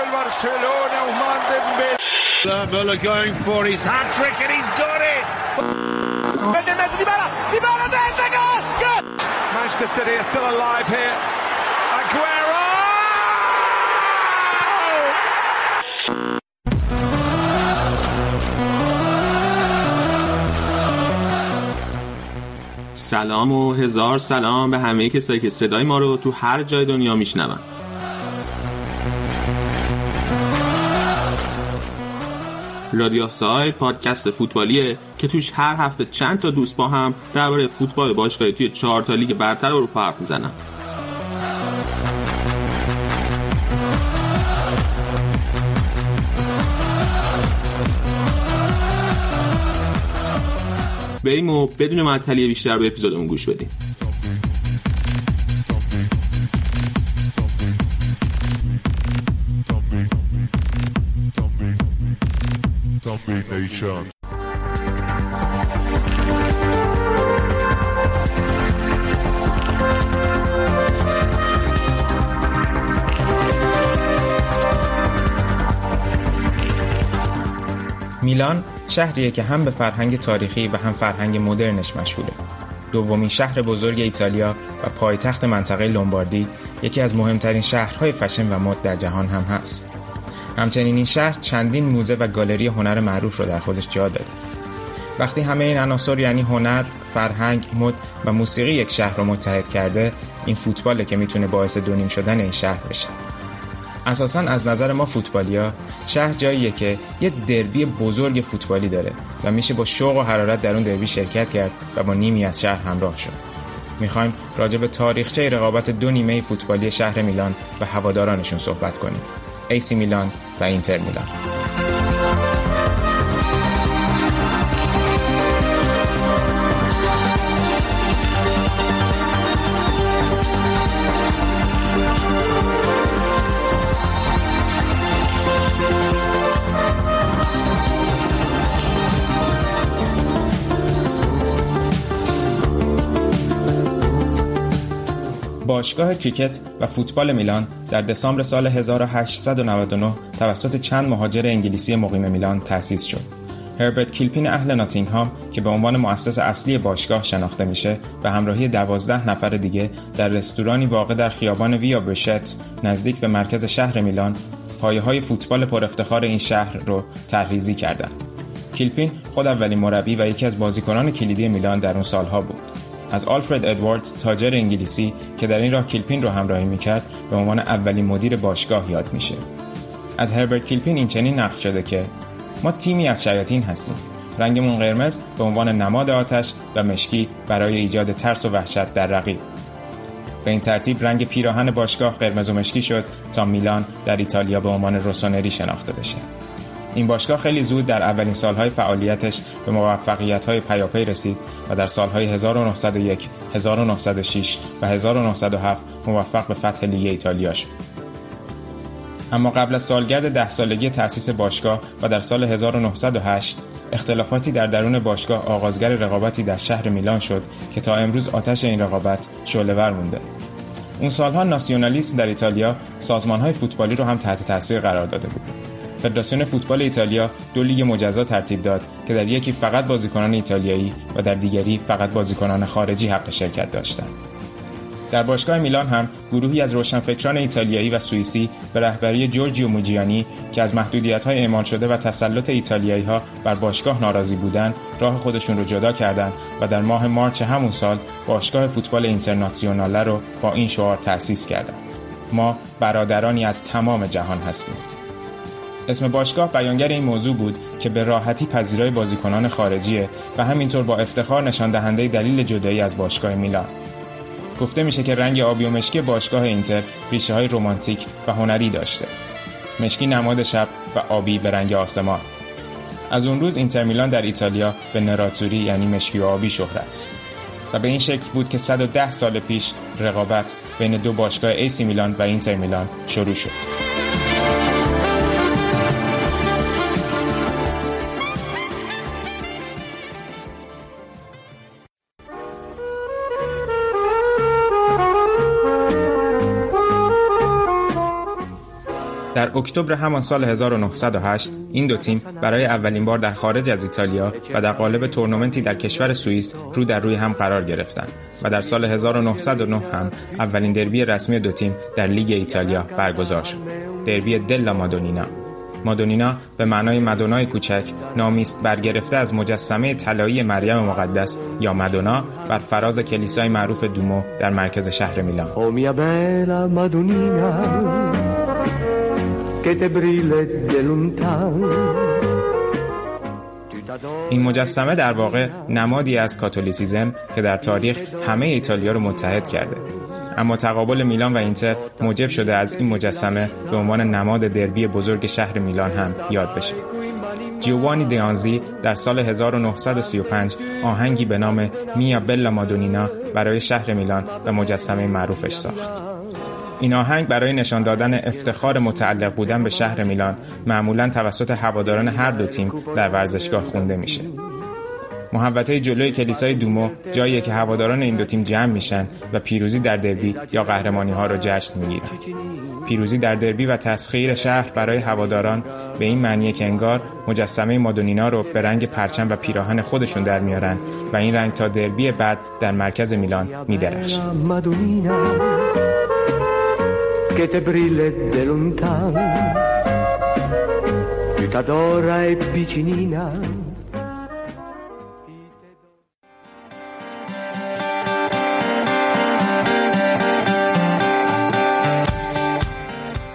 del Barcelona, Ousmane Dembélé. Müller going for his hat trick and he's got it. Manchester City are still alive here. Aguero! سلام و هزار سلام به همه کسایی که صدای ما رو تو هر جای دنیا میشنون رادیو سای پادکست فوتبالیه که توش هر هفته چند تا دوست با هم درباره فوتبال باشگاهی توی چهار تا لیگ برتر اروپا حرف می‌زنن. بریم و بدون معطلی بیشتر به اپیزودمون گوش بدیم. Nation. میلان شهریه که هم به فرهنگ تاریخی و هم فرهنگ مدرنش مشهوره. دومین شهر بزرگ ایتالیا و پایتخت منطقه لومباردی یکی از مهمترین شهرهای فشن و مد در جهان هم هست. همچنین این شهر چندین موزه و گالری هنر معروف رو در خودش جا داده. وقتی همه این عناصر یعنی هنر، فرهنگ، مد و موسیقی یک شهر رو متحد کرده، این فوتباله که می‌تونه باعث دونیم شدن این شهر بشه. اساسا از نظر ما فوتبالیا شهر جاییه که یه دربی بزرگ فوتبالی داره و میشه با شوق و حرارت در اون دربی شرکت کرد و با نیمی از شهر همراه شد. می‌خوایم راجع به تاریخچه رقابت دو نیمه فوتبالی شهر میلان و هوادارانشون صحبت کنیم. ایسی میلان و اینتر میلان. باشگاه کریکت و فوتبال میلان در دسامبر سال 1899 توسط چند مهاجر انگلیسی مقیم میلان تأسیس شد. هربرت کیلپین اهل ناتینگهام که به عنوان مؤسس اصلی باشگاه شناخته میشه به همراهی دوازده نفر دیگه در رستورانی واقع در خیابان ویا برشت نزدیک به مرکز شهر میلان پایه های فوتبال پر افتخار این شهر رو ترریزی کردند. کیلپین خود اولین مربی و یکی از بازیکنان کلیدی میلان در اون سالها بود. از آلفرد ادواردز تاجر انگلیسی که در این راه کیلپین رو همراهی می‌کرد به عنوان اولین مدیر باشگاه یاد میشه. از هربرت کیلپین این چنین نقل شده که ما تیمی از شیاطین هستیم. رنگمون قرمز به عنوان نماد آتش و مشکی برای ایجاد ترس و وحشت در رقیب. به این ترتیب رنگ پیراهن باشگاه قرمز و مشکی شد تا میلان در ایتالیا به عنوان روسونری شناخته بشه. این باشگاه خیلی زود در اولین سالهای فعالیتش به موفقیت‌های پیاپی رسید و در سالهای 1901, 1906 و 1907 موفق به فتح لیگ ایتالیا شد. اما قبل از سالگرد ده سالگی تأسیس باشگاه و در سال 1908 اختلافاتی در درون باشگاه آغازگر رقابتی در شهر میلان شد که تا امروز آتش این رقابت شعله‌ور مونده. اون سالها ناسیونالیسم در ایتالیا سازمانهای فوتبالی رو هم تحت تاثیر قرار داده بود. فدراسیون فوتبال ایتالیا دو لیگ مجزا ترتیب داد که در یکی فقط بازیکنان ایتالیایی و در دیگری فقط بازیکنان خارجی حق شرکت داشتند. در باشگاه میلان هم گروهی از روشنفکران ایتالیایی و سوئیسی به رهبری جورجیو موجیانی که از محدودیت‌های اعمال شده و تسلط ایتالیایی‌ها بر باشگاه ناراضی بودند، راه خودشون رو جدا کردند و در ماه مارچ همون سال باشگاه فوتبال اینترناسیوناله رو با این شعار تأسیس کردند. ما برادرانی از تمام جهان هستیم. اسم باشگاه بیانگر این موضوع بود که به راحتی پذیرای بازیکنان خارجیه و همینطور با افتخار نشان دهنده دلیل جدایی از باشگاه میلان. گفته میشه که رنگ آبی و مشکی باشگاه اینتر ریشه های رومانتیک و هنری داشته. مشکی نماد شب و آبی به رنگ آسمان. از اون روز اینتر میلان در ایتالیا به نراتوری یعنی مشکی و آبی شهر است. و به این شکل بود که 110 سال پیش رقابت بین دو باشگاه ایسی میلان و اینتر میلان شروع شد. اکتبر همان سال 1908 این دو تیم برای اولین بار در خارج از ایتالیا و در قالب تورنمنتی در کشور سوئیس رو در روی هم قرار گرفتند و در سال 1909 هم اولین دربی رسمی دو تیم در لیگ ایتالیا برگزار شد. دربی دلا مادونینا. مادونینا به معنای مدونای کوچک نامیست برگرفته از مجسمه طلایی مریم مقدس یا مدونا بر فراز کلیسای معروف دومو در مرکز شهر میلان. این مجسمه در واقع نمادی از کاتولیسیزم که در تاریخ همه ایتالیا رو متحد کرده. اما تقابل میلان و اینتر موجب شده از این مجسمه به عنوان نماد دربی بزرگ شهر میلان هم یاد بشه. جیوانی دیانزی در سال 1935 آهنگی به نام میا بلا مادونینا برای شهر میلان و مجسمه معروفش ساخت. این آهنگ برای نشان دادن افتخار متعلق بودن به شهر میلان معمولا توسط هواداران هر دو تیم در ورزشگاه خونده میشه. محوطه جلوی کلیسای دومو جایی که هواداران این دو تیم جمع میشن و پیروزی در دربی یا قهرمانی ها را جشن می‌گیرن پیروزی در دربی و تسخیر شهر برای هواداران به این معنی که انگار مجسمه مادونینا رو به رنگ پرچم و پیراهن خودشون در میارن و این رنگ تا دربی بعد در مرکز میلان میدرخشه che te brille de lontano, più t'adora e vicinina.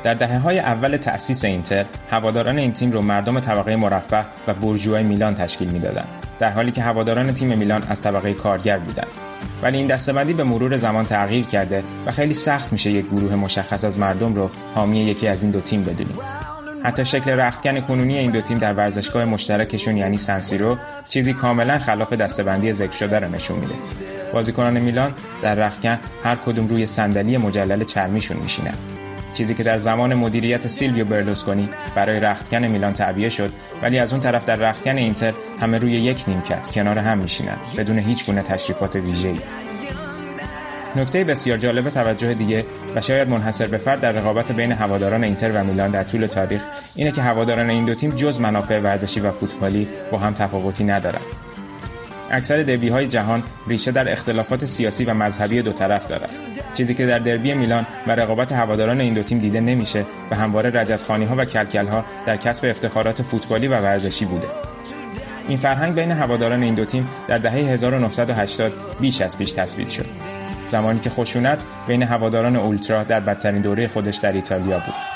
در دهه های اول تأسیس اینتر هواداران این تیم رو مردم طبقه مرفه و برجوهای میلان تشکیل می‌دادند در حالی که هواداران تیم میلان از طبقه کارگر بودند. ولی این دستبندی به مرور زمان تغییر کرده و خیلی سخت میشه یک گروه مشخص از مردم رو حامی یکی از این دو تیم بدونیم. حتی شکل رختکن کنونی این دو تیم در ورزشگاه مشترکشون یعنی سنسیرو چیزی کاملا خلاف دستبندی ذکر شده رو نشون میده. بازیکنان میلان در رختکن هر کدوم روی صندلی مجلل چرمیشون میشینن. چیزی که در زمان مدیریت سیلویو برلوسکونی برای رختکن میلان تعبیه شد ولی از اون طرف در رختکن اینتر همه روی یک نیمکت کنار هم میشینن بدون هیچ گونه تشریفات ویژه‌ای. نکته بسیار جالب توجه دیگه و شاید منحصر به فرد در رقابت بین هواداران اینتر و میلان در طول تاریخ اینه که هواداران این دو تیم جز منافع ورزشی و فوتبالی با هم تفاوتی ندارند اکثر دربی های جهان ریشه در اختلافات سیاسی و مذهبی دو طرف دارد. چیزی که در دربی میلان و رقابت هواداران این دو تیم دیده نمیشه و همواره رجزخانی ها و کلکل ها در کسب افتخارات فوتبالی و ورزشی بوده. این فرهنگ بین هواداران این دو تیم در دهه 1980 بیش از پیش تثبیت شد. زمانی که خشونت بین هواداران اولترا در بدترین دوره خودش در ایتالیا بود.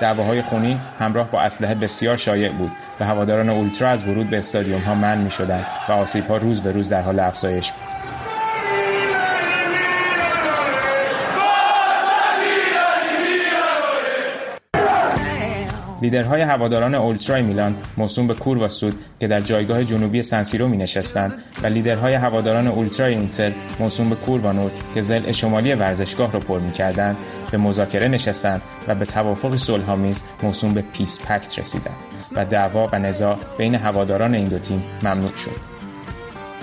دعواهای خونین همراه با اسلحه بسیار شایع بود و هواداران اولترا از ورود به استادیوم ها منع می شدن و آسیب ها روز به روز در حال افزایش بود. لیدرهای هواداران اولترای میلان موسوم به کوروا سود که در جایگاه جنوبی سن سیرو می نشستند و لیدرهای هواداران اولترای اینتر موسوم به کوروا نورد که ضلع شمالی ورزشگاه را پر می کردن به مذاکره نشستند و به توافق صلحآمیز موسوم به peace pact رسیدند و دعوا و نزاع بین هواداران این دو تیم ممنوع شد.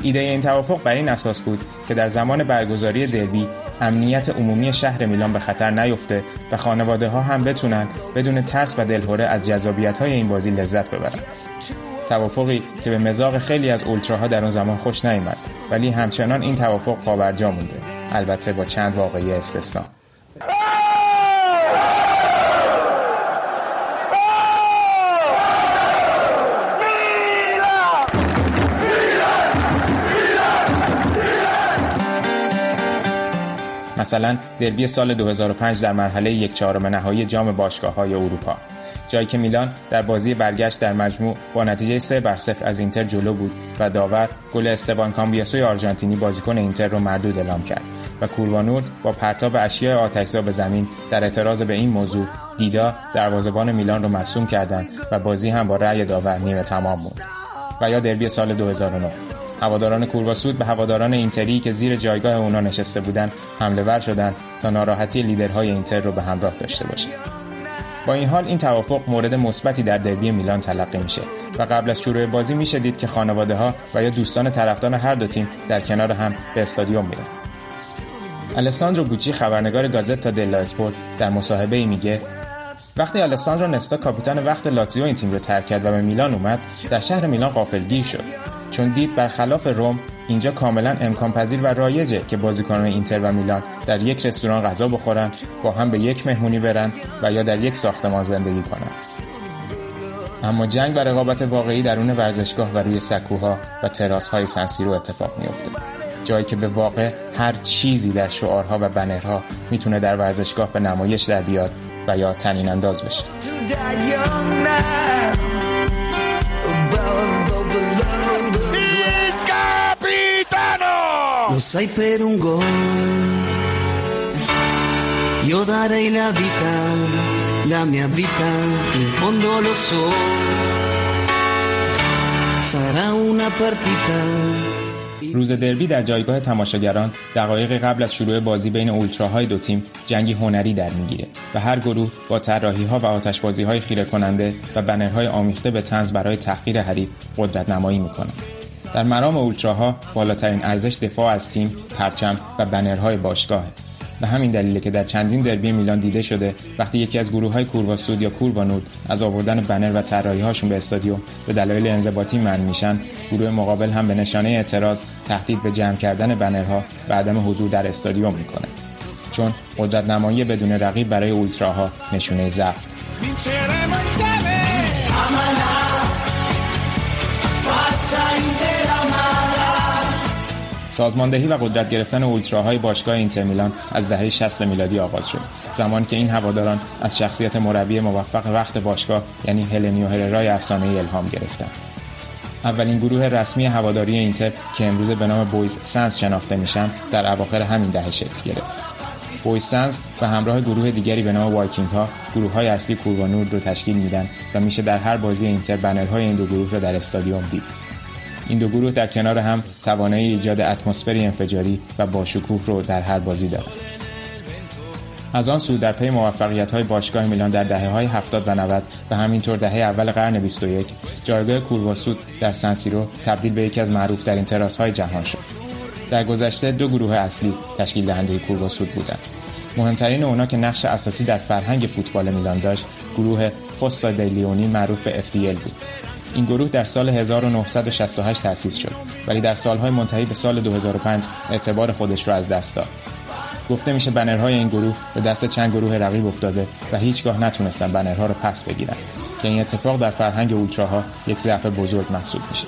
ایده این توافق بر این اساس بود که در زمان برگزاری دربی امنیت عمومی شهر میلان به خطر نیفته و خانواده ها هم بتونن بدون ترس و دلهوره از جذابیت های این بازی لذت ببرند. توافقی که به مزاق خیلی از اولتراها در اون زمان خوش نیامد ولی همچنان این توافق پاورجا مونده البته با چند واقعی استثنا مثلا دربی سال 2005 در مرحله یک چهارم نهایی جام باشگاه های اروپا. جایی که میلان در بازی برگشت در مجموع با نتیجه 3 بر 0 از اینتر جلو بود و داور گل استوان کامبیاسوی آرژانتینی بازیکن اینتر رو مردود اعلام کرد و کوروانور با پرتاب اشیاء آتشزا به زمین در اعتراض به این موضوع دیدا دروازه‌بان میلان رو مصوم کردند و بازی هم با رأی داور نیمه تمام بود. و یا دربی سال 2009 هواداران کورواسود به هواداران اینتری که زیر جایگاه اونا نشسته بودند حمله ور شدند تا ناراحتی لیدرهای اینتر رو به همراه داشته باشند با این حال این توافق مورد مثبتی در دربی میلان تلقی میشه و قبل از شروع بازی میشه دید که خانواده ها و یا دوستان طرفدار هر دو تیم در کنار هم به استادیوم میرن. الساندرو بوچی خبرنگار گازتا دلا اسپورت در مصاحبه ای میگه وقتی آلساندرو نستا کاپیتان وقت لاتزیو این تیم رو ترک کرد و به میلان اومد در شهر میلان غافلگیر شد. چون دید برخلاف روم اینجا کاملا امکان پذیر و رایجه که بازیکنان اینتر و میلان در یک رستوران غذا بخورن با هم به یک مهمونی برن و یا در یک ساختمان زندگی کنند. اما جنگ و رقابت واقعی درون ورزشگاه و روی سکوها و تراس های سنسیرو اتفاق میافته. جایی که به واقع هر چیزی در شعارها و بنرها می‌تونه در ورزشگاه به نمایش در بیاد و یا تنین انداز بشه. Lo sai per un gol. Io darei la vita, la mia vita, in fondo lo so. Sarà una partita. روز دربی در جایگاه تماشاگران دقایق قبل از شروع بازی بین اولتراهای دو تیم جنگی هنری در می‌گیره و هر گروه با طراحی ها و آتشبازی های خیره کننده و بنرهای آمیخته به تنز برای تحقیر حریف قدرت نمایی می‌کنند. در مرام اولتراها بالاترین ارزش دفاع از تیم، پرچم و بنرهای باشگاهه. به همین دلیله که در چندین دربی میلان دیده شده وقتی یکی از گروه های کورواسود یا کوربانود از آوردن بنر و طراحی هاشون به استادیوم به دلایل انضباطی منع میشن گروه مقابل هم به نشانه اعتراض تهدید به جمع کردن بنرها و عدم حضور در استادیوم می‌کنه. چون قدرت نمایی بدون رقیب برای اولتراها نشونه ضعف. سازماندهی و قدرت گرفتن اولتراهای باشگاه اینتر میلان از دهه 60 میلادی آغاز شد. زمانی که این هواداران از شخصیت مربی موفق وقت باشگاه یعنی هلنیو هررای افسانه الهام گرفتند اولین گروه رسمی هواداری اینتر که امروز به نام بویز سن شناخته میشن در اواخر همین دهه شکل گرفت. بویز سن به همراه گروه دیگری به نام وایکینگ ها گروه های اصلی کوروا نورد رو تشکیل میدن و میشه در هر بازی اینتر بنرهای این دو گروه را در استادیوم دید. این دو گروه در کنار هم توانایی ایجاد اتمسفری انفجاری و باشکوه رو در هر بازی دارند. از آن سو در پی موفقیت های باشگاه میلان در دهه های 70 و 90 و همینطور دهه اول قرن 21 جایگاه کورواسود در سنسیرو تبدیل به یکی از معروف ترین تراس های جهان شد. در گذشته دو گروه اصلی تشکیل دهنده کورواسود بودند. مهمترین اونا که نقش اساسی در فرهنگ فوتبال میلان داشت گروه فوسا دیلیونی معروف به FDL بود این گروه در سال 1968 تأسیس شد ولی در سالهای منتهی به سال 2005 اعتبار خودش را از دست داد. گفته میشه بنرهای این گروه به دست چند گروه رقیب افتاده و هیچگاه نتونستن بنرها را پس بگیرن که این اتفاق در فرهنگ اولتراها یک ضعف بزرگ محسوب میشه.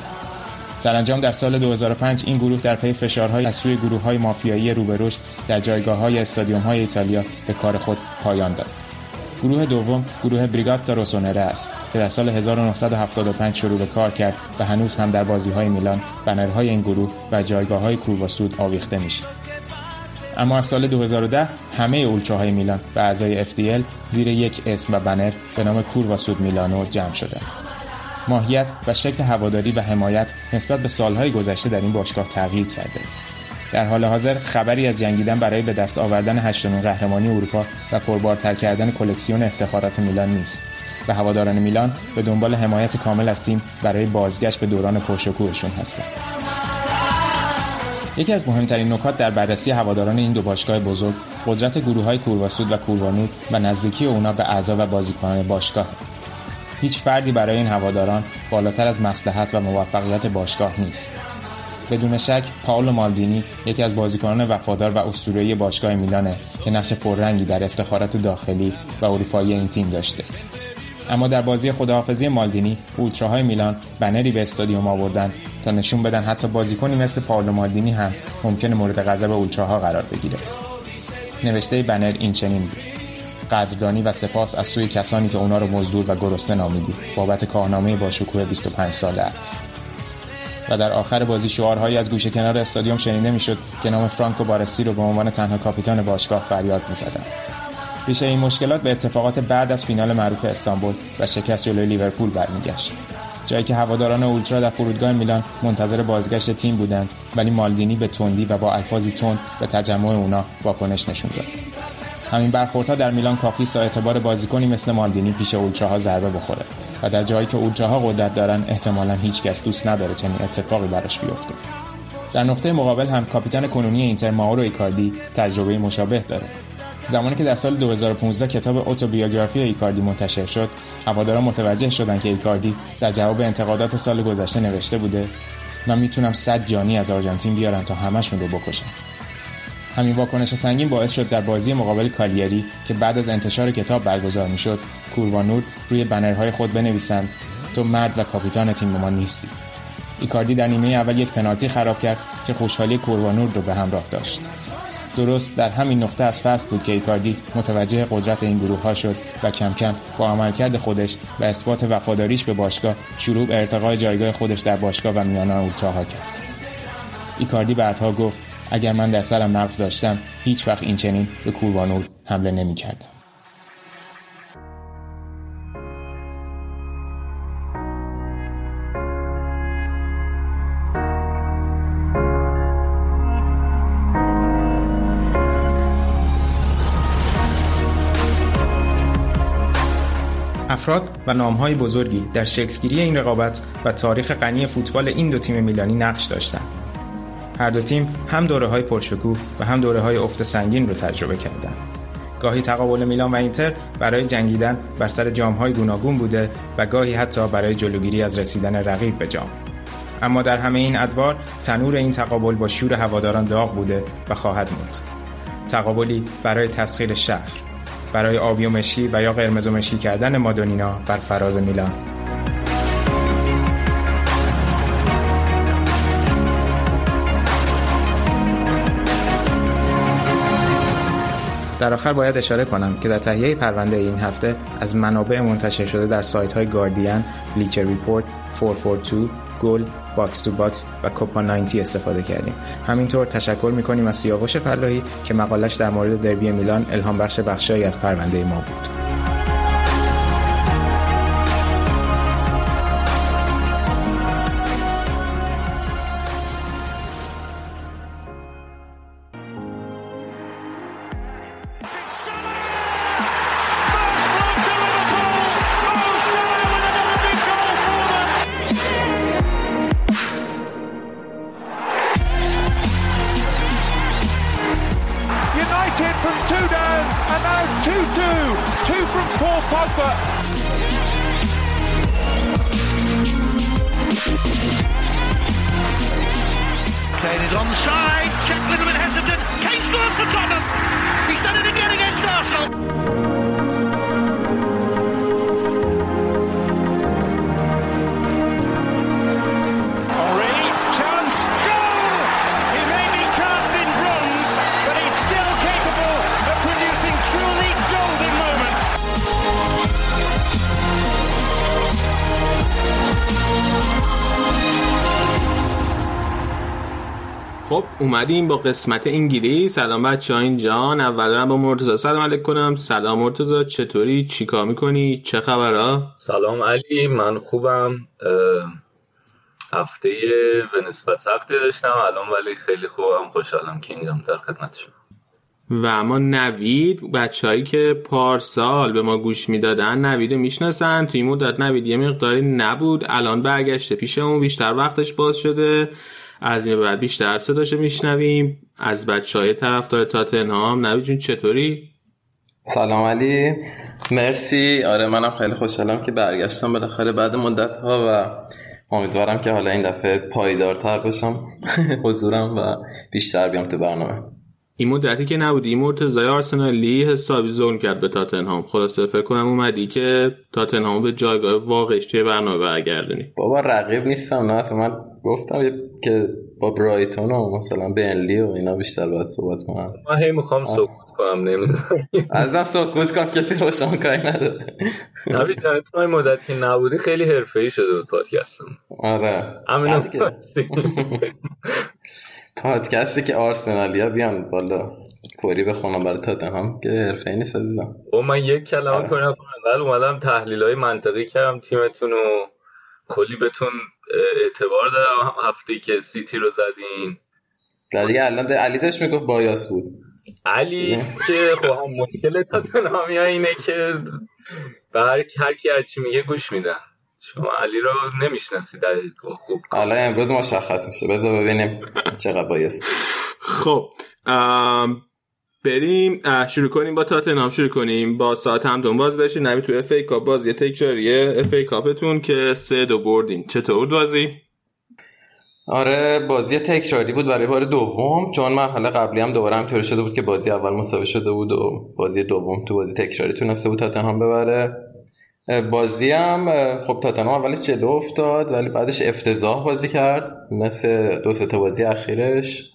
سرانجام در سال 2005 این گروه در پی فشارهای از سوی گروه های مافیایی رو به در جایگاه های استادیوم های ایتالیا به کار خود پایان داد. گروه دوم گروه بریگاتا روسونره است که در سال 1975 شروع به کار کرد و هنوز هم در بازی های میلان بنرهای این گروه و جایگاه های کورواسود آویخته میشه. اما از سال 2010 همه اولتراهای میلان و اعضای FDL زیر یک اسم و بنر به نام کورواسود میلانو جمع شده ماهیت و شکل هواداری و حمایت نسبت به سالهای گذشته در این باشگاه تغییر کرده. در حال حاضر خبری از جنگیدن برای به دست آوردن هشتمین قهرمانی اروپا و پربارتر کردن کلکسیون افتخارات میلان نیست. و هواداران میلان به دنبال حمایت کامل از تیم برای بازگشت به دوران پرشکوهشون هستند. یکی از مهمترین نکات در بررسی هواداران این دو باشگاه بزرگ قدرت گروه های کورواسود و کوروانود و نزدیکی اونا به اعضا و بازیکنان باشگاه هیچ فردی برای این هواداران بالاتر از مسلحت و موفقیت باشگاه نیست. بدون شک پاولو مالدینی یکی از بازیکنان وفادار و اسطوره‌ای باشگاه میلانه که نقش پررنگی در افتخارات داخلی و اروپایی این تیم داشته. اما در بازی خداحافظی مالدینی اولتراهای میلان بنری به استادیوم آوردن تا نشون بدن حتی بازیکنی مثل پاولو مالدینی هم ممکن مورد غضب اولتراها قرار بگیره. نوشته بنر این چنین بود. قدردانی و سپاس از سوی کسانی که اونا رو مزدور و گرسنه نامیدی بابت کارنامه با شکوه 25 ساله است. و در آخر بازی شعارهایی از گوشه کنار استادیوم شنیده می‌شد که نام فرانکو بارسی رو به عنوان تنها کاپیتان باشگاه فریاد می‌زدند. ریشه این مشکلات به اتفاقات بعد از فینال معروف استانبول و شکست جلوی لیورپول برمیگشت. جایی که هواداران اولترا در فرودگاه میلان منتظر بازگشت تیم بودند ولی مالدینی به تندی و با الفاظی تند به تجمع اونا واکنش نشون داد. همین برخوردها در میلان کافی است تا اعتبار بازیکنی مثل مالدینی پیش اولتراها ضربه بخوره. و در جایی که اولتراها قدرت دارن احتمالا هیچکس دوست نداره چنین اتفاقی براش بیفته. در نقطه مقابل هم کاپیتان کنونی اینتر ماورو ایکاردی تجربه مشابه داره. زمانی که در سال 2015 کتاب اتوبیوگرافی ایکاردی منتشر شد هواداران متوجه شدند که ایکاردی در جواب انتقادات سال گذشته نوشته بوده من می‌تونم صد جانی از آرژانتین بیارم تا همشون رو بکشم. همین واکنش سنگین باعث شد در بازی مقابل کالیاری که بعد از انتشار کتاب برگزار می‌شد کوروانور روی بنرهای خود بنویسند. تو مرد و کاپیتان تیم ما نیستی. ایکاردی در نیمه اول یک پنالتی خراب کرد که خوشحالی کوروانور رو به همراه داشت. درست در همین نقطه از فصل بود که ایکاردی متوجه قدرت این گروه ها شد و کم کم با عملکرد خودش و اثبات وفاداریش به باشگاه شروع به ارتقای جایگاه خودش در باشگاه و میانه اولتراها کرد. ایکاردی بعدها گفت اگر من در سرم مغز داشتم هیچ وقت این چنین به کوروانور حمله نمی کردم. افراد و نامهای بزرگی در شکلگیری این رقابت و تاریخ غنی فوتبال این دو تیم میلانی نقش داشتند. هر دو تیم هم دوره های پرشکوه و هم دوره های افت سنگین رو تجربه کردند. گاهی تقابل میلان و اینتر برای جنگیدن بر سر جام های گوناگون بوده و گاهی حتی برای جلوگیری از رسیدن رقیب به جام. اما در همه این ادوار تنور این تقابل با شور هواداران داغ بوده و خواهد موند. تقابلی برای تسخیر شهر، برای آبی و مشکی و یا قرمز و مشکی کردن مادونینا بر فراز میلان. در آخر باید اشاره کنم که در تهیه پرونده این هفته از منابع منتشر شده در سایت های گاردین، بلیچر ریپورت، 442, گل، باکس تو باکس و کوپا 90 استفاده کردیم. همینطور تشکر می‌کنیم از سیاوش فلاحی که مقالش در مورد دربی میلان الهام بخش بخشایی از پرونده ما بود. خب اومدیم با قسمت انگلیس. سلام بچه ها اینجان اول با مرتزا سلام علیک کنم. سلام مرتزا چطوری؟ چیکار می‌کنی؟ چه خبرها؟ سلام علی من خوبم. هفته به نسبت سختی داشتم. الان ولی خیلی خوبم. خوشحالم که اینجام در خدمتشون و اما نوید بچههایی که پارسال به ما گوش می‌دادن نوید می‌شناسن. توی مدت نوید یه مقداری نبود. الان برگشته پیشمون بیشتر وقتش باز شده. از این بعد بیشتر صداشو میشنویم. از بچه های طرفدار تاتنهام نوید جون چطوری؟ سلام علی. مرسی. آره منم خیلی خوشحالم که برگشتم بالاخره بعد مدت ها و امیدوارم که حالا این دفعه پایدارتر بشم حضورم و بیشتر بیام تو برنامه. این مدتی که نبودی این مرتضای آرسنالی حسابی ظلم کرد به تاتنهام. خلاصه فکر کنم اومدی که تاتنهام به جایگاه واقعش توی برنامه برگردونی. بابا رقیب نیستم نه اصلا من گفتم که با برایتون و مثلا بنلی و اینا بیشتر باید صحبت کنم. من هی می‌خوام سکوت کنم نمی‌ذاری ازم سکوت کنم کسی رو شما کاری نداره. نوید جان تو این مدت که نبودی خیلی حرفه‌ای شده بود پادکستم آره. همین پادکستی که آرسنالیا بیان بالا کوری بخونم برای تاتنهام که حرفه‌ای نیست عزیزم. او من یک کلمه کاری نکنم ولی اومدم تحلیل های منطقی کردم تیمتون و کلی بهتون اعتبار دادم. هفته که سیتی رو زدین. دیگه الان علی داشت می‌گفت بایاس بود. علی که خب هم مشکل تاتنهامی اینه که به هر کی هرچی میگه گوش میدن. شما علی رو نمی‌شناسید در خوب. حالا امروز مشخص میشه. بذار ببینیم چقدر بایست. خب بریم شروع کنیم با تاتنهام شروع کنیم با ساعت همتون باز داشتیم نمی تو FA Cup بازی تکراریه FA Cup تون که سه دو بردین. چطور بازی؟ آره بازی تکراری بود برای بار دوم. چون مرحله قبلی هم دوباره همطوری شده بود که بازی اول مساوی شده بود و بازی دوم تو بازی تکراری تونسته بود تاتنهام ببره. بازی هم خب تاتنهام اولش جلو افتاد ولی بعدش افتضاح بازی کرد. مثل دو تا بازی اخیرش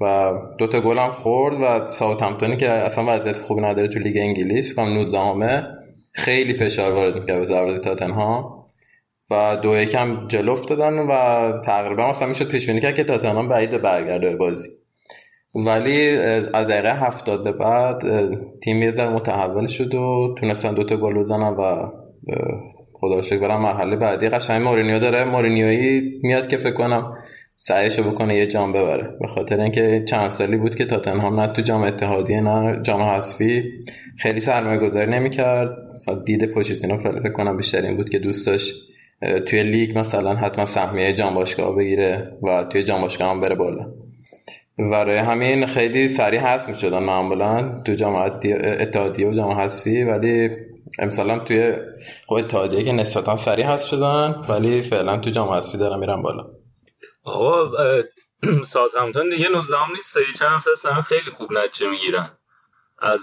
و دو تا گل هم خورد و ساوثهمپتونی که اصلا وضعیت خوبی نداره تو لیگ انگلیس و 19 همه خیلی فشار وارد می‌کرد به بازی تاتنهام. و دو یکم جلو افتادن و تقریبا مثلا می‌شد پیش بینی کرد که تاتنهام بعید برگرده بازی. ولی از دقیقه هفتاد به بعد تیم یه ذره متحول شد و تونستن دوتا گل بزنن و خدا شکر برم مرحله بعدی قشنگ مورینیو داره. مورینیویی میاد که فکر کنم سعیشو بکنه یه جام ببره. به خاطر اینکه چند سالی بود که تاتنهام نه تو جام اتحادیه نه جام حذفی. خیلی سرمایه گذاری نمی‌کرد. مثلا دید پوچتینو فکر کنم بیشتر این بود که دوست داشت توی لیگ مثلا حتما سهمیه جام باشگاه بگیره و توی جام باشگاه هم بره بالا. برای همین خیلی سریع هست می شدن معمولا تو جامعه اتحادیه و جامعه حذفی. ولی امسال توی خب اتحادیه که نسبتا سریع هست شدن ولی فعلا تو جامعه حذفی دارن میرن بالا. آقا ساعت همتون دیگه نوزدهم نیست چند هفته سن خیلی خوب نتیجه می‌گیرن. از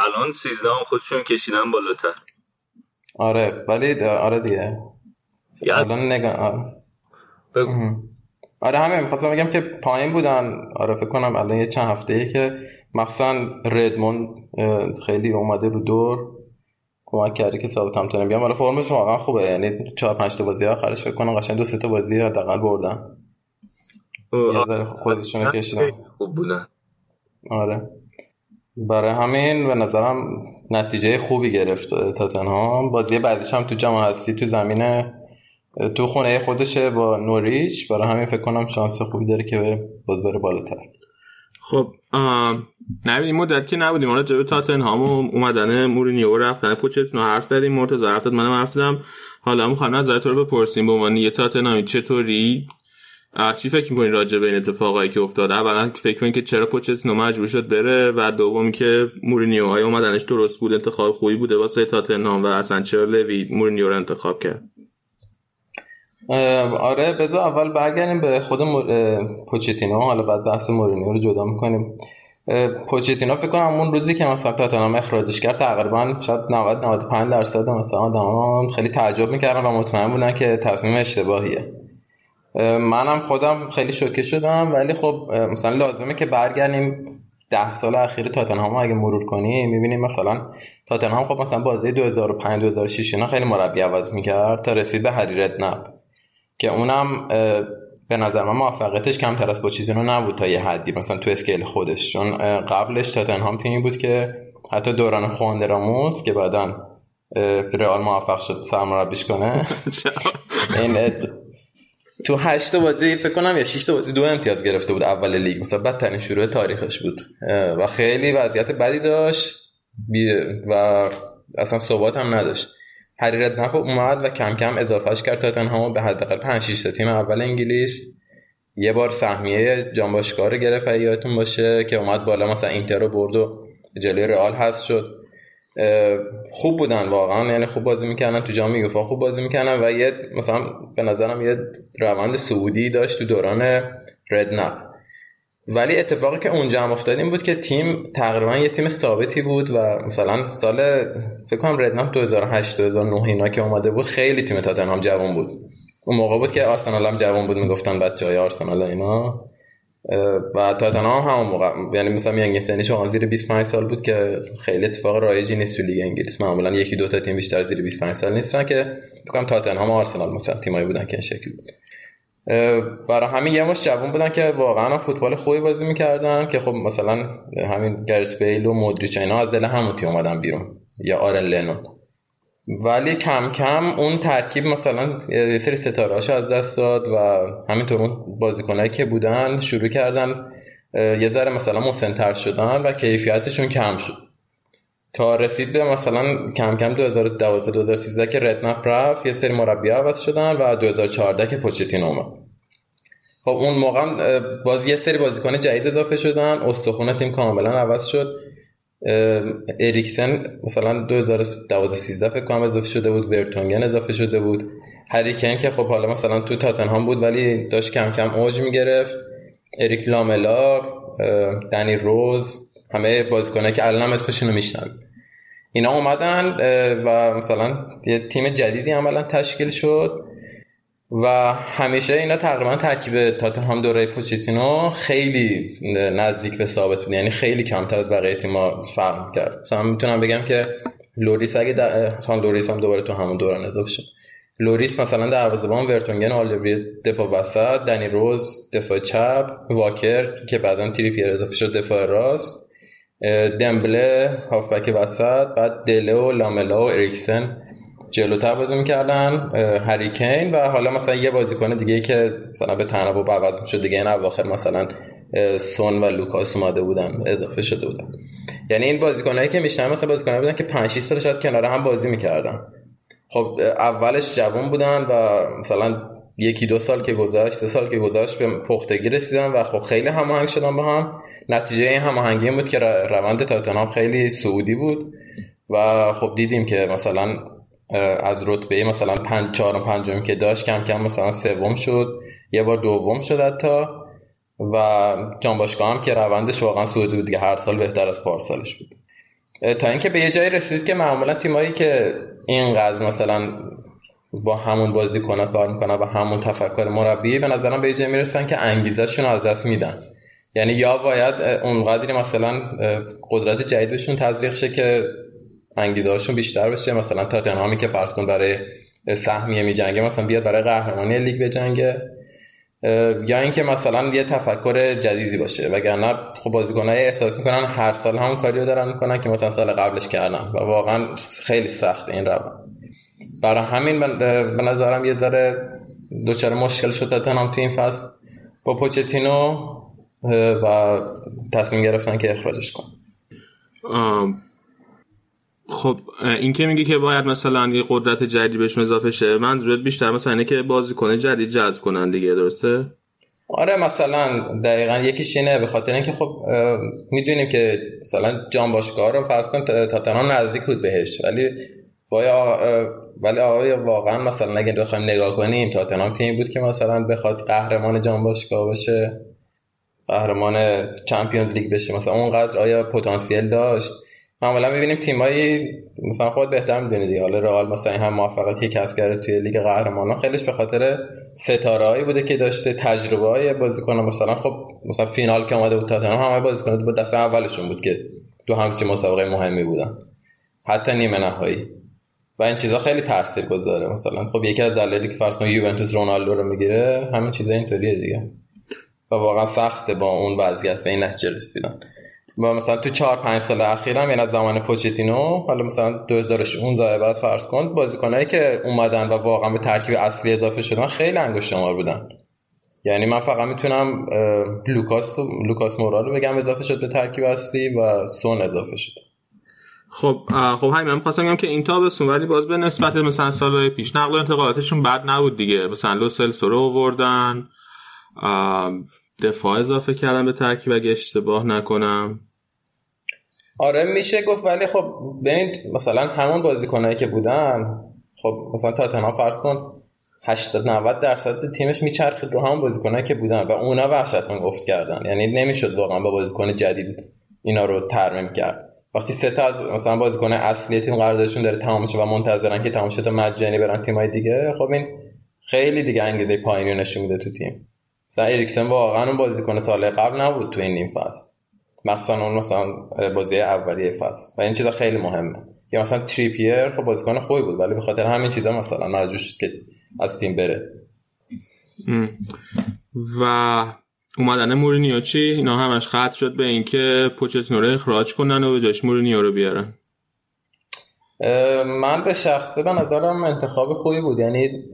الان سیزدهم خودشون کشیدن بالاتر. آره ولی آره دیگه. الان نگاه آره. آره همه می‌خواستم بگم که پایین بودن. آره فکر کنم الان یه چند هفته ای که مخصوصا ردموند خیلی اومده رو دور. کمک کرده که ثابت هم بیام. حالا فرمش واقعا خوبه. یعنی چهار پنج تا بازی آخرش فکر کنم قشنگ دو سه تا بازی حداقل بردن. یه خودشون کشیدن. خوب بودن. آره. برای همین به نظرم نتیجه خوبی گرفت تاتنهام. بازی بعدش هم تو جام هستی تو زمین تو خونه خودشه با نوریچ. برای همین فکر کنم شانس خوبی داره که باز بره بالاتر. خب نبینیم مدت که نبودیم. حالا جبه تاتنهام و اومدن مورینیو رفتن پوچتینو حرف زدیم. مرتضی حرف زد منم حرف زدم. حالا می‌خوام نظر تو رو بپرسیم. به عنوان یه تاتنهامی چطوری؟ چی فکر می‌کنین راجع به این اتفاقایی که افتاد اولا فکر می‌کنین که چرا پوچتینو مجبور شد بره؟ و دوم که مورینیو های اومدنش درست بود انتخاب خوبی بوده واسه تاتنهام و اصلا چرا لوی مورینیو رو انتخاب کرد. آره بذار اول برگردیم به خود مر... پوچتینو. حالا بعد بحث مورینیو رو جدا می‌کنیم. پوچتینو فکر کنم اون روزی که مثلا تاتنهام اخراجش کرد تقریبا شاید 90 95 درصد مثلا آدما خیلی تعجب می‌کردن و مطمئن بودن که تصمیم اشتباهیه. منم خودم خیلی شوکه شدم ولی خب مثلا لازمه که برگردیم ده سال اخیر تاتنهام اگه مرور کنیم می‌بینیم مثلا تاتنهام خب مثلا بازی 2005 2006 اینا خیلی مربی عوض می‌کرد تا رسید به هری ردنپ که اونم به نظر من موفقیتش کمتر از پوچتینو نبود تا یه حدی مثلا تو اسکیل خودش. چون قبلش تاتنهام تیمی بود که حتی دوران خوان راموس که بعدا رئال موفق شد سرمربیش کنه. این تو هشت بازی فکر کنم یا 6 تا بازی دو امتیاز گرفته بود اول لیگ. مثلا بدترین شروع تاریخش بود. و خیلی وضعیت بدی داشت. و اصلا ثبات هم نداشت. هری ردنپ اومد و کم کم اضافهش کرد تاتنهام به حداقل 5 6 تا تیم اول انگلیس. یه بار سهمیه جانباشگاه رو گرفت یادتون باشه که اومد بالا مثلا اینتر رو برد و جلوی رئال هست شد. خوب بودن واقعا یعنی خوب بازی می‌کنن تو جام یوفا خوب بازی می‌کنن و یه مثلا به نظرم یه روند سعودی داشت تو دوران ردنپ ولی اتفاقی که اونجا هم افتاد این بود که تیم تقریبا یه تیم ثابتی بود و مثلا سال فکر کنم ردنپ 2008 2009 اینا که اومده بود خیلی تیم تاتنهام جوان بود. اون موقع بود که آرسنال هم جوان بود می‌گفتن بچهای آرسنال اینا. و تاتنهام همون موقع یعنی مثلا میانگین سنیش واقعا زیر 25 سال بود که خیلی اتفاق رایجی نیست تو لیگ انگلیس. معمولا یکی دو تا تیم بیشتر زیر 25 سال نیستن که فکر کنم تاتنهام و آرسنال مثلا تیمایی بودن که این شکلی بود. برای همین یه مش جوون بودن که واقعا فوتبال خوبی بازی می‌کردن که خب مثلا همین گرس بیل و مودریچ اینا از دل همون تیم اومدن بیرون یا آرن لنون ولی کم کم اون ترکیب مثلا یه سری ستاره از دست داد و همینطور اون بازیکنایی که بودن شروع کردن یه ذره مثلا مسنتر شدن و کیفیتشون کم شد. تا رسید به مثلا کم کم 2012 2013 که ردنپ رفت یه سری مربی عوض شدن و 2014 که پوچتینو اومد. خب اون موقع باز یه سری بازیکن جدید اضافه شدن. استخونه تیم کاملا عوض شد. اریکسن مثلا 2012 13 فکر کنم اضافه شده بود. ورتونگن اضافه شده بود. هریکن که خب حالا مثلا تو تاتنهام بود ولی داشت کم کم اوج می‌گرفت. اریک لاملا دنی روز همه بازیکنایی که الان هم اسمشون رو میشنن اینا اومدن و مثلا یه تیم جدیدی عملا تشکیل شد و همیشه اینا تقریبا ترکیب تاتنهام دوره پوچتینو خیلی نزدیک به ثابت بود. یعنی خیلی کمتر از بقیه تیم‌ها فرق کرد. مثلا می‌تونم بگم که لوریس اگه د... لوریس هم دوباره تو همون دوران اضافه شد. لوریس مثلا دروازه‌بان ورتونگن آلدرویرلد دفاع وسط دنی روز دفاع چپ واکر که بعدا تریپیر اضافه شد دفاع راست. دمبله هافبک وسط بعد دله و لاملا و اریکسن جلوتر بازی می‌کردن هریکین و حالا مثلا یه بازیکن دیگه که مثلا به تنوع عوض می‌شد دیگه این اواخر مثلا سون و لوکاس اومده بودن اضافه شده بودن. یعنی این بازیکنایی که میشنن مثلا بازیکنایی بودن که 5 6 سال شاید کنار هم بازی می‌کردن. خب اولش جوان بودن و مثلا یکی دو سال که گذشت سه سال که گذشت به پختگی رسیدن و خب خیلی هماهنگ شدن با هم. نتیجه این هماهنگی بود که روند تاتنهام خیلی سعودی بود و خب دیدیم که مثلا از رتبه مثلا پنج چهارم پنجم که داشت کم کم مثلا سوم شد یه بار دوم شد حتی و جانباشگاه هم که روندش واقعا سعودی بود دیگه هر سال بهتر از پارسالش بود. تا اینکه به یه جایی رسید که معمولا تیمایی که اینقدر مثلا با همون بازی کنه کار می‌کنه و همون تفکر مربی به نظرم به جایی می‌رسن که انگیزشون از دست میدن. یعنی یا باید اونقدری مثلا قدرت جدید بهشون تزریق شه که انگیزه هاشون بیشتر بشه. مثلا تاتنهامی که فرض کن برای سهمیه می جنگه مثلا بیاد برای قهرمانی لیگ بجنگه. یا اینکه مثلا یه تفکر جدیدی باشه. وگرنه خب بازیکنای احساس می‌کنن هر سال همون کاریو دارن می‌کنن که مثلا سال قبلش کردن و واقعا خیلی سخت این رو برای همین به نظرم یه ذره دوچار مشکل شد تاتنهام تو این فصل. با پوچتینو و تصمیم گرفتن که اخراجش کن خب این که میگی که باید مثلا یه قدرت جدید بهشون اضافه شه منظورت بیشتر مثلا اینه که بازیکن جدید جذب کنن دیگه درسته؟ آره مثلا دقیقا یکیش اینه به خاطر اینکه خب می‌دونیم که مثلا جان باشگاه رو فرض کن تاتنهام نزدیک بود بهش ولی بایا ولی آقای واقعا مثلا اگه بخوایم نگاه کنیم تاتنهام تیم بود که مثلا بخواد قهرمان جام باشگاه بشه قهرمان چمپیونز لیگ بشه. مثلا اونقدر آیا پتانسیل داشت؟ معمولا می‌بینیم تیمایی مثلا خود بهتر می‌دونید حالا رئال مثلا هم موفقیتی کسب کرده توی لیگ قهرمانان. خیلیش به خاطر ستارهایی بوده که داشته تجربه های بازیکن. مثلا خب مثلا فینال که اومده بود تاتنهام همه بازیکن با دفعه اولشون بود که دو همچین مسابقه مهمی بودن. حتی نیمه نهایی. و این چیزا خیلی تاثیر گذاره مثلا خب یکی از دلایلی که فرض یوونتوس رونالدو رو می‌گیره همین چیزا اینطوریه دیگه. و واقعا سخته با اون وضعیت به این نتیجه رسیدن. و مثلا تو 4 5 سال اخیرم یعنی از زمان پوچتینو حالا مثلا 2016 بعد فرض کن بازیکنایی که اومدن و واقعا به ترکیب اصلی اضافه شدن خیلی انگشت شمار بودن. یعنی من فقط می‌تونم لوکاس لوکاس مورا رو بگم اضافه شد به ترکیب اصلی و سون اضافه شد. خب خب همین من خواستم بگم که این تابستون ولی باز به نسبت مثلا سال پیش نقل و انتقالاتشون بد نبود دیگه. مثلا لو سلسو رو آوردن. دفاع اضافه کردن به ترکیب اگه اشتباه نکنم. آره میشه گفت ولی خب ببینید مثلا همون بازیکنایی که بودن خب مثلا تاتنهام فرض کن 80 90 درصد تیمش میچرخید رو همون بازیکنایی که بودن و اونا وحشتون گفت کردن. یعنی نمی‌شد واقعا با بازیکن جدید اینا رو ترمیم کرد. وقتی سه تا از مثلا بازیکن اصلی تیم قراردادشون داره تمام و منتظرن که تمام تا مجانی برن تیمای دیگه خب این خیلی دیگه انگیزه پایینی نشون میده تو تیم. مثلا اریکسن واقعا اون بازیکن سال قبل نبود تو این نیم فصل. مخصوصا اون مثلا بازی اولیه فصل. و این چیزا خیلی مهمه. یا مثلا تریپیر خب بازیکن خوبی بود ولی به خاطر همین چیزا مثلا مجبور شد که از تیم بره. و اومدن مورینیو چی؟ اینا همش خط شد به اینکه پوچتینو رو اخراج کنن و به جاش مورینیو رو بیارن. من به شخصه به نظرم انتخاب خوبی بود. یعنی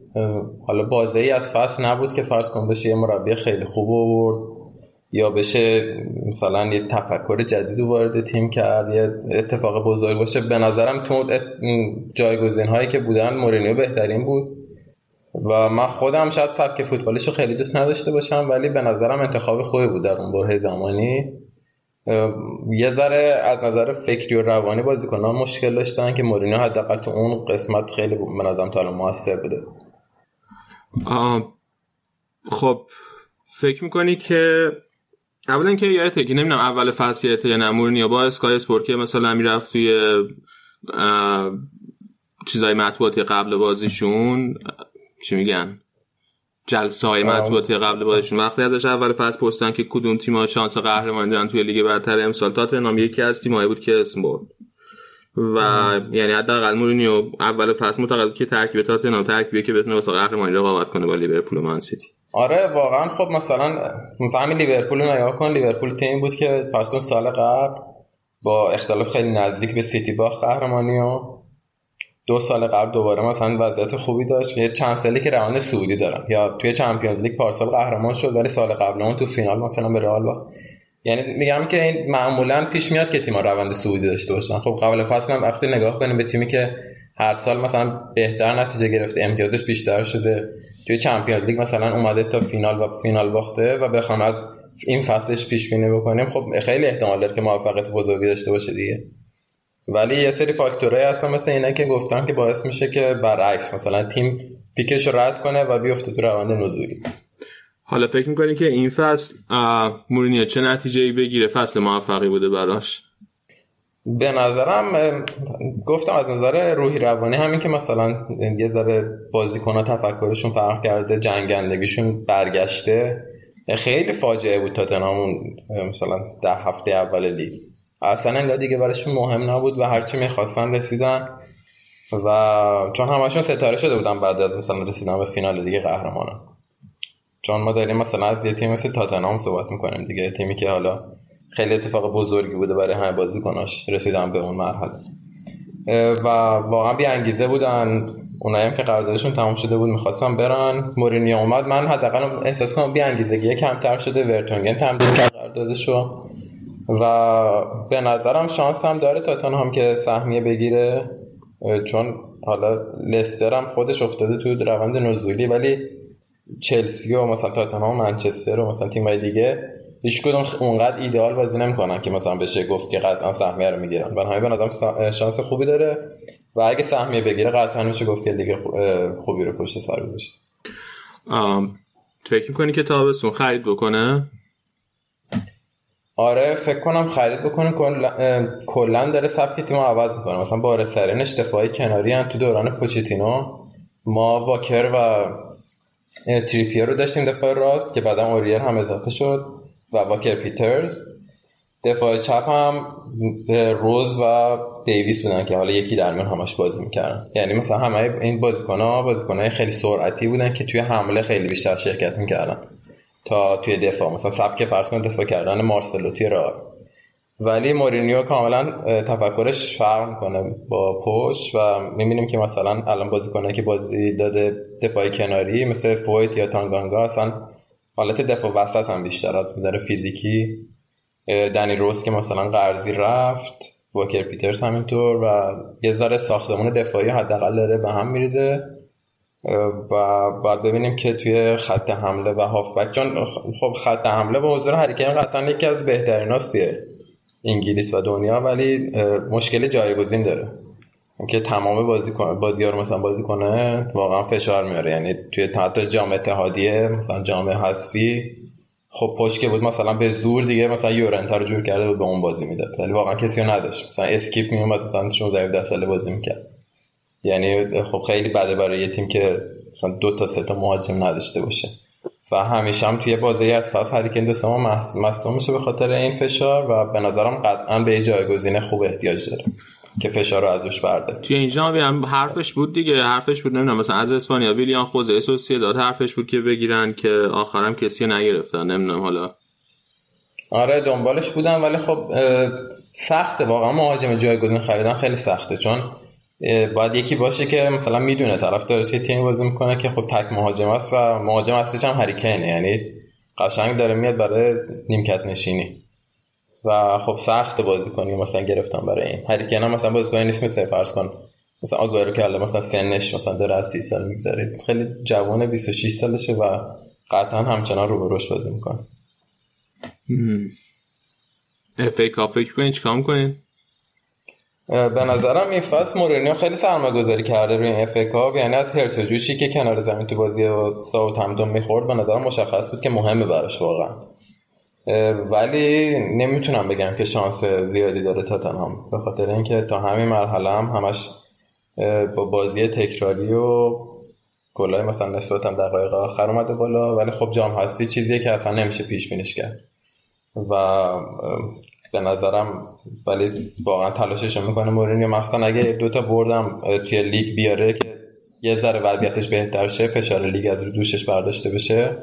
حالا بازه ای از فصل نبود که فرض کن بشه یه مربی خیلی خوب آورد یا بشه مثلا یه تفکر جدید وارد تیم کرد یه اتفاق بزرگ باشه. به نظرم تو جایگزین هایی که بودن مورینیو بهترین بود. و من خودم شاید سبک فوتبالیش رو خیلی دوست نداشته باشم ولی به نظرم انتخاب خوبی بود در اون بره زمانی. یه ذره از نظر فکری و روانی بازیکنان مشکل داشتن که مورینیو حداقل تو اون قسمت خیلی به نظرم تا الان موثر بوده. خب فکر می‌کنی که اولا که یادته که نمی‌دونم اول فصل یادته یا نه مورینیو با اسکای اسپورت که مثلا می‌رفت توی چیزای مطبوعاتی قبل بازیشون چی میگن؟ جلسه های مطبوعاتی قبل بازیشون وقتی ازش اول فصل پرسیدن که کدوم تیم شانس قهرمانی دارن توی لیگ برتر امسال تاتنهام یکی از تیمایی بود که اسم برد. و یعنی حداقل مورینیو اول فصل معتقد که ترکیب تاتنهام ترکیبی که بتونه واسه قهرمانی رقابت کنه با لیورپول و مان سیتی. آره واقعا خب مثلا مثلا همین لیورپول رو نگاه کن. لیورپول تیم بود که فرض کن سال قبل با اختلاف خیلی نزدیک به سیتی باخت قهرمانی و دو سال قبل دوباره مثلا وضعیت خوبی داشت. یه چند سالی که روند صعودی دارن یا توی Champions League پارسال قهرمان شد ولی سال قبل اون تو فینال مثلا به رئال با یعنی میگم که این معمولا پیش میاد که تیم‌ها روند صعودی داشته باشن. خب قبل فصل هم وقتی نگاه کنیم به تیمی که هر سال مثلا بهتر نتیجه گرفته امتیازش بیشتر شده توی چمپیونز لیگ مثلا اومده تا فینال و فینال باخته و بخوام از این فصلش پیش بینی بکنیم خب خیلی احتمال داره که موفقیت بزرگی داشته باشه دیگه. ولی یه سری فاکتورهای هستن مثل اینا که گفتم که باعث میشه که برعکس مثلا تیم پیکش رد کنه و بیفته تو روند نزولی. حالا فکر می‌کنی که این فصل مورینیو چه نتیجه ای بگیره؟ فصل موفقی بوده براش. به نظرم گفتم از نظر روحی روانی همین که مثلا یه ذره بازیکن تفکرشون فرق کرده جنگندگیشون برگشته خیلی فاجعه بود تاتنهام مثلا ده هفته اول لیگ. اصلا انگار دیگه براشون مهم نبود و هرچی می‌خواستن رسیدن. و چون همشون ستاره شده بودن بعد از مثلا رسیدن به فینال دیگه قهرمانان. چون ما داریم مثلا از یه تیم مثل تاتنهام صحبت می‌کنیم دیگه. تیمی که حالا خیلی اتفاق بزرگی بوده برای همه بازیکناش رسیدن به اون مرحله. و واقعا بی انگیزه بودن. اونایی هم که قراردادشون تموم شده بود می‌خواستم برن. مورینیو اومد. من حداقل احساس کنم بی انگیزگی کمتر شده. ورتونگن تمدید کرد قراردادشو. و به نظرم شانس هم داره تاتنهام که سهمیه بگیره. چون حالا لستر هم خودش افتاده تو روند نزولی ولی چلسی و مثلا تاتنهام و منچستر و مثلا تیمای دیگه هیچ کدوم اونقدر ایدئال بازی نمی‌کنن که مثلا بشه گفت که قطعا سهمیه رو می‌گیرن. برای به نظرم شانس خوبی داره و اگه سهمیه بگیره قطعا میشه گفت که دیگه خوبی رو پشت سر گذاشته. فکر می‌کنی که تابستون خرید بکنه؟ آره فکر کنم خرید بکنه کلا داره سبک تیم عوض می‌کنه. مثلا بار سرینش دفاعی کناری هم تو دوران پوچتینو ما واکر و تریپیر رو داشتیم دفاع راست که بعدا اوریر هم اضافه شد و واکر پیترز. دفاع چپ هم روز و دیویس بودن که حالا یکی در میان همش بازی می‌کردن. یعنی مثلا همه این بازیکن ها بازیکن خیلی سرعتی بودن که توی حمله خیلی بیشتر شرکت می‌کردن. تا توی دفاع. مثلا سبک فرض کن دفاع کردن مارسلو توی راه ولی مورینیو کاملا تفکرش فرق می‌کنه با پشت و می‌بینیم که مثلا الان بازیکنایی که بازی داده دفاع کناری مثل فویت یا تانگانگا اصلا حالت دفاع وسط هم بیشتر از نظر فیزیکی. دنی روز که مثلا قرضی رفت واکر پیترز همینطور و یه ذره ساختمون دفاعی حداقل داره به هم میریزه. و باید ببینیم که توی خط حمله و هافبک چون خب خط حمله با حضور هریکین قطعا یکی از بهترین توی انگلیس و دنیا ولی مشکل جایگزین داره. که تمام بازی بازی رو مثلا بازی کنه واقعا فشار میاره. یعنی توی حتی جام اتحادیه مثلا جام حذفی خب پشت که بود مثلا به زور دیگه مثلا یورنتا رو جور کرده و به اون بازی می‌داد. ولی واقعا کسی رو نداشت. مثلا اسکیپ میومد مثلا 16 17 ساله بازی می‌کرد. یعنی خب خیلی بده برای یه تیم که مثلا دو تا سه تا مهاجم نداشته باشه. و همیشه هم توی بازی از فصل هریکن دو سما مصدوم میشه به خاطر این فشار و به نظرم قطعا به جایگزین خوب احتیاج داره که فشار رو ازش برده توی اینجا هم حرفش بود دیگه حرفش بود نمی‌دونم مثلا از اسپانیا ویلیان خوزه سوسیه داد حرفش بود که بگیرن که آخرم کسی نگرفتن نمی‌دونم حالا. آره دنبالش بودن ولی خب سخته واقعا مهاجم جایگزین خریدن خیلی سخته چون باید یکی باشه که مثلا می‌دونه طرف داره توی تیم بازی می‌کنه که خب تک مهاجم است و مهاجم اصلیش هم هریکنه یعنی قشنگ داره میاد برای نیمکت نشینی. و خب سخت بازی کنی مثلا گرفتم برای این. هریکن هم مثلا بازیکن نیست مثل فرض کن مثلا آگوئرو که مثلا سنش مثلا داره از 30 سال میگذره. خیلی جوان 26 سالشه و قطعا همچنان رو به بازی می‌کنه. FA Cup فکر کنین چیکار به نظرم این فصل مورینیو خیلی سرمایه گذاری کرده روی این FA یعنی از حرص و جوشی که کنار زمین تو بازی ساوت همپتون می‌خورد به نظرم مشخص بود که مهمه براش واقعا. ولی نمی‌تونم بگم که شانس زیادی داره تاتنهام به خاطر اینکه تا همین مرحله هم همش با بازی تکراری و گلای مثلا نسبتا دقایق آخر اومده بالا. ولی خب جام هستی چیزیه که اصلا نمیشه پیش بینیش کرد. و به نظرم ولی واقعا تلاشش می‌کنه مورینیو. مخصوصا اگه دو تا برد هم توی لیگ بیاره که یه ذره وضعیتش بهتر شه فشار لیگ از رو دوشش برداشته بشه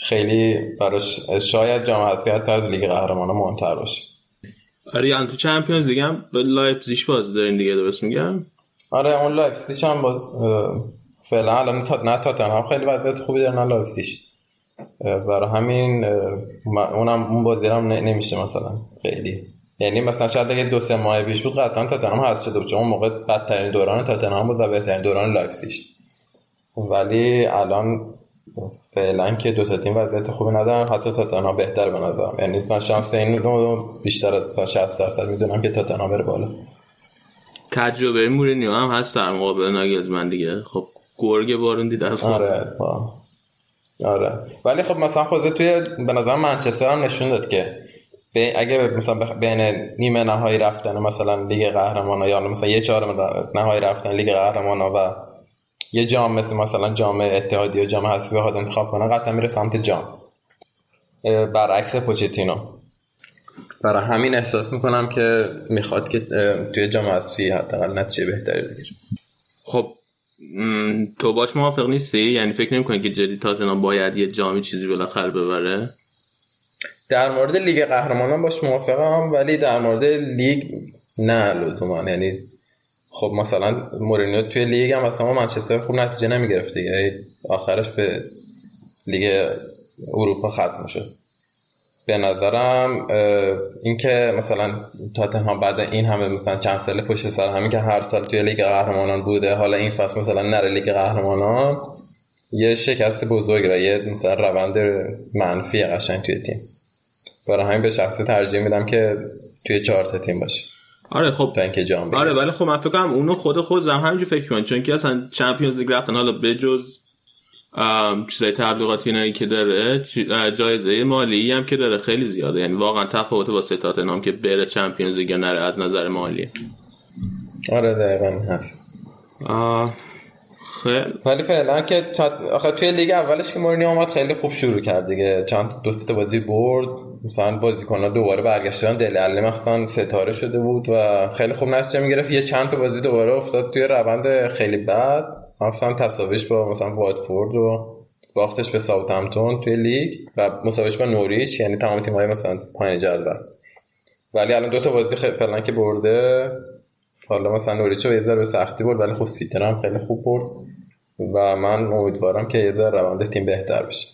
خیلی براش شاید جام حذفی حتی از لیگ قهرمانان مهمتر باشه. آره یعنی تو چمپیونز دیگه هم به لایپزیگ باز دارین دیگه درست میگم؟ آره اون لایپزیگ هم باز فعلا الان نه تاتنهام خیلی وضعیت خوبی دارن لایپزیگ. برای همین اونم اون بازی هم نمیشه مثلا خیلی. یعنی مثلا شاید اگه دو سه ماه پیش بود قطعا تاتنهام حذف شده بود چون اون موقع بدترین دوران تاتنهام بود و بهترین دوران لایپزیگ. ولی الان فعلا که دو تا تیم وضعیت خوبی ندارن حتی تاتنهام بهتر به نظرم. یعنی من شانس این رو بیشتر از 60 درصد می‌دونم که تاتنهام بره بالا. تجربه مورینیو هم هست در مقابل ناگلزمن دیگه. خب گرگ بارون دیده از آره آره. ولی خب مثلا خوزه توی به نظر منچستر هم نشون داد که اگه مثلا بین نیمه نهایی رفتن مثلا لیگ قهرمانان یا مثلا یه چهارم نهایی رفتن لیگ قهرمانان و یه جام مثل مثلا جام اتحادیه و جام حذفی بخواد انتخاب کنه قطعا میره سمت جام. برعکس پوچتینو. برای همین احساس می‌کنم که می‌خواد که توی جام حذفی حداقل نتیجه بهتری بگیره. خب تو باش موافق نیستی؟ یعنی فکر نمی‌کنی که جدی تاتنهام باید یه جامی چیزی بالاخره ببره؟ در مورد لیگ قهرمانان باش موافقم ولی در مورد لیگ نه لزوما. یعنی خب مثلا مورینیو توی لیگ هم مثلا منچستر خوب نتیجه نمی‌گرفت دیگه. آخرش به لیگ اروپا ختم شد به نظرم اینکه مثلا تاتنهام بعد این همه مثلا چند سال پشت سر همین که هر سال توی لیگ قهرمانان بوده حالا این فصل مثلا نره لیگ قهرمانان یه شکست بزرگه و یه مثلا روند منفی قشنگ توی تیم. برای همین به شخصی ترجیح میدم که توی چهار تا تیم باشه. آره خب. تا اینکه جام آره ولی خب من فکر کنم اونو خود خود زم همینجوری فکر کنم چون که اصلا چمپیونز لیگ رفتن حالا بجز چیزای تبلیغاتی اینایی که داره جایزه مالی هم که داره خیلی زیاده. یعنی واقعا تفاوت با ستات نام که بره چمپیونز لیگ نره از نظر مالی. آره دقیقا هست. خیلی. ولی فعلا که آخه توی لیگ اولش که مورینیو اومد خیلی خوب شروع کرد دیگه. چند دو تا بازی برد. مثلا بازیکن‌ها دوباره برگشتن. دل علی مثلا ستاره شده بود و خیلی خوب نتیجه می‌گرفت. یه چند تا بازی دوباره افتاد توی روند خیلی بد. مثلا تساویش با مثلا واتفورد و باختش به ساوثهمپتون توی لیگ و مساویش با نوریچ یعنی تمام تیم‌های مثلا پایین جدول. ولی الان دو تا بازی فعلا که برده حالا مثلا نوریچ یه ذره سختی برد ولی خب سیتر هم خیلی خوب برد و من امیدوارم که یه ذره روند تیم بهتر بشه.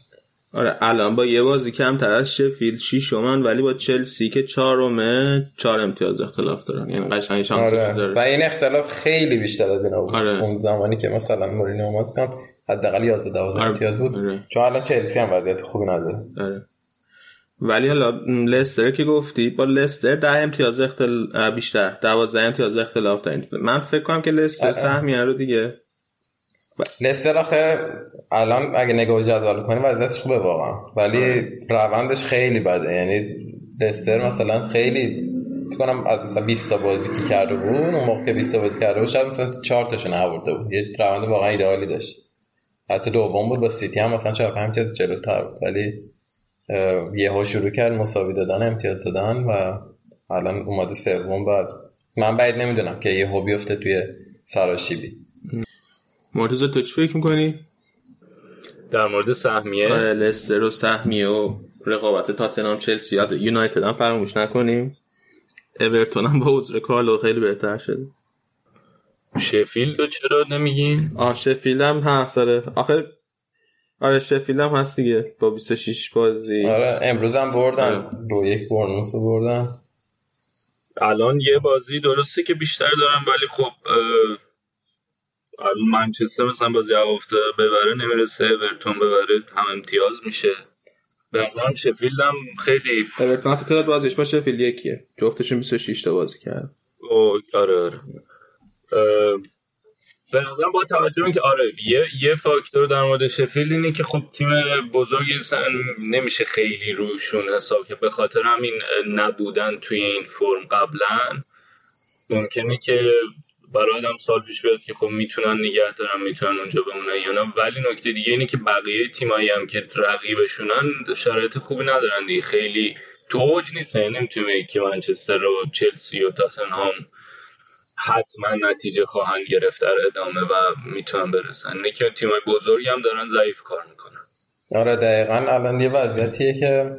آره الان با یه بازی کم تر از شفیلد شیشمن ولی با چلسی که چهارمه چهار امتیاز اختلاف دارن یعنی قشنگ شانسش آره. داره و این اختلاف خیلی بیشتر از اینا بود آره. اون زمانی که مثلا مورینیو اومد کنم حداقل 11 12 آره. امتیاز بود آره. چون الان چلسی هم وضعیت خوبی نداره آره. ولی حالا لستر که گفتی با لستر ده امتیاز اختل... بیشتر دوازده امتیاز اختلاف دارین من فکر کنم که لستر سهمیه رو دیگه لستر آخه الان اگه نگاه به جدول کنیم وضعیتش خوبه واقعا. ولی روندش خیلی بده. یعنی لستر مثلا خیلی کنم از مثلا 20 تا بازی که کرده بود اون موقع که 20 تا بازی کرده بود شاید مثلا 4 تاشو نبرده بود. یه روند واقعا ایدئالی داشت. حتی دوم بود با سیتی هم مثلا 4 5 امتیاز جلوتر بود. ولی یهو شروع کرد مساوی دادن امتیاز دادن و الان اومده سوم بعد. من بعید نمی‌دونم که یهو بیفته توی سراشیبی. مرتضی تو چی فکر می‌کنی؟ در مورد سهمیه؟ آره لستر و سهمیه و رقابت تاتنهام چلسی یا یونایتد هم فراموش نکنیم. اورتون هم با عذر کارلو خیلی بهتر شده. شفیلد رو چرا نمیگین؟ آه شفیلد هم هست آره. آخه آره شفیلد هم هست دیگه. با 26 بازی. آره امروز هم بردن. دو یک برنوس بردن. الان یه بازی درسته که بیشتر دارم ولی خب منچستر مثلا بازی هفته ببره نمی‌رسه اورتون ببره هم امتیاز میشه. به نظرم شفیلد هم خیلی اورتون حتی تعداد بازیش با شفیلد یکیه. جفتشون 26 تا بازی کرد او آره آره. به نظرم با توجه که آره یه, یه فاکتور در مورد شفیلد اینه که خب تیم بزرگی نمیشه خیلی روشون حساب که به خاطر همین نبودن توی این فرم قبلا. ممکنه که برای آدم سال پیش بیاد که خب می‌تونن نگه دارن می‌تونن اونجا بمونن یا نه. ولی نکته دیگه اینه که بقیه تیمایی هم که رقیبشونن شرایط خوبی ندارن دیگه. خیلی تو اوج نیست. یعنی نمی‌تونه که منچستر و چلسی و تاتنهام حتما نتیجه خواهند گرفت در ادامه و می‌تونن برسن. نه که تیمای بزرگی هم دارن ضعیف کار می‌کنن. آره دقیقا الان یه وضعیتیه که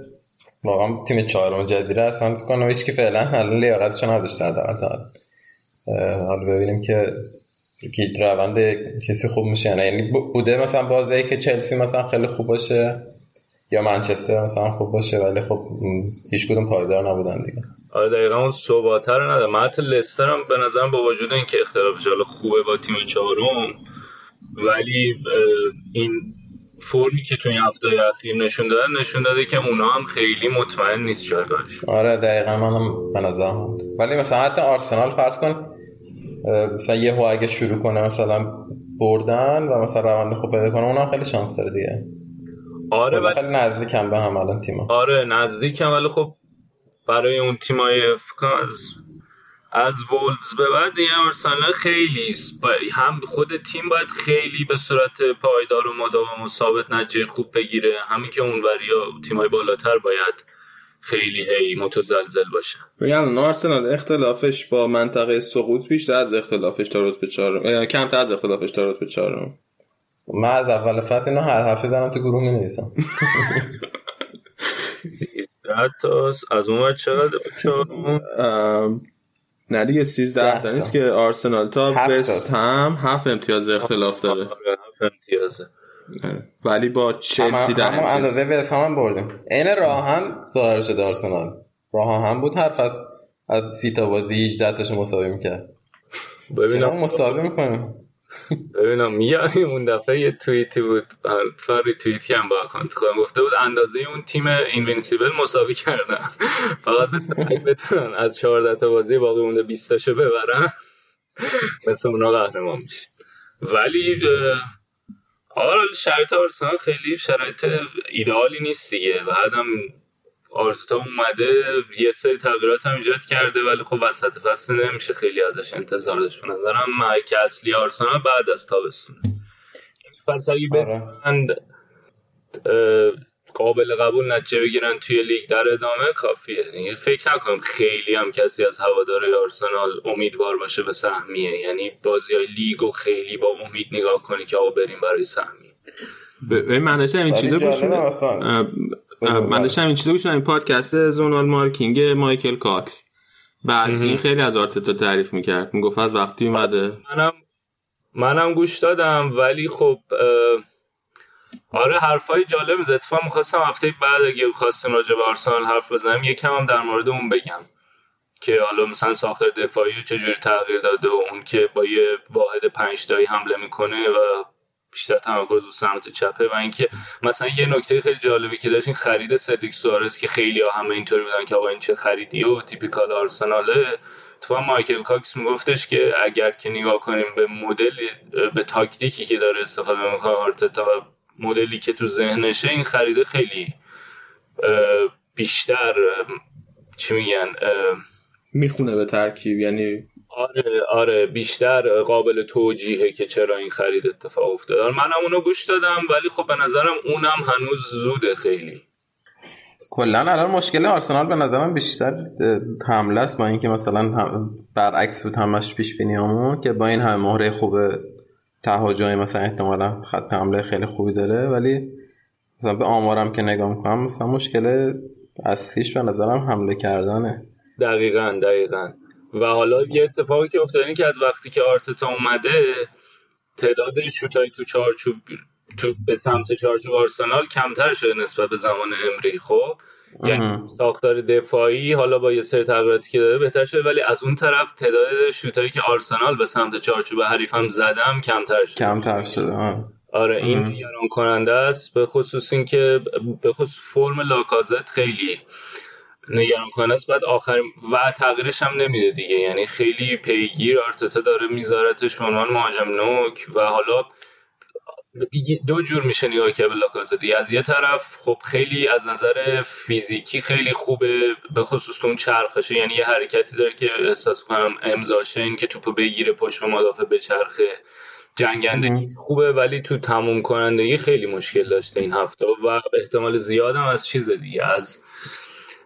واقعا تیم چهارم جزیره اصلا کنم هیچ که فعلا الان لیاقتشو نداشته در حالا ببینیم که کی روند کسی خوب میشه یعنی بوده مثلا بازی که چلسی مثلا خیلی خوب باشه یا منچستر مثلا خوب باشه ولی خب هیچ کدوم پایدار نبودن دیگه. آره دقیقا اون ثباته رو نداره من حتی لستر هم به نظرم با وجود اینکه اختلاف حالا خوبه با تیم چهارم ولی این فرمی که توی هفته اخیر نشون داده نشون داده که اونا هم خیلی مطمئن نیست جایگاهش آره دقیقا منم به نظرم ولی مثلا حتی آرسنال فرض کن مثلا یه هو اگه شروع کنه مثلا بردن و مثلا روند خوب پیدا کنه اونم خیلی شانس داره دیگه. آره ولی خیلی نزدیکم به هم الان تیما آره نزدیکم ولی خب برای اون تیمای از از وولفز به بعد دیگه آرسنال خیلی هم خود تیم باید خیلی به صورت پایدار و مداوم و ثابت نتیجه خوب بگیره. همین که اون وریا تیمای بالاتر باید خیلی هی متزلزل باشه. میگن آرسنال اختلافش با منطقه سقوط بیشتر از اختلافش تا رتبه 4 کمتر از اختلافش تا رتبه 4 من از اول فصل اینو هر هفته دارم تو گروه می‌نویسم. حتی از اون چقدر نه دیگه 13 تا. نیست که آرسنال تا بست هم هفت امتیاز اختلاف داره. آره، هفت امتیازه آره. ولی با چلسی در هم اندازه به هم بردیم. این راهن ظاهر شده آرسنال. راهن بود هر فصل از سی تا بازی 18 تاشو مساوی می‌کرد. ببینم. مساوی می‌کنیم؟ ببینم میگم اون دفعه یه توییتی بود فاری توییتی هم با اکانت خودم گفته بود اندازه اون تیم invincible مساوی کردن. فقط بتونن از 14 تا بازی باقی مونده 20 تاشو ببرن. مثل اونا قهرمان میشه ولی آره شرایط آرسنال خیلی شرایط ایدئالی نیست دیگه. بعدم آرتتا اومده یه سری تغییرات هم ایجاد کرده ولی خب وسط فصل نمیشه خیلی ازش انتظار داشت. به نظرم محک اصلی آرسنال بعد از تابستون. پس اگه بتونن قابل قبول نتیجه بگیرن توی لیگ در ادامه کافیه. یعنی فکر نکنم خیلی هم کسی از هواداره آرسنال امیدوار باشه به سهمیه. یعنی بازی های لیگ و خیلی با امید نگاه کنی که آقا بریم برای سهمیه. به من داشتم این چیزا من داشتم این چیزا گوش این پادکست زونال مارکینگ مایکل کاکس. بعد این خیلی از آرتتا تعریف می‌کرد. می‌گفت از وقتی اومده. منم منم گوش دادم ولی خب آره حرفای جالب می‌زد اتفاقا می‌خواستم هفته بعد اگه خواستیم راجع به آرسنال حرف بزنم یکم هم در مورد اون بگم. که حالا مثلا ساختار دفاعی چجوری تغییر داده و اون که با یه واحد پنج تایی حمله می‌کنه و بیشتر تمرکز رو سمت چپه و اینکه مثلا یه نکته خیلی جالبی که داشت این خرید سدریک سوارز که خیلی ها همه اینطوری بودن که آقا این چه خریدی و typical آرسناله بعد مایکل کاکس میگفتش که اگر که نگاه کنیم به مدل به تاکتیکی که داره استفاده می‌کنه آرتتا و مدلی که تو ذهنشه این خریده خیلی بیشتر چی میگن می‌خونه به ترکیب یعنی آره آره بیشتر قابل توجیهه که چرا این خرید اتفاق افتاد منم اونو گوش دادم ولی خب به نظرم اونم هنوز زوده خیلی. کلا الان مشکل آرسنال به نظرم بیشتر حمله است با اینکه مثلا برعکس بود همش پیش بینیامون که با این همه مهره خوب تهاجمی مثلا احتمالا خط حمله خیلی خوبی داره ولی مثلا به آمارم که نگاه می‌کنم مثلا مشکل اصلیش به نظرم حمله کردنه. دقیقا دقیقا. و حالا یه اتفاقی که افتاده که از وقتی که آرتتا اومده تعداد شوتای تو چارچوب تو به سمت چارچوب آرسنال کمتر شده نسبت به زمان امری خب؟ یعنی ساختار دفاعی حالا با یه سری تغییراتی که داره بهتر شده ولی از اون طرف تعداد شوتایی که آرسنال به سمت چارچوب حریفم زدم کمتر شده. کمتر شده آره این نگران کننده است به خصوص اینکه به خصوص فرم لاکازت خیلی نگران کننده است. بعد آخر و تغییرش هم نمیده دیگه. یعنی خیلی پیگیر آرتتا داره میذارتش به عنوان مهاجم نوک و حالا دو جور میشه نگاه کرد به لاکازتی از یه طرف خب خیلی از نظر فیزیکی خیلی خوبه به خصوص اون چرخشه. یعنی یه حرکتی داره که احساس کنم امضاشه این که توپو بگیره پشت مدافع به چرخه جنگندگی خوبه ولی تو تموم کنندگی خیلی مشکل داشته این هفته و احتمال زیادم از چیز دیگه از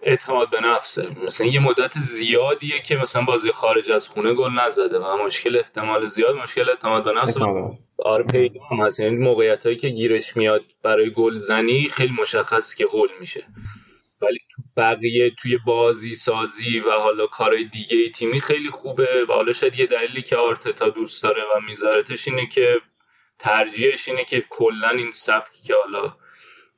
اعتماد به نفسه مثلا یه مدت زیادیه که مثلا بازی خارج از خونه گل نزده و مشکل احتمال زیاد مشکل اعتماد به نفس آره پیدا هم هست. یعنی موقعیت هایی که گیرش میاد برای گل زنی خیلی مشخص که هول میشه. ولی تو بقیه توی بازی سازی و حالا کارهای دیگه تیمی خیلی خوبه و حالا شاید یه دلیلی که آرتتا دوست داره و میذارتش اینه که ترجیحش اینه که کلا این سبکی که حالا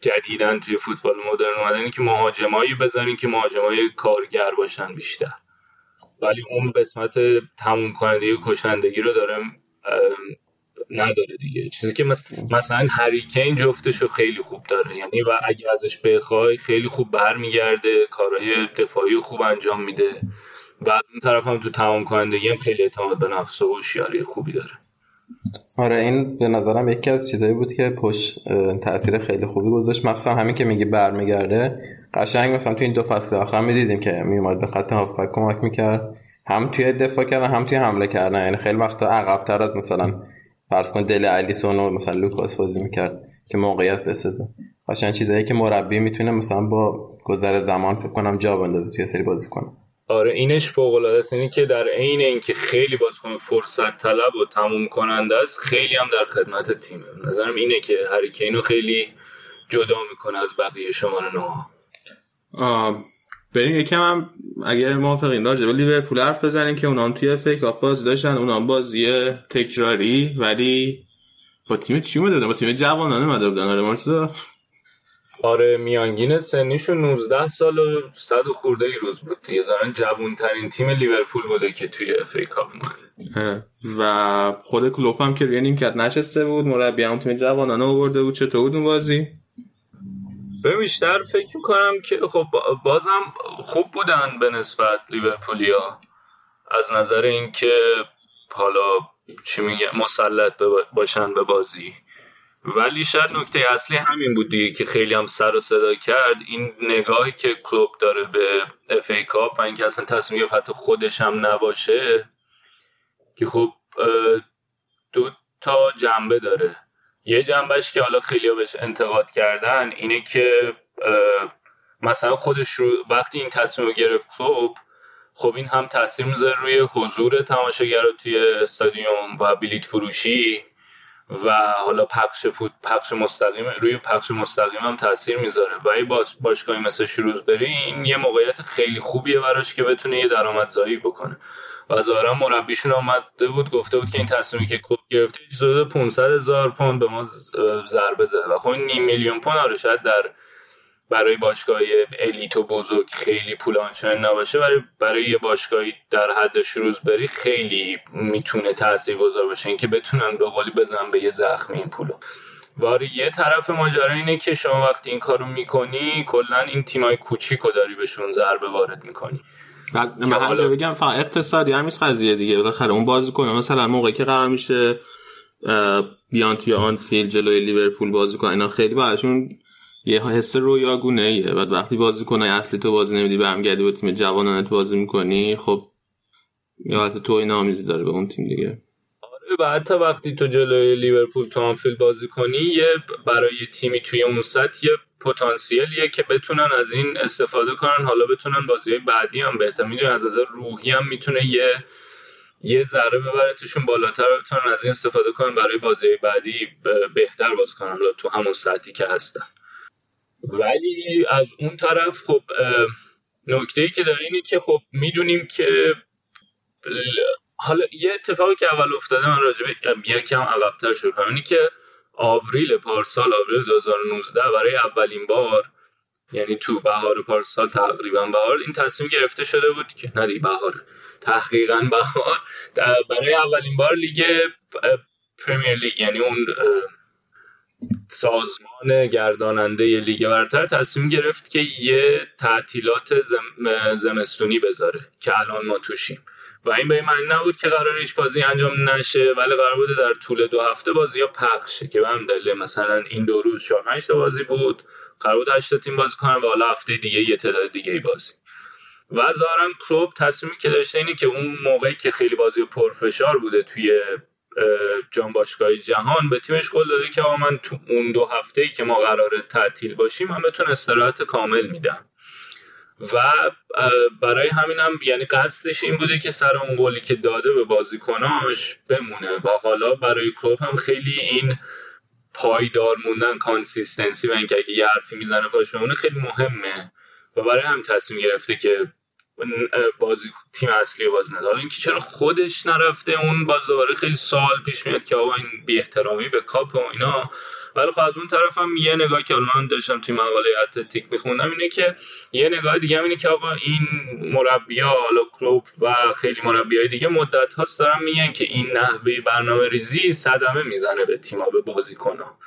جدیدن توی فوتبال مدرن اومدن که مهاجمایی بزنین که مهاجمای کارگر باشن بیشتر. ولی اون قسمت تموم کننده و کشندگی رو داره نداره دیگه. چیزی که مثلا, هریکین جفتش خیلی خوب داره. یعنی و اگه ازش بخوای خیلی خوب برمیگرده کارهای دفاعی خوب انجام میده. و اون طرف هم تو تمام کنندگی هم خیلی اعتماد به نفس و هوشیاری خوبی داره. آره این به نظرم یکی از چیزایی بود که پشت تاثیر خیلی خوبی گذاشت. مخصوصا همین که میگی برمیگرده. قشنگ مثلا تو این دو فصل آخر می‌دیدیم که میومد به خط هافبک کمک می‌کرد. هم توی دفاع کردن هم توی حمله کردن. یعنی خیلی وقتا عقبتر از مثلا فرض کن دل الیسون و مثلا لوکاس بازی می‌کرد که موقعیت بسازه. قشنگ چیزایی که مربی می‌تونه مثلا با گذر زمان فکر کنم جا بندازه توی سری بازی کنه. آره اینش فوق العاده است. اینی که در عین اینکه خیلی بازیکن فرصت طلب و تموم کننده است خیلی هم در خدمت تیمه. نظرم اینه که هریکینو خیلی جدا می‌کنه از بقیه شماره نه بریم یکم هم اگر موافقین راجع به لیورپول حرف بزنیم که اونام توی FA Cup بازی داشتن. اونام بازی تکراری ولی با تیم چی اومده با تیم جوانانه اومده بودن. آره آره میانگین سنیشون 19 سال و 100 خورده ای روز بود. دیگه جوون ترین تیم لیورپول بوده که توی FA Cup اومده. و خود کلوپ هم که روی نیمکت نشسته بود مربی هم تیم جوانانه آورده بود. چطور بود اون بازی؟ به بیشتر فکر می‌کنم که خب بازم خوب بودن به نسبت لیورپولیا. از نظر اینکه حالا چی میگه مسلط باشن به بازی. ولی شاید نکته اصلی همین بود دیگه که خیلی هم سر و صدا کرد. این نگاهی که کلوب داره به اف ای کاپ و اینکه اصلا تصمیم گرفت حتی خودش هم نباشه که خب دو تا جنبه داره. یه جنبهش که حالا خیلی بهش انتقاد کردن اینه که مثلا خودش رو وقتی این تصمیم گرفت کلوب خب این هم تاثیر می‌ذاره روی حضور تماشاگر توی استادیوم و بلیت فروشی و حالا پخش فوت پخش مستقیم روی پخش مستقیم هم تاثیر می‌ذاره. و باش باشگاهی مثل شروزبری این یه موقعیت خیلی خوبیه براش که بتونه یه درآمدزایی بکنه. و ظاهرا مربیشون آمده بود گفته بود که این تصمیمی که کلوب گرفته حدود 500 هزار پوند به ما ضربه زده. و خب نیم میلیون پوند آره شاید در برای باشگاه الیت و بزرگ خیلی پول آنچنان نباشه ولی برای یه باشگاهی در حد شروزبری خیلی می‌تونه تاثیر گذار باشه. اینکه بتونن به قولی بزنن به یه زخم این پولو. ولی یه طرف ماجرا اینه که شما وقتی این کارو می‌کنی کلا این تیمای کوچیکو داری بهشون ضربه وارد می‌کنی. من حالا بگم فقط اقتصادی هم نیست قضیه دیگه. بالاخره اون بازی کنه مثلا موقعی که قرار میشه بیان توی آن فیل جلوی لیورپول بازی کنه اینا خیلی براشون یه حس رویاگونه ایه بعد وقتی بازی کنه اصلی تو بازی نمیدی برمیگردی با تیم جوانانت بازی می‌کنی خب یا حتی تو این آمیزی داره به اون تیم دیگه. آره و حتی وقتی تو جلوی لیورپول تو آنفیلد بازی کنی یه برای تیمی توی اون سطح یه پتانسیلیه که بتونن از این استفاده کنن. حالا بتونن بازی بعدی هم بهتر. می‌دونی از نظر روحی هم می‌تونه یه یه ذره ببره توشون بالاتر بتونن از این استفاده کنن برای بازی بعدی بهتر باز کنن. تو همون سطحی که هستن. ولی از اون طرف خب نکته ای که داره اینه که خب می‌دونیم که حالا یه اتفاقی که اول افتاده من راجبه یکم عقبتر شروع کنم اینی که آوریل پارسال آوریل 2019 برای اولین بار یعنی تو بهار پارسال تقریبا بهار این تصمیم گرفته شده بود که نه بهار تحقیقا بهار برای اولین بار لیگ پرمیر لیگ یعنی اون سازمان گرداننده لیگ برتر تصمیم گرفت که یه تعطیلات زمستونی بذاره که الان ما توشیم. و این به این معنی نبود که قرار هیچ بازی انجام نشه ولی قرار بوده در طول دو هفته بازی ها پخشه که به هم دلیل مثلا این دو روز چهار تا بازی بود. قرار بود 8 تیم بازی کنن و حالا هفته دیگه یه تعداد دیگه بازی. و ظاهرا کلوپ تصمیمی که داشته اینه که اون موقعی که خیلی بازی پرفشار بوده توی جام باشگاهی جهان به تیمش قول داده که آقا من تو اون دو هفته ای که ما قراره تعطیل باشیم من بهتون استراحت کامل میدم و برای همین هم یعنی قصدش این بوده که سر اون قولی که داده به بازیکناش بمونه. و حالا برای کلوپ هم خیلی این پایدار موندن consistency و اینکه اگه یه حرفی می‌زنه پاش بمونه خیلی مهمه. و برای هم تصمیم گرفته که بازی تیم اصلی باز حالا اینکه چرا خودش نرفته اون باز دوباره خیلی سال پیش میاد که آقا این بی احترامی به کاپ و اینا. ولی خب از اون طرف هم یه نگاه که من داشتم توی مقاله اتلتیک میخوندم اینه که یه نگاه دیگه هم اینه که آقا این مربیا حالا کلوب و خیلی مربیای دیگه مدت هاست دارن میگن که این نحوه برنامه ریزی صدمه می‌زنه به تیما به بازیکنها.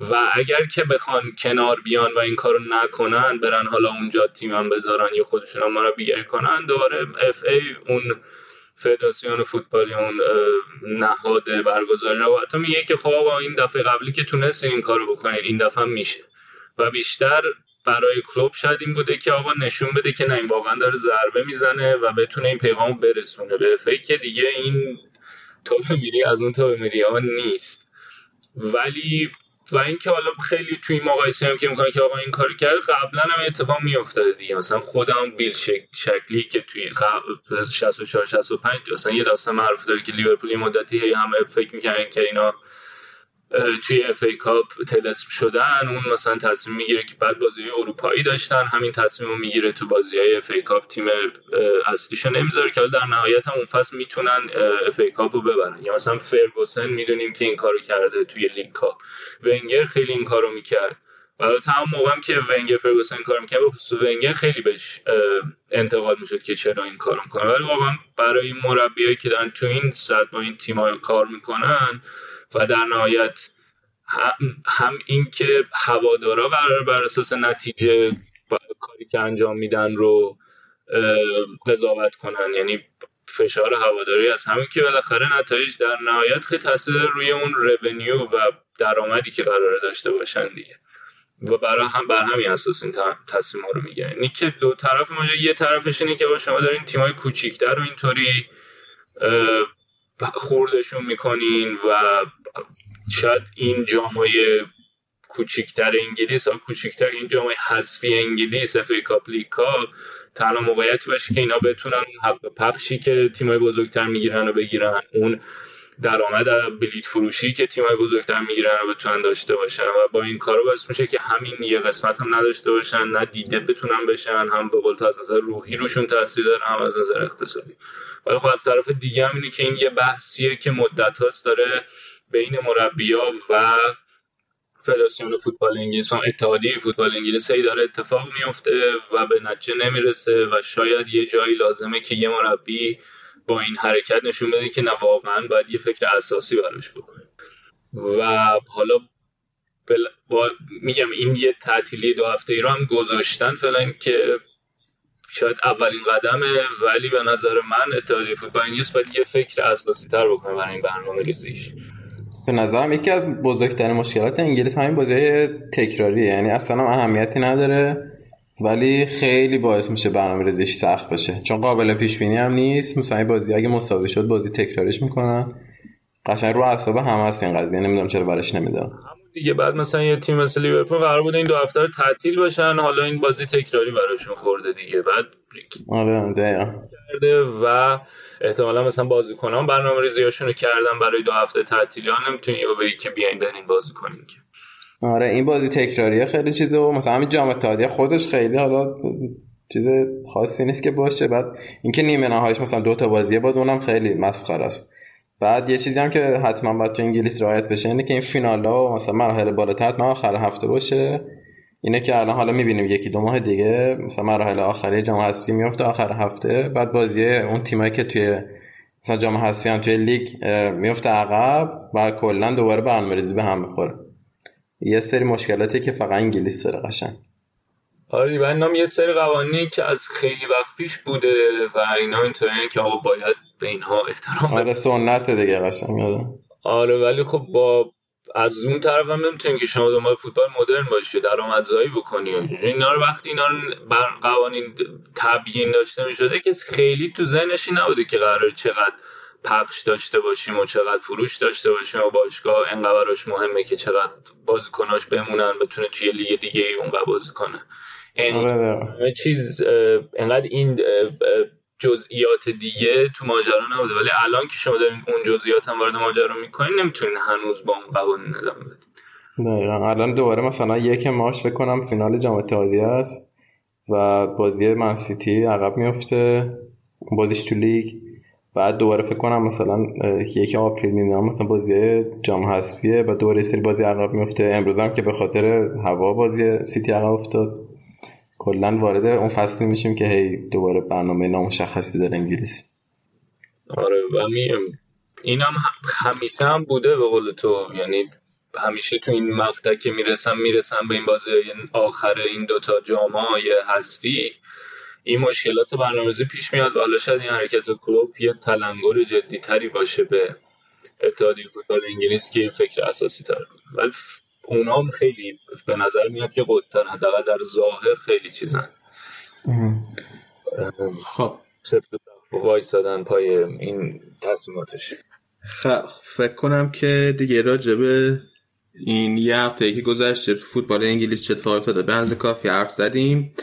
و اگر که بخوان کنار بیان و این کارو نکنن برن حالا اونجا تیمم بذارن یا خودشون هم مربیگری کنن دوباره اف ای اون فدراسیون فوتبالی اون نهاد برگزاری حتی میگه که خب این دفعه قبلی که تونستین این کارو بکنین این دفعه میشه. و بیشتر برای کلوب شاید این بوده که آقا نشون بده که نه این واقعا داره ضربه می‌زنه و بتونه این پیغام برسونه. به فکر که دیگه این تو میری از اون تو میری نیست. ولی و اینکه حالا خیلی توی مقایسه هم که می‌کنن که آقا این کاری کرد قبلا هم اتفاق میافتاده دیگه. مثلا خود بیل شنکلی که توی 64 65 مثلا یه داستان معروف داره که لیورپول مدتی همه فکر می‌کنن که اینا توی FA Cup طلسم شدن اون مثلا تصمیم می‌گیره که بعد بازی اروپایی داشتن همین تصمیم رو می‌گیره تو بازی های FA Cup تیم اصلیشو نمی‌ذاره که در نهایت هم اون فصل می‌تونن FA Cup رو ببرن. یا مثلا فرگوسن می‌دونیم که این کارو کرده توی League Cup. ونگر خیلی این کارو می‌کرد. و تمام هم که ونگر فرگوسن کار می‌کرد ونگر خیلی بهش انتقاد می‌شد که چرا این کارو می‌کنه. ولی واقعا برای مربیایی که دارن تو این سطح با این تیم کار می‌کنن و در نهایت هم, این که هوادارا قرار بر اساس نتیجه کاری که انجام میدن رو قضاوت کنن. یعنی فشار هواداری از همین که بالاخره نتایج در نهایت خیلی تاثیر روی اون رونیو و درآمدی که قراره داشته باشن دیگه. و برای هم بر همین اساس این تصمیم رو می‌گیرن. اینی که دو طرف ما یه طرفش اینه که با شما دارین تیمای کوچیکتر رو اینطوری خوردشون می‌کنین و شاید این جامعه کوچیکتر انگلیس ها کوچیکتر این جامعه حذفی انگلیس اف کاپ لیکا تنها موقعیتی باشه که اینا بتونن حق پخشی که تیمای بزرگتر می‌گیرن و بگیرن اون درآمد بلیت فروشی که تیمای بزرگتر می‌گیرن و بتونن داشته باشن و با این کارو باعث میشه که همین یه قسمت هم نداشته باشن نه دیده بتونن بشن هم به قول از نظر روحی روشون تاثیر داره هم از نظر اقتصادی. ولی خب از طرف دیگه هم اینه که این یه بحثیه که مدت هاست داره بین مربیا و فدراسیون فوتبال انگلیس و اتحادیه فوتبال انگلیس هی داره اتفاق میفته و به نتیجه نمی‌رسه و شاید یه جایی لازمه که یه مربی با این حرکت نشون بده که نه واقعا باید یه فکر اساسی براش بکنه. و حالا بل... با... میگم این یه تعطیلی دو هفته ای رو هم گذاشتن فعلا که شاید اولین قدمه ولی به نظر من اتحادیه فوتبال انگلیس باید یه فکر اساسی تر بکنه برای این برنامه ریزیش. به نظرم یکی از بزرگترین مشکلات انگلیس همین بازی تکراریه یعنی اصلا هم اهمیتی نداره ولی خیلی باعث میشه برنامه ریزیش سخت بشه. چون قابل پیش بینی هم نیست. مثلا بازی اگه مساوی شد بازی تکراریش می‌کنن. قشنگ رو اعصاب هم هست این قضیه. نمی‌دونم چرا براش نمی‌دونم. دیگه بعد مثلا یه تیم مثل لیورپول قرار بوده این دو هفته رو تعطیل باشن حالا این بازی تکراری براشون خورده دیگه. بعد آره کرده و احتمالا مثلا بازیکنان برنامه ریزیاشون رو کردن برای دو هفته تعطیلی. ها نمی‌تونی بگی که بیاین برین بازی کنین که. آره این بازی تکراریه خیلی چیزه و مثلا همین جام اتحادیه خودش خیلی حالا چیز خاصی نیست که باشه. بعد اینکه نیمه نهاییش مثلا دو تا بازیه باز اونم خیلی مسخره است. بعد یه چیزی هم که حتما باید تو انگلیس رعایت بشه اینه که این فینالا و مثلا مراحل بالاتر حتما آخر هفته باشه. اینه که الان حالا می‌بینیم یکی دو ماه دیگه مثلا مراحل آخری جام حذفی میفته آخر هفته. بعد بازی اون تیمایی که توی مثلا جام حذفی هم توی لیگ میفته عقب و کلا دوباره برنامه‌ریزی به هم می‌خوره. یه سری مشکلاتی که فقط انگلیس داره قشنگ. آره و یه سری قوانینی که از خیلی وقت پیش بوده و اینا اینطوری که آقا باید به اینها احترام آره سنت دیگه قشنگ آره. آره ولی خب با از اون طرف هم نمی‌تونیم که شما دنبال فوتبال مدرن باشی درآمدزایی بکنی. اینا رو وقتی اینا رو بر قوانین تبیین داشته می‌شده که خیلی تو ذهنش نبوده که قرار چقدر پخش داشته باشیم و چقدر فروش داشته باشیم و باشگاه انقدر مهمه که چقدر بازیکناش بمونن بتونه توی لیگ دیگه اونقدر بازی کنه. همه چیز انقدر این جزئیات دیگه تو ماجرا نبوده. ولی الان که شما دارین اون جزئیات هم وارد ماجرا می‌کنین نمی‌تونین هنوز با اون قوانین ادامه بدین. الان دوباره مثلا یک ماش بکنم فینال جام اتحادیه است و بازی منسیتی عقب میفته بازیش تو لیگ. بعد دوباره فکر کنم مثلا یک آپریل می‌دونم مثلا بازی جام حذفیه و دوباره سری بازی عقب میفته امروز هم که به خاطر هوا بازی سیتی عقب افتاد. کلا وارد اون فصلی میشیم که هی دوباره برنامه نامشخصی داره انگلیسی. آره و اینم همیشه هم بوده به قول تو. یعنی همیشه تو این مقطع که می‌رسم می‌رسم به این بازی آخر این دوتا جامعه حذفی این مشکلات برنامه‌ریزی پیش میاد. و حالا شاید این حرکت کلوب یه تلنگر جدی تری باشه به اتحادیه فوتبال انگلیس که فکر اساسی تر ولی اونا هم خیلی به نظر میاد که قدتر حداقل در ظاهر خیلی چیزن. خب. سفت وایسادن پای این تصمیماتش. خب فکر کنم که دیگه راجبه این یه هفته که گذشته فوتبال انگلیس چه اتفاقی افتاده؟ به کافی حرف زدیم.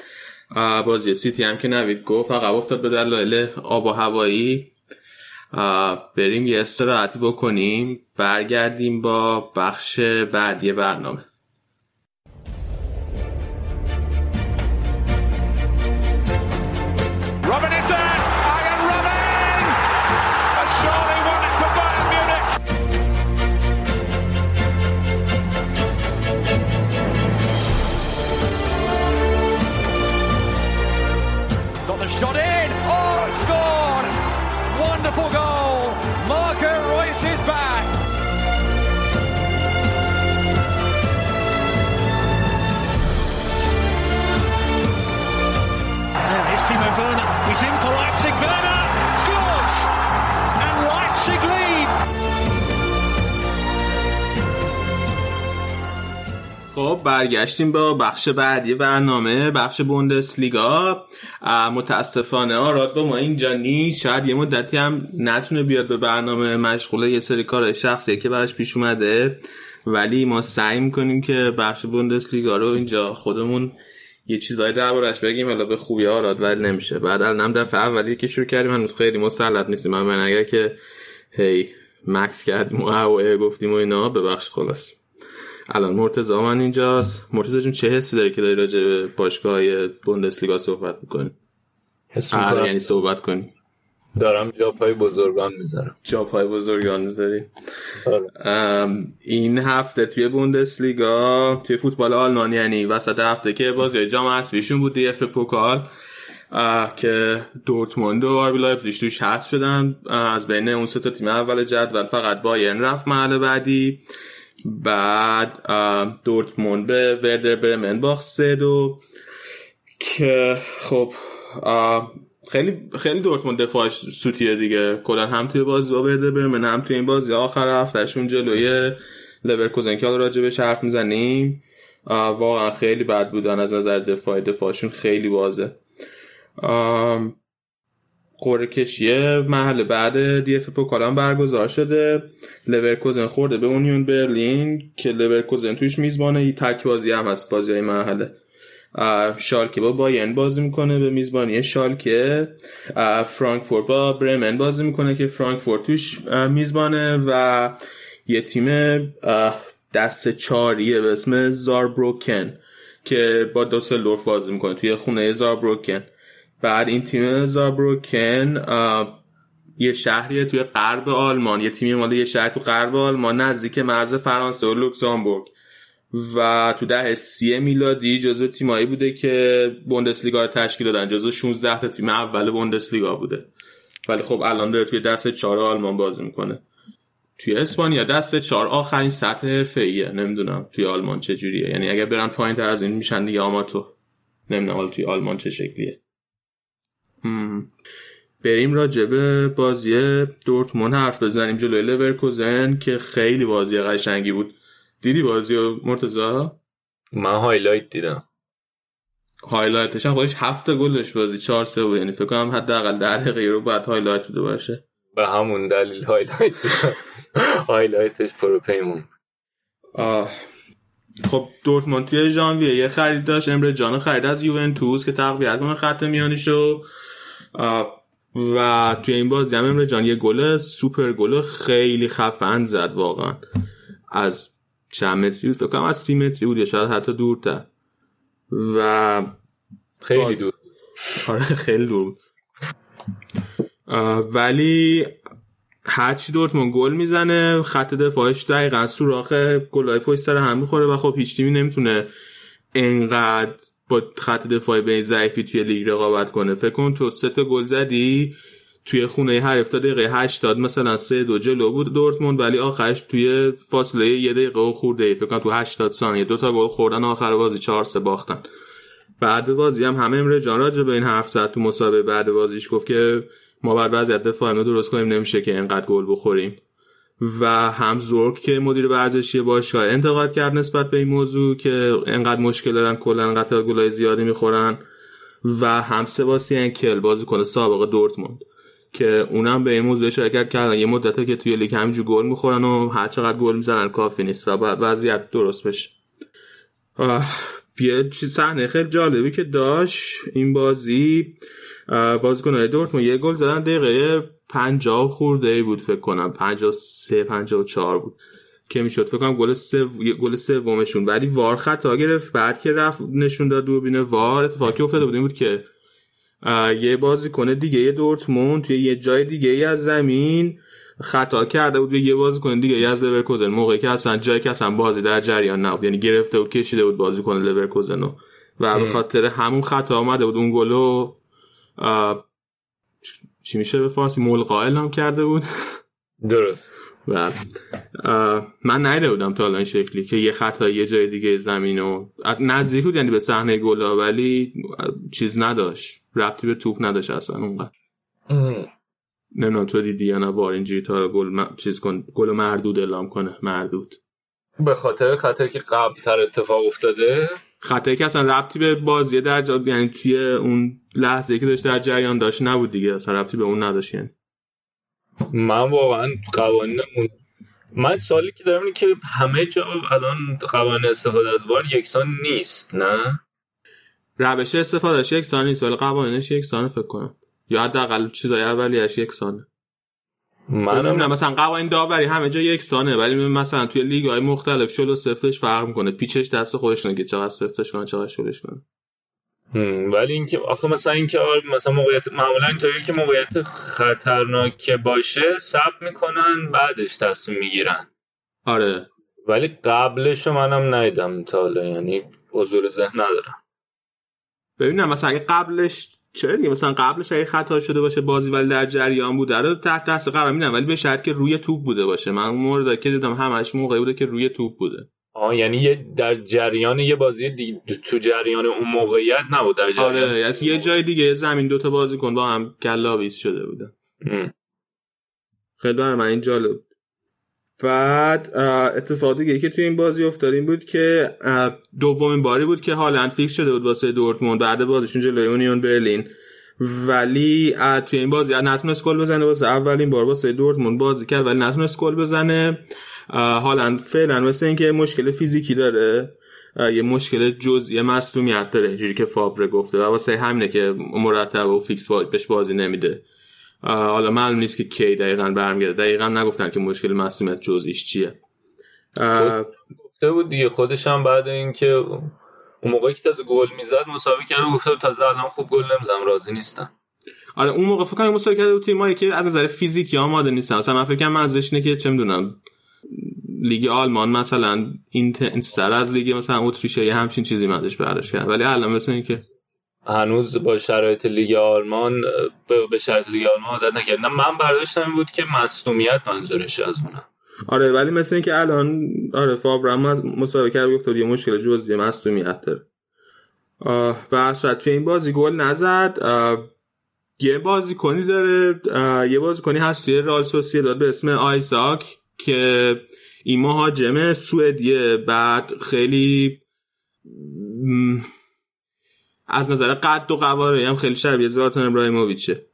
بازی سیتی هم که نوید گفت فقط افتاد به دلایل آب و هوایی. بریم یه استراحتی بکنیم برگردیم با بخش بعدی برنامه. خب برگشتیم با بخش بعدی برنامه بخش بوندسلیگا. متاسفانه آراد با ما اینجا نیست. شاید یه مدتی هم نتونه بیاد به برنامه مشغوله یه سری کار شخصی که براش پیش اومده. ولی ما سعی می‌کنیم که بخش بوندسلیگا رو اینجا خودمون یه چیزایی دربارش بگیم. حالا به خوبی آراد ولی نمیشه. بعد الان دفعه اولی که شروع کردیم هنوز خیلی مسلط نیستیم. من اگر که هی مکث کردیم و گفتیم و اینا. ببخشید خلاص. الان مرتضی من اینجاست. مرتضی جون چه حسی داری که داری راجع به باشگاه بوندسلیگا صحبت می‌کنی؟ حس آره، یعنی صحبت کنی. دارم جاپای بزرگان می‌ذارم. جاپای بزرگان می‌ذاری؟ آره. این هفته توی بوندسلیگا توی فوتبال آلمان یعنی وسط هفته که بازی جام حذفیشون بود DFB-Pokal که دورتموند و آربی لایپزیگ توش حذف شدن. از بین اون سه تا تیم اول جدول فقط بایرن رفت مرحله بعدی. بعد دورتموند به وردر برمن باخت سه دو که خب خیلی خیلی دورتموند دفاعش سوتیه دیگه. کلا هم توی بازی با وردر برمن هم توی این بازی آخر هفتهشون جلوی لورکوزن که حالا راجع بهش حرف می‌زنیم واقعا خیلی بد بودن از نظر دفاع دفاعشون خیلی بازه قرعه کشی محل بعد دی اف پوکالان برگزار شده. لورکوزن خورده به اونیون برلین که لورکوزن توش میزبانه تک بازی هم هست بازی های مرحله شالکه با بایرن بازی می‌کنه به میزبانی شالکه. فرانکفورت با برمن بازی می‌کنه که فرانکفورت توش میزبانه و یه تیم دسته چهاریه به اسم زاربروکن که با دوسلدورف بازی می‌کنه توی خونه زاربروکن. بعد این تیم زابروکن یه شهریه توی غرب آلمان یه تیمی مال یه شهر تو غرب آلمان نزدیک مرز فرانسه و لوکزامبورگ. و تو ده سی میلادی جزو تیمایی بوده که بوندسلیگا رو تشکیل دادن. جزو 16 تا تیم اول بوندسلیگا بوده. ولی خب الان داره توی دست چهار آلمان بازی می‌کنه. توی اسپانیا دست چهار آخرین سطح حرفه‌ایه. نمی‌دونم توی آلمان چه جوریه. یعنی اگه برن پایین از این میشن دیگه آماتو. نمی‌دونم حالا توی آلمان چه شکلیه. بریم راجع به بازی دورتموند حرف بزنیم. جلوی لورکوزن که خیلی بازی قشنگی بود. دیدی بازی مرتضی من highlight دیدم. highlight ش هم خودش هفت گل داشت بازی. چهار سه بود. یعنی فکر کنم حداقل در دقیقه رو بعد highlight بوده باشه. به همون دلیل highlight. highlight ش پر و پیمون. آه. خب دورتموند توی ژانویه یه خرید داشت. امره جان خرید از یوونتوس که تقویت کنه خط میانیشو. و توی این بازی هم امره جان یه گل سوپر گل خیلی خفن زد واقعا. از چند متری بود؟ فکر کنم از سی متری بود یا شاید حتی دورتر. و خیلی دور. آره خیلی دور بود. ولی هرچی دورتموند گل می‌زنه خط دفاعش دقیقا سوراخ گلای پشت سر هم می‌خوره و خب هیچ تیمی نمی‌تونه انقدر با خط دفاعی به ضعیفی توی لیگ رقابت کنه. فکر کن تو سه تا گل زدی توی خونه هر 70 دقیقه 80 مثلا سه دو جلو بود دورتموند ولی آخرش توی فاصله یه دقیقه و خورده فکر کنم تو 80 ثانیه. دو تا گل خوردن آخر بازی 4 3 باختن. بعد بازی هم همه امره جان راجع به این حرف زد تو مسابقه بعد بازیش. گفت که ما بر وضعیت دفاعی درست کنیم نمیشه که انقدر گل بخوریم. و هم زورک که مدیر ورزشی باشگاه انتقاد کرد نسبت به این موضوع که انقدر مشکل دارن کلا قطار گلای زیادی می‌خورن. و هم سباستیان کل بازیکن سابق دورتموند که اونم به این موضوع کرد که یه مدته که توی لیگ همینجور گل می‌خورن و هر چقدر گل می‌زنن کافی نیست و بعد وضعیت درست بشه. یه صحنه خیلی جالبی که داشت این بازی. بازیکن‌های دورتموند یه گل زدن دقیقه 50 خورده ای بود فکر کنم. 53 54 بود که می‌شد. فکر کنم گل سه گل سومشون. ولی وار خطا گرفت بعد که رفت نشون داد دوربین وار. اتفاقی افتاده بود این بود که یه بازیکن دیگه یه دورتموند توی یه جای دیگه ای از زمین خطا کرده بود به یه بازیکن دیگه از لورکوزن. موقعی که اصلا جایی که اصلا بازی در جریان نبود. یعنی گرفته بود کشیده بود بازیکن لورکوزن و به خاطر همون خطا آمده بود اون گلو چی میشه به فارسی؟ ملقائل هم کرده بود. درست. و من نیده بودم تا این شکلی که یه خطا یه جای دیگه زمین و نزدیک بود یعنی به صحنه گلا ولی چیز نداشت. ربطی به توپ نداشت اصلا اونقدر. نمی‌دونم تو دیدی یا نه تا گل م... چیز کن گل مردود اعلام کنه. مردود. به خاطر خطایی که قبل تر اتفاق افتاده خطایی که اصلا ربطی به بازی در جا... یعنی توی اون لحظه که داشت در جریان داشت نبود دیگه. اصلا ربطی به اون نداشت یعنی. من واقعا قوانین اون من سوالی که دارم اینه که همه جا الان قوانین استفاده از وار یکسان نیست نه؟ روش استفادهش یکسان نیست ولی قوانینش یکسانه فکر کنم. یا حداقل چیزای اولیش یکسانه. من نمی‌دونم مثلا قوانین داوری همه جا یکسانه ولی مثلا توی لیگ های مختلف شل و سفتش فرق می‌کنه. پیچش دست خودش که چقدر سفتش کنه چقدر شلش کنه. ولی اینکه آخه مثلا اینکه مثلا موقعیت معمولا اینطوری که موقعیت خطرناک باشه ثبت می‌کنن بعدش تصمیم می‌گیرن. آره. ولی قبلش منم ندیدم تا حالا یعنی حضور ذهن ندارم. ببینم مثلا اگه قبلش چرا دیگه؟ مثلا قبلش اگه خطا شده باشه بازی ولی در جریان بوده. رو تحت دست قرار میدن ولی به شرط که روی توپ بوده باشه. من اون مورد که دیدم همش موقعی بوده که روی توپ بوده. آه یعنی یه در جریان یه بازی دی... تو جریان اون موقعیت نبود در جریان. آره یعنی یه جای دیگه زمین دوتا بازی کن با هم گلاویز شده بودن. خیلی برای من این جالب. بعد اتفاق دیگه که توی این بازی افتاد این بود که دومین باری بود که هالند فیکس شده بود واسه دورتموند بعد بازیشون جلوی اونیون برلین. ولی توی این بازی نتونست گل بزنه واسه اولین بار واسه دورتموند بازی کرد ولی نتونست گل بزنه. هالند فعلا مثل اینکه مشکل فیزیکی داره یه مشکل جزئی مصدومیت داره اینجوری که فاوره گفته و واسه همینه که مرتب و فیکس بهش بازی نمیده. حالا معلوم نیست که کی دقیقا برمیگرده. دقیقا نگفتن که مشکل مصدومیت جزئیش چیه. گفته بود دیگه خودش هم بعد اینکه اون موقعی که تازه گل می‌زد مسابقه کرده گفته تازه الان خوب گل نمی‌زنم راضی نیستم. آره اون موقع فکر کنم مسابقه کرده بود تیمایی که از نظر فیزیکی آماده نیستن. مثلا من فکر کنم منظورش اینه که چه می‌دونم لیگ آلمان مثلا اینتنستر از لیگ مثلا اتریشه یه همچین چیزی مدش برداشت کردن. ولی الان مثل که هنوز با شرایط لیگ آلمان به شرایط لیگ آلمان عادت نکرد نه من برداشتم بود که مصونیت منظورش از اونم. آره ولی مثل اینکه الان آره فاورم از مسابقه کرد گفت یه مشکل جزئی مصونیت داره. و توی این بازی گل نزد. یه بازی کنی داره یه بازی کنی هست توی رال داد به اسم آیزاک که این مهاجم سوئدیه. بعد خیلی از نظر قد و قواره هم خیلی شبیه زلاتان ابراهیموویچه.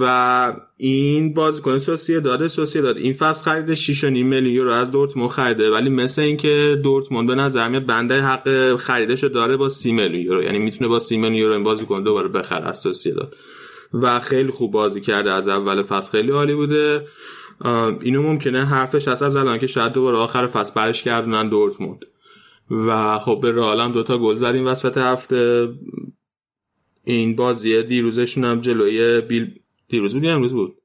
و این بازیکن سوسیه داده سوسیه داد این فصل خرید 6.5 میلیون یورو از دورتموند خریده. ولی مثل اینکه دورتموند به نظر میاد بنده حق خریدش داره با 30 میلیون یورو. یعنی می‌تونه با 30 میلیون یورو این بازیکن دوباره بخره از سوسیه داد و خیلی خوب بازی کرده. از اول فصل خیلی عالی بوده. اینو ممکنه حرفش هست از الان که شاید دوباره آخر فصل برش گردونن دورتموند. و خب به رئال هم دوتا گل زدیم وسط هفته. این بازی دیروزشون هم جلوی بیل دیروز بود امروز بود؟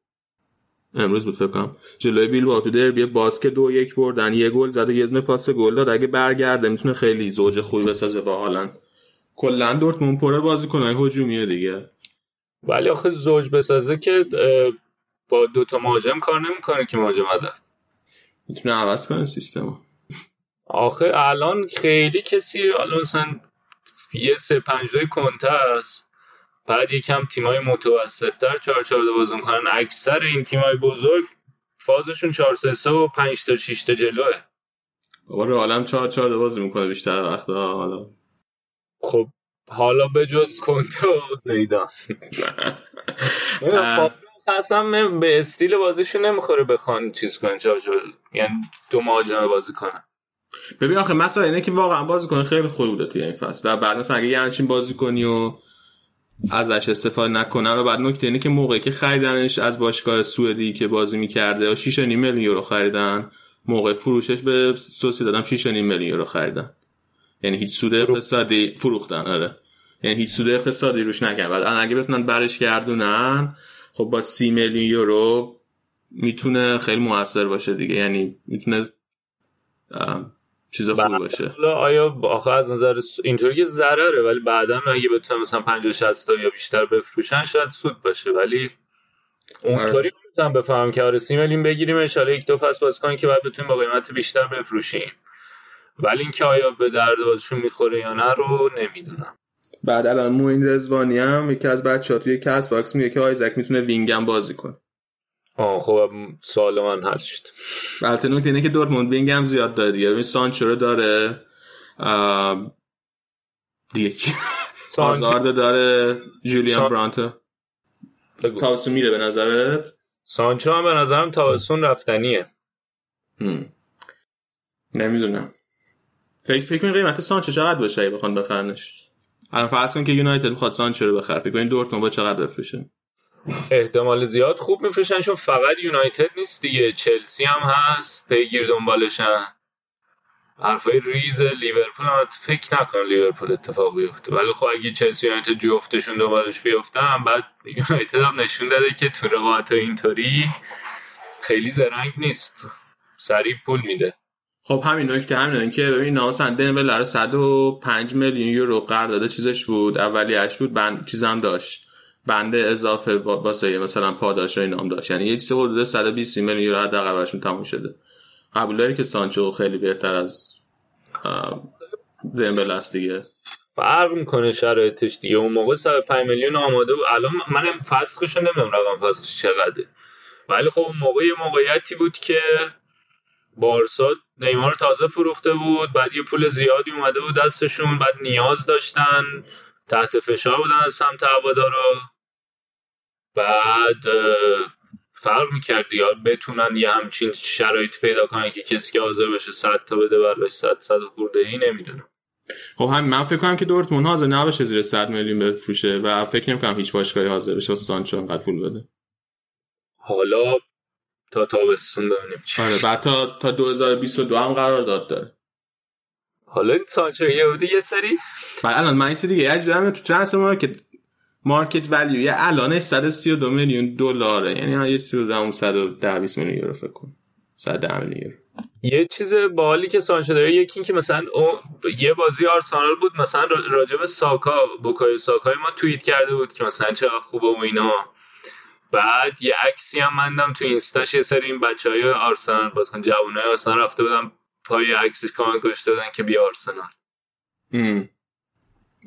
امروز بود فکر کنم. جلوی بیل با تو دربی باسک دو یک بردن یه گل زده یه دونه پاس گل داد. اگه برگرده می‌تونه خیلی زوج خوبی بسازه با هالند. کلا دورتموند پره بازیکنای هجومیه دیگه. ولی آخه زوج بسازه که با دو تا مهاجم کار نمی‌کنه که مهاجم هدف. می‌تونه عوض کنه سیستمو. آخه الان خیلی کسی الان مثلا یه سه پنج دوی کنته است. بعد یکم تیمای متوسط تر 4 4 بازی می‌کنن. اکثر این تیمای بزرگ فازشون 4 3 3 و 5 تا 6 تا جلوه. بابا رو عالم 4 4 بازی می‌کنه بیشتر وقتا حالا. خب حالا به جز کنته و زیدان. اصلا به استیل بازیشون نمی‌خوره بخوان چیز کنن چار یعنی دو مهاجم بازی کنن. ببین آخه مثلا اینه که واقعا بازی کنه خیلی خوبی بوده توی این فصل. و بعد مثلا اگه یه همچین بازی کنی و ازش استفاده نکنن و بعد نکته اینه که موقعی که خریدنش از باشگاه سوئدی که بازی می‌کرده و 6.5 میلیون یورو خریدن موقع فروشش به سوسی دادم 6.5 میلیون یورو خریدن. یعنی هیچ سود اقتصادی فروختن آره. یعنی هیچ سود اقتصادی روش نکردن. بعد اگه بتونن برش گردونن خب با 30 میلیون یورو می‌تونه خیلی موثر باشه دیگه. یعنی می‌تونه چیز خوب باشه. آیا آخه از نظر اینطوری که ضرره ولی بعدا اگه بتونن مثلا 50 60 تا یا بیشتر بفروشن شاید سود باشه. ولی اونطوری می‌تونم بفهمم که آره 30 میلیون بگیریم ان یک دو فصل باز کنیم که بعد بتونیم با قیمت بیشتر بفروشیم. ولی اینکه آیا به درد بازیشون می‌خوره یا نه رو نمی‌دونم. بعد الان موین رزوانی هم یکی از بچه‌ها توی Castbox میگه که آیزک می‌تونه wing م بازی کنه. آه خب سوال من حل شد. البته نکته اینه که دورتموند wing هم زیاد داره دیگه. این سانچو رو داره. دیگه آزارد داره. جولیان سان... برانتو. تابستون میره به نظرت؟ سانچو هم به نظرم تابستون رفتنیه. نمی‌دونم. فکر فکر کنم قیمت سانچو چقدر باشه اگه بخوان بخرنش؟ الان فرض کن که یونایتد می‌خواد سانچو رو بخره. فکر کنین دورتموند با چقدر بفروشه؟ احتمال زیاد خوب میفروشن چون فقط یونایتد نیست دیگه. چلسی هم هست پیگیر دنبالشن. حرفای ریز لیورپول هم فکر نکنم لیورپول اتفاق بیفته. ولی خب اگه چلسی یونایتد جفتشون دنبالش بیفتن بعد یونایتد هم نشون داده که تو رقابت اینطوری خیلی زرنگ نیست. سریع پول میده. خب همین نکته همین که ببین مثلا دمبل 105 میلیون یورو قرارداد چیزش بود اولیش بود بند چیزم داشت. بنده اضافه واسه مثلا پاداش و اینام داشت. یعنی یه چیز حدود 120 میلیون یورو حداقل براشون تموم شده. قبول داری که سانچو خیلی بهتر از دمبل است دیگه. فرق می‌کنه شرایطش دیگه. اون موقع 105 میلیون آماده بود. الان منم فسخش نمی‌دونم رقم فسخش چقدره. ولی خب اون موقع یه موقعیتی بود که بارسا نیمار تازه فروخته بود. بعد یه پول زیادی اومده بود دستشون. بعد نیاز داشتن. تحت فشار بودن از سمت هوادارا. بعد فرق می‌کرد یا بتونن یه همچین شرایط پیدا کنن که کسی که حاضر بشه 100 تا بده براش 100 100 خورده ای نمی‌دونم. خب هم من فکر کنم که دورتموند حاضر نباشه زیر 100 میلیون بفروشه و فکر نمی کنم هیچ باشگاهی حاضر بشه سانچو انقدر پول بده. حالا تا تابستون ببینیم چی آره بعد تا تا 2022 هم قرار داد داره. حالا این سانچو یه یه سری بعد الان من دیگه یه جوری تو ترانسفر مارکت مارکت ولیو یه الان 132 میلیون دلاره. یعنی یه چیزی بودم 110 20 میلیون یورو فکر کنم 110 میلیون یورو. یه چیز باحالی که سانچو داره یکی این که مثلا او یه بازی آرسنال بود مثلا راجب ساکا بوکای ساکای ما توییت کرده بود که مثلا چقدر خوبه و اینا. بعد یه عکسی هم مندم تو اینستاش یه سری این بچه های آرسنال بازکن جوانای آرسنال رفته بودم پای عکسش کامنت گذاشته بودن که بیا آرسنال.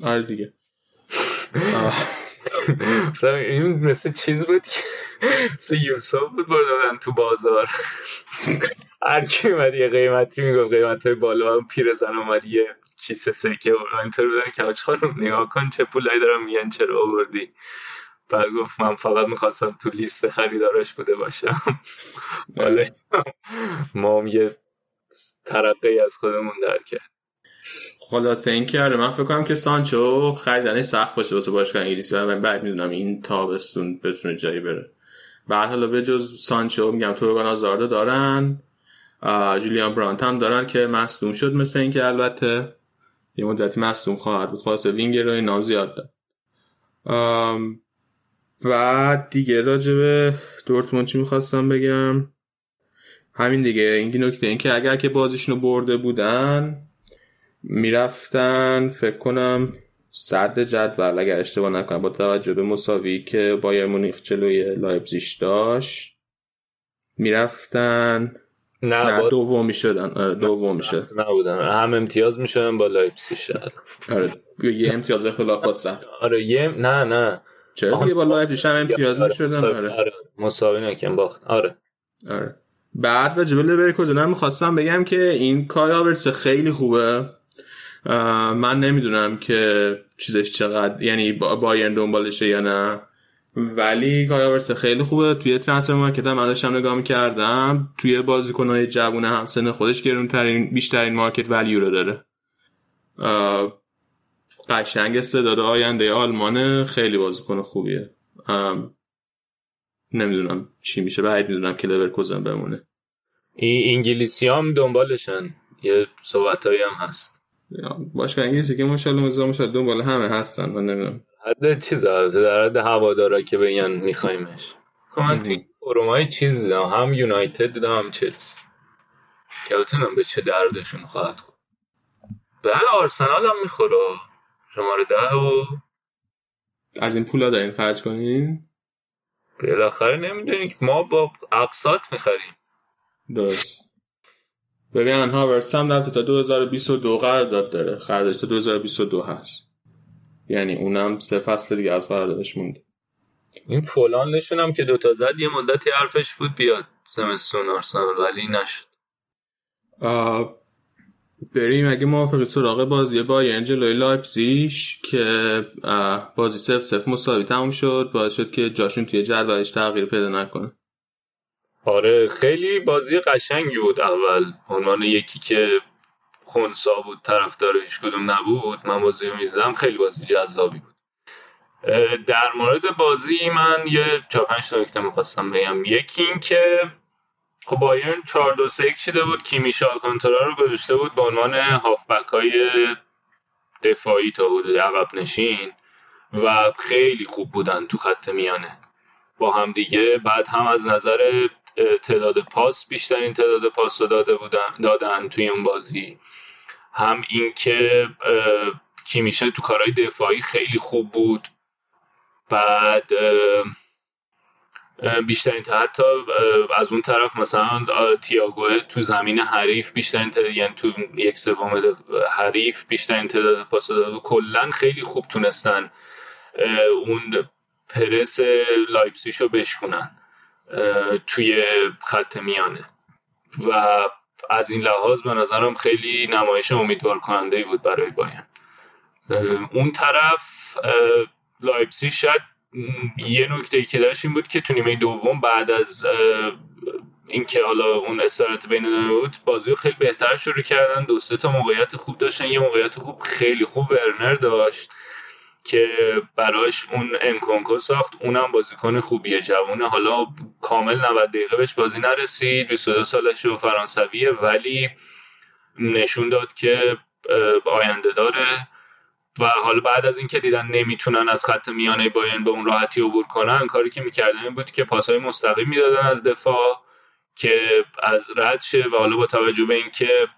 آره دیگه. این مثل چیز بود که مثل یوسف بود بردادن تو بازار. هر کی اومد یه قیمتی می‌گفت قیمت های بالا هم پیر زن اومد یه کیسه سکه و اینطور بودن که آج خانم نگاه کن چه پولایی دارم میگن چرا آوردی؟ بعد گفت من فقط می‌خواستم تو لیست خریدارش بوده باشم. حالا ما هم یه ترقی از خودمون در کرد خلاصه این که آره من فکر کنم که سانچو خریدنش سخت باشه واسه باشگاه انگلیسی. من بعد می‌دونم این تابستون بتونه جایی بره. بعد حالا به جز سانچو میگم تورگان آزاردو دارن. جولیان برانت هم دارن که مصدوم شد مثل اینکه البته یه مدتی مصدوم خواهد بود. خلاصه وینگر رو اینا زیاد دارن. و دیگه راجع به دورتموند چی می‌خواستم بگم؟ همین دیگه. این نکته این که اگر که بازیشون رو برده بودن می‌رفتن فکر کنم صد جدول اگر اشتباه نکنم با توجه به مساوی که بایر مونیخ جلوی لایپزیش داشت می‌رفتن. نه, نه با... دوم می‌شدن. آره دوم می‌شد. نبودن. هم امتیاز می‌شدن با لایپزیگ آره یه امتیاز اختلاف واسه. آره یه نه نه. چرا یه با لایپزیگ هم امتیاز می‌شدن؟ آره. آره مساوی نکن باخت. آره. آره. بعد راجع به لورکوزن هم می‌خواستم بگم که این کای خیلی خوبه. من نمی‌دونم که چیزش چقدر یعنی بایرن دنبالشه یا نه. ولی کای آورتس خیلی خوبه. توی Transfermarkt هم داشتم نگاه می‌کردم. توی بازیکنهای جوون همسن خودش گرونترین بیشترین market value رو داره. قشنگ استعداد آینده آلمان خیلی بازیکن خوبیه. نمی‌دونم چی میشه. بعد می‌دونم که لورکوزن بمونه. انگلیسی هم دنبالشن. یه صحبت هم هست. باشگاه انگلیسی که ماشاءالله مزا ماشاءالله دنبال همه هستن من نمی‌دونم. حد چیز البته در حد هوادارا که بگن میخوایمش من توی فروم های چیز دیدم هم یونایتد دیدم هم چلسی. که بتونم به چه دردشون خواهد خود بله آرسنال هم می‌خوره. شماره ده و از این پولا دارین خرج کنین؟ بالاخره نمی‌دونی که ما با اقساط می‌خریم. درست. ببین هاورس هم رفته تا 2022 قرارداد داره. خریدش تا 2022 هست. یعنی اونم سه فصل دیگه از قراردادش مونده. این فلان هم که دوتا زد یه مدتی حرفش بود بیاد زمستون آرسنال ولی نشد. بریم اگه موافقی سراغ بازی با جلوی لایپزیش که بازی سف سف مساوی تموم شد. باعث شد که جاشون توی جدولش تغییر پیدا نکنه. آره خیلی بازی قشنگی بود اول. عنوان یکی که خونسا بود طرفدار هیچ کدوم نبود. من بازی می‌دیدم خیلی بازی جذابی بود. در مورد بازی من یه چهار پنج نکته می‌خواستم بگم. یکی این که خب بایرن 4 2 3 چیده بود. کی میشال رو گذاشته بود به عنوان هافبک های دفاعی تا بود عقب نشین و خیلی خوب بودن تو خط میانه. با هم دیگه بعد هم از نظر تعداد پاس بیشترین تعداد پاس رو داده بودن دادن توی اون بازی. هم اینکه کی میشه تو کارهای دفاعی خیلی خوب بود. بعد بیشترین حتی از اون طرف مثلا تییاگو تو زمین حریف بیشترین یعنی تو یک سوم حریف بیشترین تعداد پاس داد کلا خیلی خوب تونستن اون پرس لایپسیش رو بشکنن توی خط میانه. و از این لحاظ به نظرم خیلی نمایش امیدوار کننده بود برای باین اون طرف لایپسی شاید یه نکته که داشت این بود که تو نیمه دوم بعد از اینکه حالا اون استراحت بین بود بازی خیلی بهتر شروع کردن. دو تا موقعیت خوب داشتن. یه موقعیت خوب خیلی خوب ورنر داشت. که براش اون انکونکو ساخت. اونم بازیکن خوبیه جوونه. حالا کامل 90 دقیقه بهش بازی نرسید. 22 سالش و فرانسویه ولی نشون داد که آینده داره. و حالا بعد از اینکه دیدن نمی‌تونن از خط میانه بایرن به اون راحتی عبور کنن کاری که می‌کردن بود که پاسهای مستقیم می‌دادن از دفاع که از رد شه. و حالا با توجه به اینکه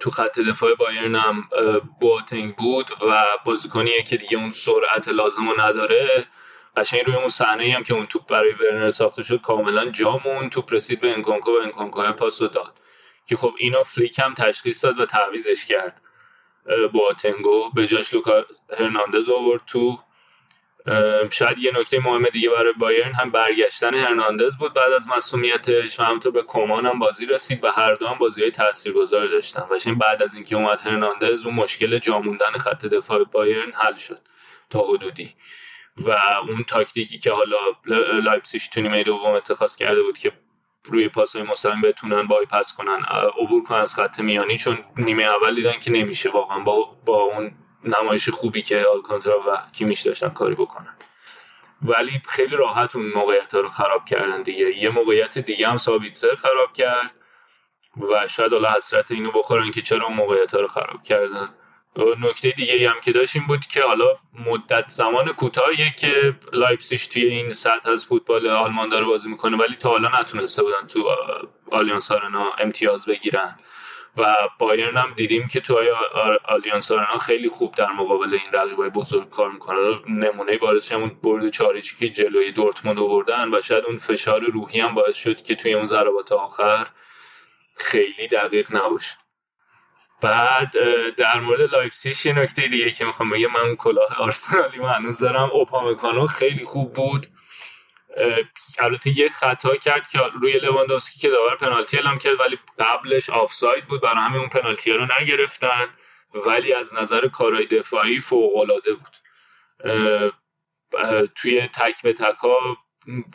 تو خط دفاع بایرن هم بواتنگ بود و بازیکنیه که دیگه اون سرعت لازم رو نداره قشنگ روی اون صحنه هم که اون توپ برای ورنر ساخته شد کاملا جامون توپ رسید به انکونکو و انکونکو پاس رو داد. که خب اینو فلیک هم تشخیص داد و تعویضش کرد. بواتنگو به جاش لوکا هرناندز آورد تو شاید یه نکته مهم دیگه برای بایرن هم برگشتن هرناندز بود. بعد از مصدومیتش و همینطور به کومان هم بازی رسید و هر دو هم بازی های تاثیرگذار داشتن. و بعد از اینکه اومد هرناندز اون مشکل جاموندن خط دفاع بایرن حل شد تا حدودی. و اون تاکتیکی که حالا لایپسیش تو نیمه دوم اتخاذ کرده بود که روی پاس های مستقیم بتونن پاس کنن عبور کنن از خط میانی چون نیمه اول دیدن که نمیشه. واقعا با, با اون نمایش خوبی که آلکانترا و کیمیش داشتن کاری بکنن. ولی خیلی راحت اون موقعیت ها رو خراب کردن دیگه. یه موقعیت دیگه هم سابیتزر خراب کرد و شاید حالا حسرت اینو بخورن که چرا اون موقعیت ها رو خراب کردن. نکته دیگه هم که داشت این بود که حالا مدت زمان کوتاهیه که لایپسیش توی این سطح از فوتبال آلمان داره بازی می‌کنه ولی تا حالا نتونسته بودن تو آلیانس آرنا امتیاز بگیرن. و بایرن هم دیدیم که تو آلیانس آرنا خیلی خوب در مقابل این رقیبای بزرگ کار می‌کنه. نمونه بارزش همون برد چهار هیچی که جلوی دورتموند آوردن و شاید اون فشار روحی هم باعث شد که توی اون ضربات آخر خیلی دقیق نباشه. بعد در مورد لایپسیش یه نکته دیگه که می‌خوام بگم. من کلاه آرسنالیمو هنوز دارم اوپامکانو خیلی خوب بود. البته یه خطا کرد که روی لواندوسکی که داور پنالتی اعلام کرد ولی قبلش آفساید بود. برای همین اون پنالتی رو نگرفتن ولی از نظر کارهای دفاعی فوق العاده بود توی تک به تکا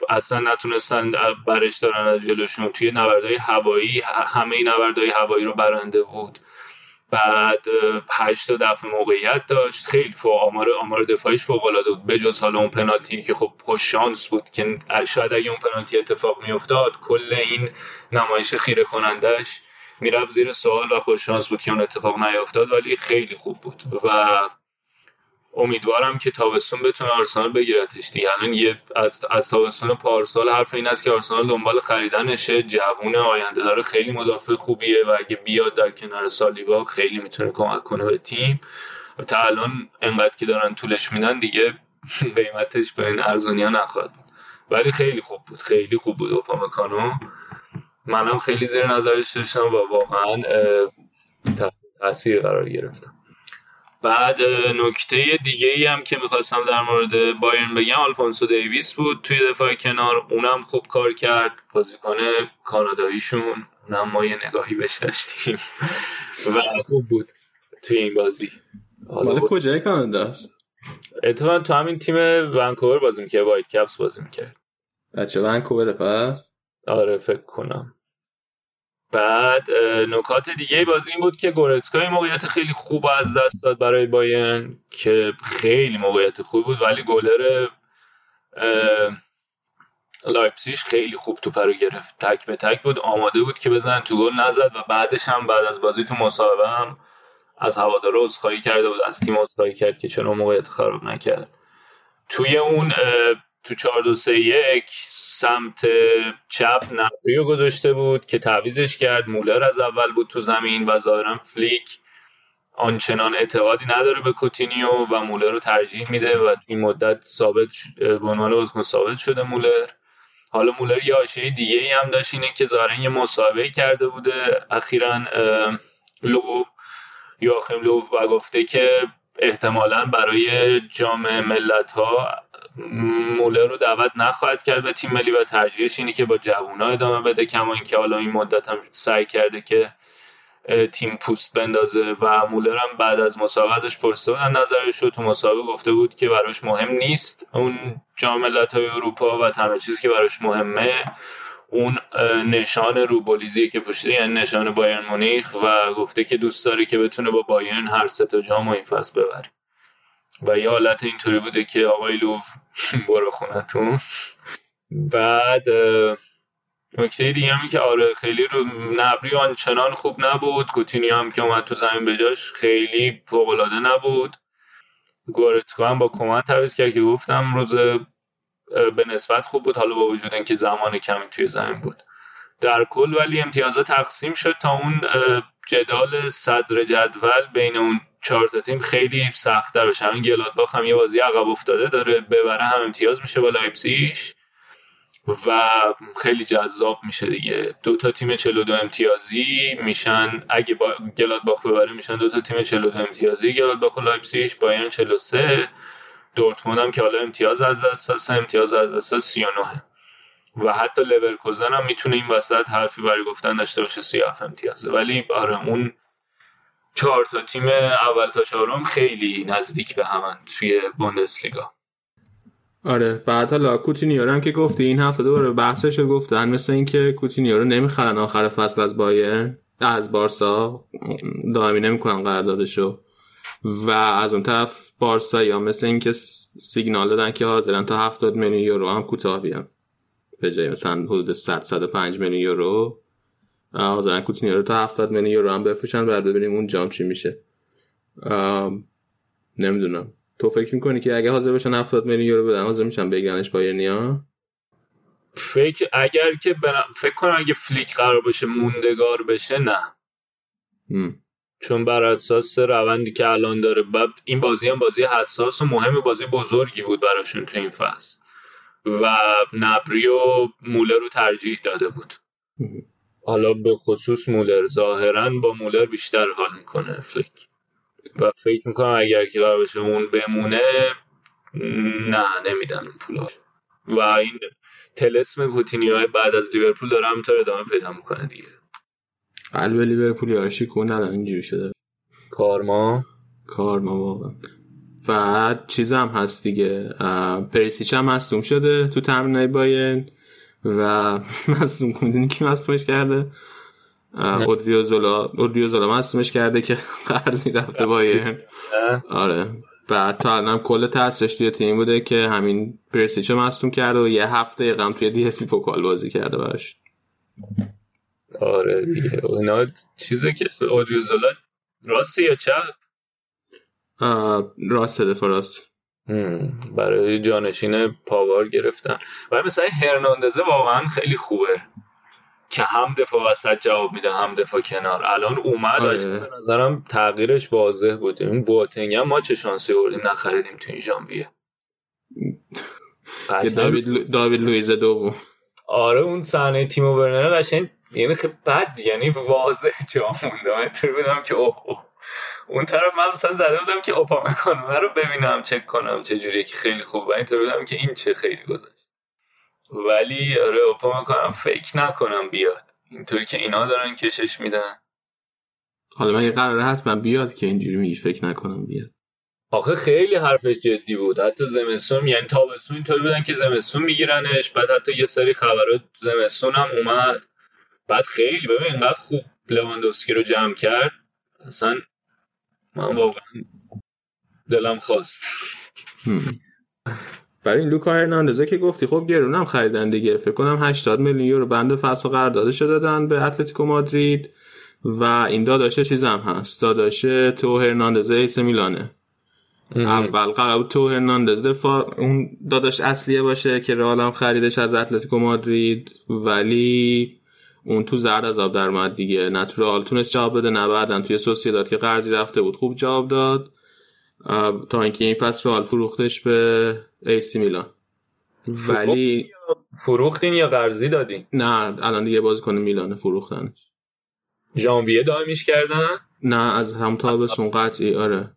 اصلا نتونستن برش دارن از جلوشون. توی نبردهای هوایی همه نبردهای هوایی رو برنده بود. بعد هشت دفعه موقعیت داشت. خیلی فوق آمار آمار دفاعیش فوق العاده بود. بجز حالا اون پنالتی که خب خوش شانس بود که شاید اگه اون پنالتی اتفاق میافتاد کل این نمایش خیره کنندش می‌رفت زیر سوال و خوش شانس بود که اون اتفاق نیافتاد ولی خیلی خوب بود. و امیدوارم که تابستون بتونه آرسنال بگیرتش دیگه. الان یه از از تابستون پارسال حرف این است که آرسنال دنبال خریدنشه. جوون آینده داره خیلی مدافع خوبیه و اگه بیاد در کنار سالیبا خیلی می‌تونه کمک کنه به تیم. و تا الان انقدر که دارن طولش میدن دیگه قیمتش به این ارزونیا نخواهد ولی خیلی خوب بود. خیلی خوب بود اوپامکانو. منم خیلی زیر نظرش داشتم و واقعا تاثیر قرار گرفتم. بعد نکته دیگه ای هم که می‌خواستم در مورد بایرن بگم آلفونسو دیویس بود توی دفاع کنار اونم خوب کار کرد بازیکن کاناداییشون اونم ما یه نگاهی بهش داشتیم و خوب بود توی این بازی. حالا کجای کانادا است؟ اتفاقا تو همین تیم ونکوور بازی می‌کرد Whitecaps بازی می‌کرد. بچه ونکوور پس؟ آره فکر کنم. بعد نکات دیگه بازی این بود که گورتسکا موقعیت خیلی خوب از دست داد برای بایرن که خیلی موقعیت خوب بود ولی گلر لایپسیش خیلی خوب توپ رو گرفت. تک به تک بود. آماده بود که بزنه تو گل نزد و بعدش هم بعد از بازی تو مسابقه هم از هوادار عذرخواهی کرده بود. از تیم عذرخواهی کرد که چرا موقعیت خراب نکرد. توی اون تو 4 2 3 1 سمت چپ نپریو گذاشته بود که تعویزش کرد. مولر از اول بود تو زمین و ظاهرا فلیک آنچنان اعتقادی نداره به کوتینیو و مولر رو ترجیح میده و این مدت ثابت به عنوان ثابت شده مولر. حالا مولر یه آشه دیگه ای هم داشت اینه که ظاهرا یه مصاحبه کرده بوده. اخیرا لو یواخیم لو و گفته که احتمالا برای جام ملت ها مولر رو دعوت نخواهد کرد به تیم ملی و ترجیحش اینه که با جوونا ادامه بده کما اینکه حالا این مدت هم سعی کرده که تیم پوست بندازه و مولر هم بعد از مسابقه ازش پرسیده بودن نظرش رو. تو مسابقه گفته بود که براش مهم نیست اون جام های اروپا و تنها چیزی که براش مهمه اون نشان روبولیزی که پشته یعنی نشان بایرن مونیخ و گفته که دوست داره که بتونه با بایرن هر سه تا جام این فصل ببره. و یه حالت اینطوری بوده که آقای لوف برو خونتون. بعد نکته دیگه همی که آره خیلی رو نبری آنچنان خوب نبود. کوتینی هم که اومد تو زمین بجاش خیلی فوقلاده نبود. گورتکو هم با کمان تعویض کرد که گفتم روز به نسبت خوب بود. حالا با وجود اینکه زمان کمی توی زمین بود. در کل ولی امتیازات تقسیم شد تا اون جدال صدر جدول بین اون چهار تا تیم خیلی سخت‌تر بشه. همین گلادباخ هم یه بازی عقب افتاده داره ببره هم امتیاز میشه با لایپزیگ و خیلی جذاب میشه دیگه. دو تا تیم 42 امتیازی میشن. اگه با گلادباخ ببره میشن دو تا تیم 42 امتیازی. گلادباخ و لایپزیگ بایرن 43 دورتموند هم که حالا امتیاز از دست امتیاز از دست 39 و حتی لورکوزن هم می‌تونه این وسط حرفی برای گفتن داشته باشه 37 امتیازه. ولی آره اون چهار تا تیم اول تا چهارم خیلی نزدیک به همن توی بوندسلیگا. آره بعد حالا کوتینیو هم که گفتی این هفته دوباره بحثش رو گفتن مثل اینکه کوتینیو رو نمی‌خرن آخر فصل از بایرن از بارسا دائمی نمی‌کنن قراردادشو. و از اون طرف بارسا یا مثل اینکه سیگنال دادن که حاضرن تا 70 میلیون یورو هم کوتاه بیان. به جای مثلا حدود 100 105 میلیون یورو. حاضرن کوتینیو رو تا 70 میلیون یورو هم بفروشن بعد ببینیم اون جام چی میشه. نمی‌دونم. تو فکر می‌کنی که اگه حاضر بشن 70 میلیون یورو بدن حاضر میشن بگیرنش بایرنیا فکر اگر که فکر کنم اگه فلیک قرار باشه موندگار بشه نه. چون بر اساس روندی که الان داره بعد این بازی هم بازی حساس و مهم بازی بزرگی بود براشون تو این فصل. و نبری و مولر رو ترجیح داده بود. حالا به خصوص مولر ظاهرا با مولر بیشتر حال می‌کنه فلیک. و فکر می‌کنم اگر که قرار بشه اون بمونه نه نمیدن اون پولا و این تلسم کوتینیو بعد از لیورپول داره همینطور ادامه پیدا می‌کنه دیگه. قلب لیورپول یاشی کن ندارم اینجوری شده. کارما؟ کارما واقعا. بعد چیز هم هست دیگه پریسیچ هم مصدوم شده تو تمرینای باین و مصدوم می‌دونی کی مصدومش کرده؟ اودریوزولا اودریوزولا مصدومش کرده که قرضی رفته باین آره. بعد تا الان کل تاسش توی تیم بوده که همین پرسیچو مصدوم کرده و یه هفته قم توی دی اف پوکال بازی کرده براش. آره دیگه. اینا چیزی که اودریوزولا راست یا چپ؟ راست دفاع راست. برای جانشین پاوار گرفتن. و مثلا هرناندزه واقعا خیلی خوبه که هم دفاع وسط جواب میده هم دفاع کنار. الان اومد آره. به نظرم تغییرش واضح بود. این بوتنگ هم ما چه شانسی بردیم نخریدیم تو این ژانویه؟ داوید داوید لویز دوم آره اون صحنه تیمو برنر قشنگ یعنی خیلی بد یعنی واضح جا مونده من اینطوری بودم که اوه. اون طرف من مثلا زده بودم که اوپامکانو رو ببینم چک کنم چه جوریه که خیلی خوب. و اینطوری بودم که این چه خیلی گذشت. ولی آره اوپامکانو فکر نکنم بیاد. اینطوری که اینا دارن کشش میدن. حالا من یه قراره حتما بیاد که اینجوری میگی فکر نکنم بیاد. آخه خیلی حرفش جدی بود. حتی زمستون یعنی تابستون اینطوری بودن که زمستون میگیرنش. بعد حتی یه سری خبرات زمستون هم اومد. بعد خیلی ببین اینقدر خوب لواندوفسکی رو جمع کرد. اصلا من واقعا دلم خواست. برای این لوکا هرناندزه که گفتی خب گرون هم خریدن دیگه. فکر کنم 80 میلیون یورو بند فصل قراردادش دادن به اتلتیکو مادرید و این داداشه چیز هم هست. داداشه تئو هرناندزه ای‌سی میلانه. اول قرار تئو هرناندز دفاع اون داداش اصلیه باشه که رئال هم خریدش از اتلتیکو مادرید. ولی اون تو زرد از آب در اومد دیگه. نه تو رئال تونست جواب بده نه بعدن توی سوسیداد که قرضی رفته بود. خوب جواب داد. تا اینکه این فصل رئال فروختش به ای‌سی میلان. ولی فروختین یا قرضی دادین؟ نه الان دیگه بازیکن میلان فروختنش. ژانویه دائمیش کردن؟ نه از هم تابستون قطعی آره.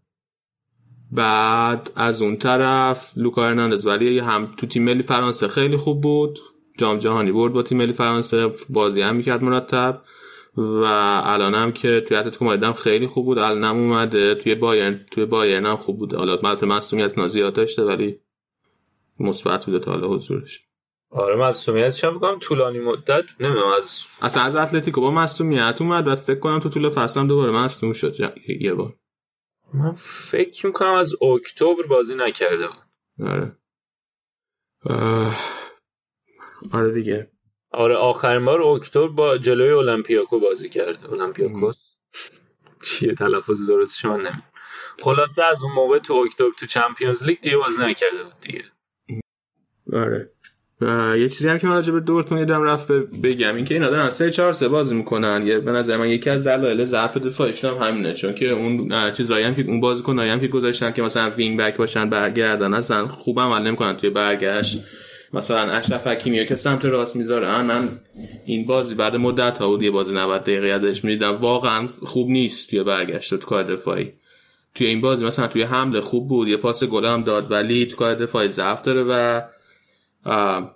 بعد از اون طرف لوکا هرناندز. ولی هم تو تیم ملی فرانسه خیلی خوب بود. جام جهانی برد با تیم ملی فرانسه بازی هم می‌کرد مرتب و الان هم که توی اتلتیکو مادرید خیلی خوب بود. الان هم اومده. توی بایرن توی بایرن هم خوب بود. حالا البته مصونیت زیاد داشته ولی مثبت بوده تا حالا حضورش. آره مصونیت چه بگم طولانی مدت؟ نمی‌دونم از اصلا از اتلتیکو با مصونیت اومد. بعد فکر کنم تو طول فصل هم دوباره مصدوم شد. یه بار. من فکر می‌کنم از اکتبر بازی نکرده آره. آره دیگه. آره آخرین بار اکتبر با جلوی المپیاکو بازی کرد. المپیاکوس چیه تلفظ درستش من نمیم خلاصه از اون موقع تو اکتبر تو Champions League دیگه بازی نکرده بود دیگه. آره. یه چیزی هم که من راجع به دورتموند یادم رفت بگم اینکه اینا دارن 3 4 3 بازی می‌کنن. یه به نظر من یکی از دلایل ضعف دفاعیشون هم همینه چون که اون چیزایی هم که اون بازیکنایی هم که گذاشتن که مثلا wing back باشن برگردن اصلا خوب عمل نمی‌کنن توی برگشت. مثلا اشرف حکیمی که سمت راست می‌ذارن من این بازی بعد مدت ها بود یه بازی 90 دقیقه ازش می‌دیدم. واقعا خوب نیست توی برگشت تو کار دفاعی. توی این بازی مثلا توی حمله خوب بود یه پاس گل هم داد ولی تو کار دفاعی ضعف داره و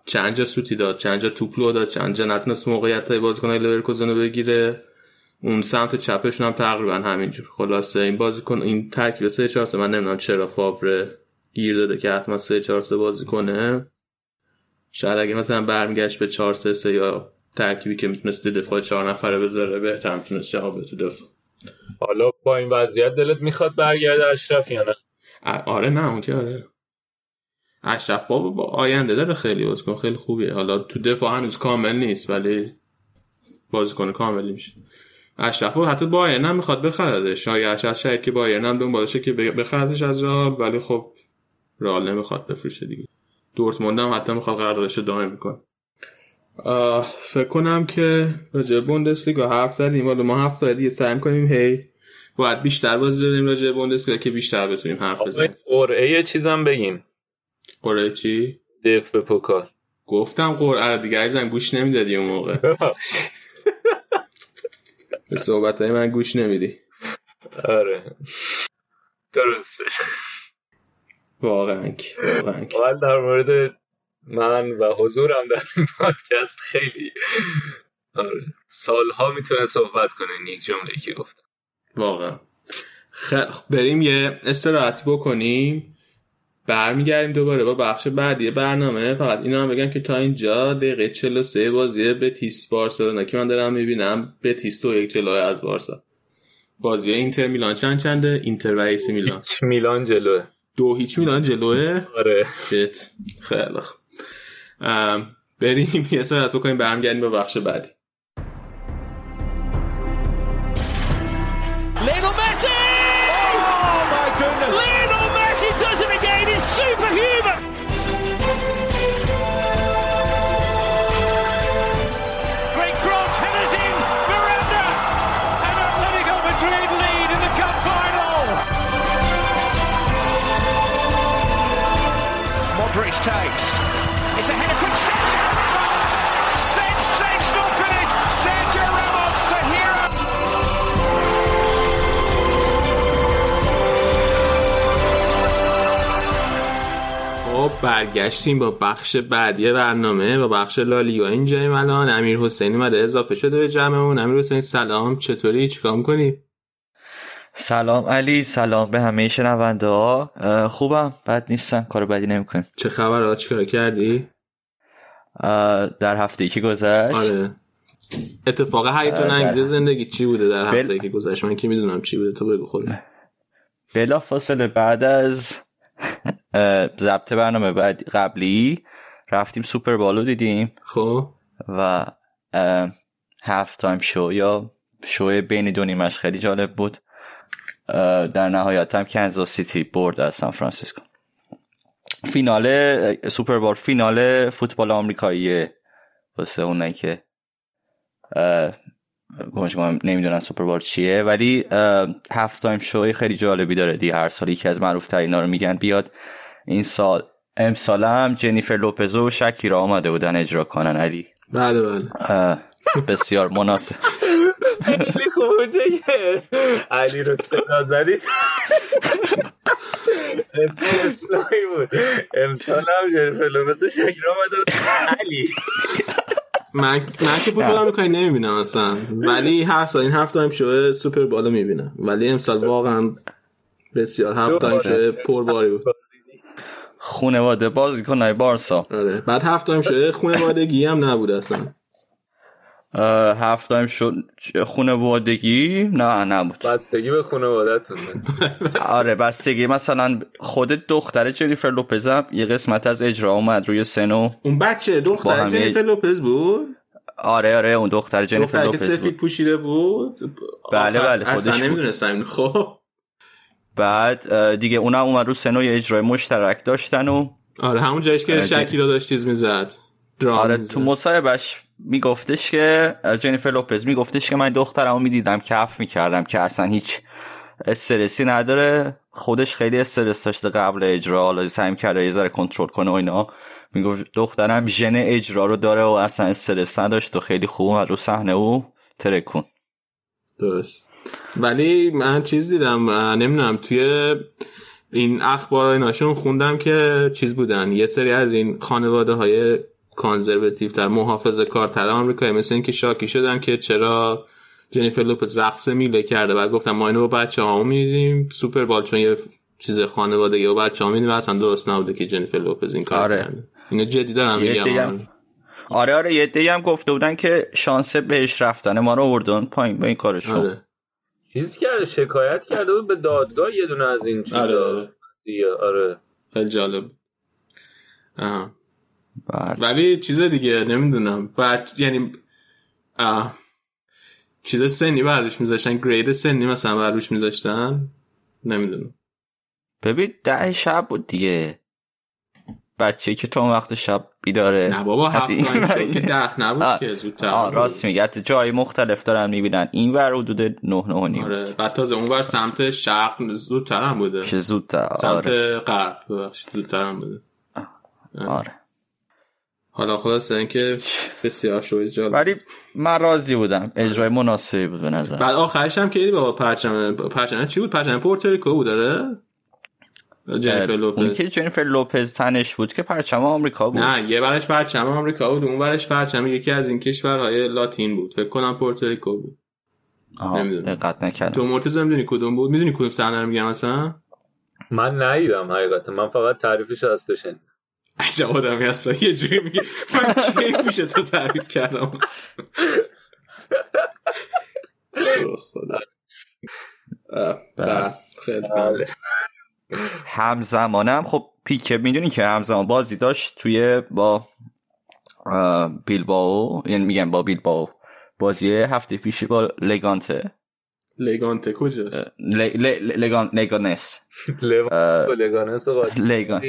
چند جا سوتی داد چند جا توپلو داد چند جا نتونست موقعیت های بازیکن لورکوزن رو بگیره. اون سمت چپشون هم تقریبا همینجور. خلاصه این بازیکن این ترکیب 3 4 من نمی‌دونم چرا فاور گیر داده که حتما 3 4 بازی کنه. شاید اگه مثلا برمیگشت به 4 3 3 یا ترکیبی که می‌تونست دفاع چهار نفره بذاره بهتر می‌تونست جواب تو دفاع. حالا با این وضعیت دلت می‌خواد برگرده اشرف یا نه؟ آره نه اون که آره. اشرف بابا با آینده داره خیلی بازیکن خیلی خوبیه. حالا تو دفاع هنوز کامل نیست ولی بازیکن کاملی میشه. اشرف حتی بایرن هم می‌خواد بخردش آیا از شاید که بایرن هم دنبالشه که بخردش از رال ولی خب رال نمی‌خواد بفروشه دیگه. دورتموند هم حتی می‌خواد قراردادش دائم می‌کنه فکر کنم که راجع بوندسلیگا حرف زدیم. حالا ما هفته دیگه سعی کنیم هی باید بیشتر بازی بدیم راجع بوندسلیگا که بیشتر بتونیم حرف بزنیم. قرعه یه چیزم بگیم. قرعه چی؟ دف به پوکار. گفتم قرعه دیگه. عزیزم گوش نمی‌دادی اون موقع. به صحبت های من گوش نمیدی. آره. درسته. واقعا واقعا. در مورد من و حضورم در این پادکست خیلی آره. سالها می‌تونه صحبت کنه این یک جمله که گفتم. واقعا. خیلی بریم یه استراحتی بکنیم. برمیگردیم دوباره با بخش بعدی برنامه. فقط اینا هم بگم که تا اینجا دقیقه 43 بازی بتیس بارسلونا که من دارم می‌بینم بتیس دو یک جلوئه از بارسا. بازی اینتر میلان چند چنده؟ اینتر و ایسی میلان. میلان جلوئه. دو هیچ میلان جلوه؟ آره. شت خیلی بریم یه ساعت بکنیم برمیگردیم به بخش بعدی. برگشتیم با بخش بعدی برنامه با بخش لالیگا. اینجاییم الان امیر حسینی اومده اضافه شده به جمعمون. امیر حسین سلام. چطوری؟ چیکار می‌کنی؟ سلام علی سلام به همه شنونده ها. خوبم. بد نیستم. کار بدی نمی‌کنیم چه خبر ها چیکار کردی؟ در هفته که گذشت. آره. اتفاق هیجان انگیز زندگی چی بوده در هفته بل... که گذشت؟ من که می‌دونم چی بوده تو بگو خود بلا فاصله بعد از ضبط برنامه بعد قبلی رفتیم Super Bowl و دیدیم. خب. و half time show یا شو بین دو نیمش خیلی جالب بود. در نهایت هم کنزاس سیتی برد از سان فرانسیسکو. فینال Super Bowl فینال فوتبال آمریکایی واسه اونایی که گوشم نمی‌دونن Super Bowl چیه. ولی half time show ی خیلی جالبی داره دی هر سال یکی از معروف ترین رو میگن بیاد. این سال امسال هم جنیفر لوپز و شکیرا آمده بودن اجرا کنن علی. بله بله. بسیار مناسب. خیلی خوبه که علی رو صدا زدید. اسم اسلامی بود. امسال هم جنیفر لوپز و شکیرا آمده علی. من که فوتبال آمریکایی نمی‌بینم اصلا. ولی هر سال این half time show Super Bowl و می‌بینم. ولی امسال واقعا بسیار half time show پرباری بود. خونواده. بازیکنای بارسا. آره. بعد half time show خونوادگی هم نبود اصلا. half time show. خونوادگی؟ نه نبود. بستگی به خونوادتون آره بستگی. مثلا خود دختر جنیفر لوپز هم یه قسمت از اجرا اومد روی سن و اون بچه دختر جنیفر لوپز بود؟ آره آره اون دختر جنیفر لوپز بود. سفید پوشیده بود؟ بله بله خودش اصلا نمی‌دونستم خب. بعد دیگه اونم اومد رو سنو یه اجرای مشترک داشتن و آره همون جایش که شکیرا داشت چیز می‌زد آره تو مصاحبهش میگفتش که جنیفر لوپز میگفتش که من دخترمو می‌دیدم کف می‌کردم که اصلا هیچ استرسی نداره. خودش خیلی استرس داشته قبل اجرا حالا سعی کرده یه ذره کنترل کنه و اینا. می‌گفت دخترم ژن اجرا رو داره و اصلا استرس نداشت و خیلی خوب رو صحنه و ترکوند. درست. ولی من چیز دیدم نمی‌دونم توی این اخبار ایناشون خوندم که چیز بودن. یه سری از این خانواده های conservative تر محافظه کارتر آمریکایی مثل اینکه شاکی شدن که چرا جنیفر لوپز رقص میله کرده. بعد گفتم ما اینو با بچه ها می‌دیدیم Super Bowl چون یه چیز خانواده یا بچه ها میدیم اصلا درست نبوده که جنیفر لوپز این کار آره. کرده. اینو جدی دارم میگم. آره آره یه دیگه هم گفته بودن که شانس بهش رفتن. ما رو آوردن پایین با این کارش آره. چیز کرده شکایت کرده بود به دادگاه یه دونه از این چیزا آره. آره خیلی جالب آه. بله. ولی چیز دیگه نمی‌دونم بعد یعنی آه. چیز سنی بردوش میذاشتن گرید سنی مثلا بردوش میذاشتن نمی‌دونم ببین ده شب بود دیگه بچه که تو اون وقت شب بیداره. نه بابا هفت که ده نبود آه. که زودتر آه. راست میگه حتی جای مختلف دارن می‌بینن. این ور حدود نه نه و نیم. آره بعد تازه اون بر سمت شرق زودتر هم بوده. چه زودتر سمت آره غرب زودتر هم بوده. آره. حالا خلاصه اینکه بسیار شوی جالب. ولی من راضی بودم. اجرای مناسبی بود به نظر. بعد آخرش هم که بابا پرچم پرچم چی بود؟ پرچم پورتوریکو بود داره جنیفر اون لوپز. که جنیفر لوپز تنش بود که پرچم آمریکا بود. نه یه برش پرچم آمریکا بود اون برش پرچم یکی از این کشورهای لاتین بود. فکر کنم پورتوریکو بود. آها نمی‌دونم. دقت نکردم. تو مرتضی می‌دونی کدوم بود؟ می‌دونی کدوم صحنه رو میگم مثلا من ندیدم حقیقتا. من فقط تعریفش از تو شنیدم. عجب آدمی هستا یه جوری میگه من کی پیش تو تعریف کردم؟ خدا. اه، بله. خیلی بله. همزمانه هم خب پیکه می‌دونی که همزمان بازی داشت توی با بیلباو یعنی میگم با بیلباو بازی هفته پیش با لگانته. لگانته کجاست؟ لگان لگانس. و لگان.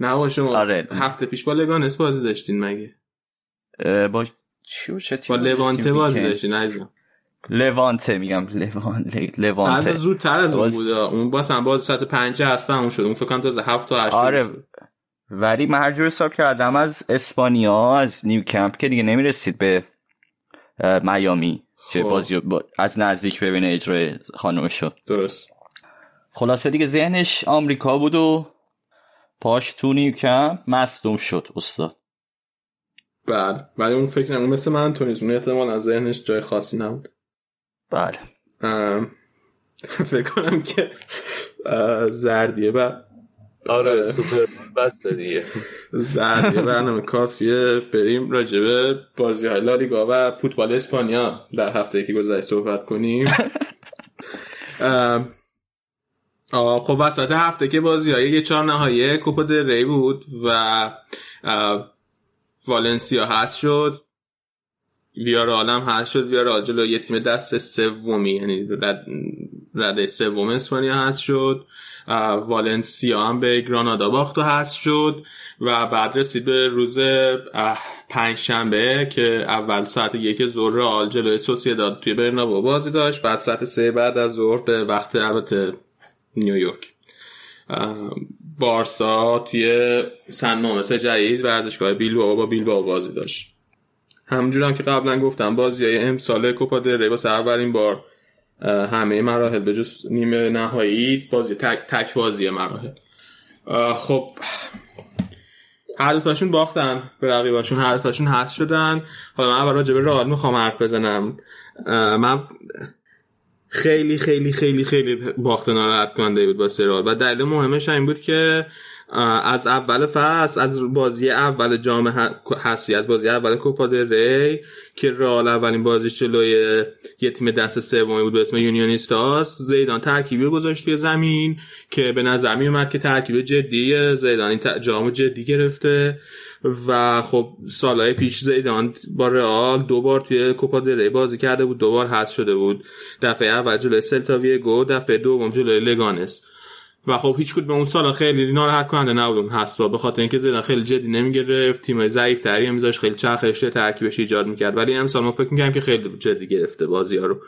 نه با شما آره. هفته پیش با لگانس بازی داشتین مگه؟ با چی با لوانته بازی؟ داشتین عزیزم. لوانته میگم لوان ل- از لوانته زودتر از اون بود اون باز هم باز ساعت پنج هست اون شد. اون فکر کنم تازه هفت تا هشت آره. شد. ولی من هر جور حساب کردم از اسپانیا از نیو کمپ که دیگه نمی‌رسید به میامی که خب. بازی از نزدیک ببینه اجرای خانومشو درست. خلاصه دیگه ذهنش آمریکا بود و پاش تو نیو کمپ مصدوم شد استاد. بله. ولی اون فکر نمون مثل من تو نیست اون احتمال از ذهنش جای خاصی نبود. بله. ام، فکر کنم که زردیه و آره سوپر بس دیگه. زردیه برنامه کافیه. بریم راجبه بازی های لالیگا و فوتبال اسپانیا. در هفته که گذشت صحبت کنیم. ام، آه خب وسط هفته که بازی های یه چهار نهایی کوپا دل ری بود و والنسیا هست شد. ویارال هم هست شد. ویارال جلو یه تیم دست سومی یعنی رد رده سوم اسپانیا هست شد. والنسیا هم به گرانادا باخت و هست شد و بعد رسید به روز پنجشنبه که اول ساعت یک ظهر رئال جلوی سوسیداد توی برنابو بازی داشت. بعد ساعت سه بعد از ظهر به وقت البته نیویورک بارسا توی سن مامس جدید ورزشگاه بیلبائو با بیلبائو بازی داشت. همونجور هم که قبلا گفتم بازی های امسال کوپا دل ری واسه اولین بار همه مراحل به جز نیمه نهایی بازی تک تک بازی مراحل. خب هر دوتاشون باختن به رقیباشون هر دوتاشون هست شدن. حالا من اول راجع به رئال می‌خوام حرف بزنم. من خیلی خیلی خیلی خیلی باخت ناراحت کننده بود واسه رئال. و دلیل مهمش این بود که از اول فصل از بازی اول جام هستی از بازی اول کوپا ری که رئال اولین بازیش جلوی یه تیم دست سومی بود به اسم یونیونیستاس زیدان ترکیبی گذاشت توی زمین که به نظر می اومد که ترکیب جدیه زیدان این جامو جدی گرفته و خب سالهای پیش زیدان با رئال دو بار توی کوپا ری بازی کرده بود دو بار حذف شده بود. دفعه اول جلوی سلتا ویگو دفعه دوم جلوی لگانس. و خب هیچ به اون سال خیلی ناراحت کننده نبود اون هست به خاطر اینکه زیدان خیلی جدی نمی‌گرفت تیم ضعیف تری میذاش خیلی چرخش ترکیبش ایجاد می‌کرد. ولی امسال ما فکر می‌کنم که خیلی جدی گرفته بازی ها رو.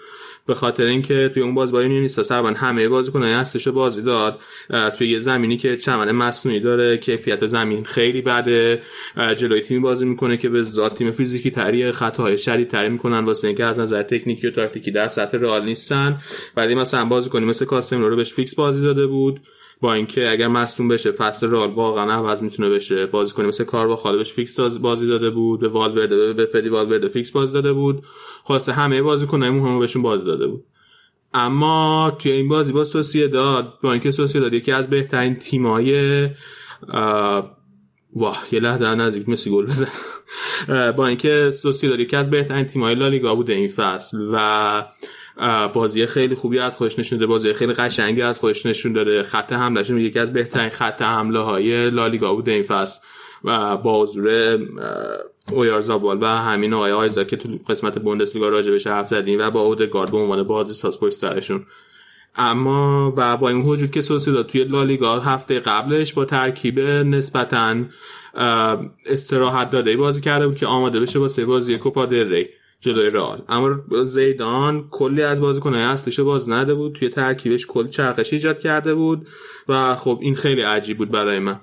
به خاطر اینکه توی اون باز با این نیست تقریبا همه بازیکنان هستش بازی داد. توی یه زمینی که چمن مصنوعی داره کیفیت زمین خیلی بده. جلوی تیم بازی می‌کنه که به ذات تیم فیزیکی تری خطاهای شدید تری می‌کنن. واسه اینکه از نظر تکنیکی و تاکتیکی در سطح رئال نیستن. ولی مثلا بازیکنی مثل کاسم رو بهش فیکس بازی داده بود. با اینکه اگر مصدوم بشه فصل رال واقعا عوض می‌تونه بشه. بازیکن مثل کار با خالبش فیکس بازی داده بود به والورده به فدی والورده فیکس بازی داده بود. خواسته همه بازیکنای مهم بهشون بازی داده بود. اما توی این بازی با داد با اینکه داد یکی از بهترین تیمای واه یه لحظه نزدیک مسی گل بزن. با اینکه داد یکی از بهترین تیمای لالیگا بوده این فصل و بازی خیلی خوبی از خودش نشون داده بازی خیلی قشنگی از خودش نشون داده. خط حملهشون یکی از بهترین خط حمله های لالیگا بوده این فصل. و با حضور اویارزابال و همین آقای آیزا که تو قسمت بوندسلیگا راجع بهش حرف زدیم و با اودگارد به عنوان بازی ساز پشت سرشون. اما و با این وجود که داد توی لالیگا هفته قبلش با ترکیب نسبتا استراحت داده بازی کرده بود که آماده بشه واسه بازی کوپا دل ری. جلوی رئال اما زیدان کلی از بازیکن‌های اصلیش باز نده بود. توی ترکیبش کلی چرخش ایجاد کرده بود و خب این خیلی عجیب بود برای من.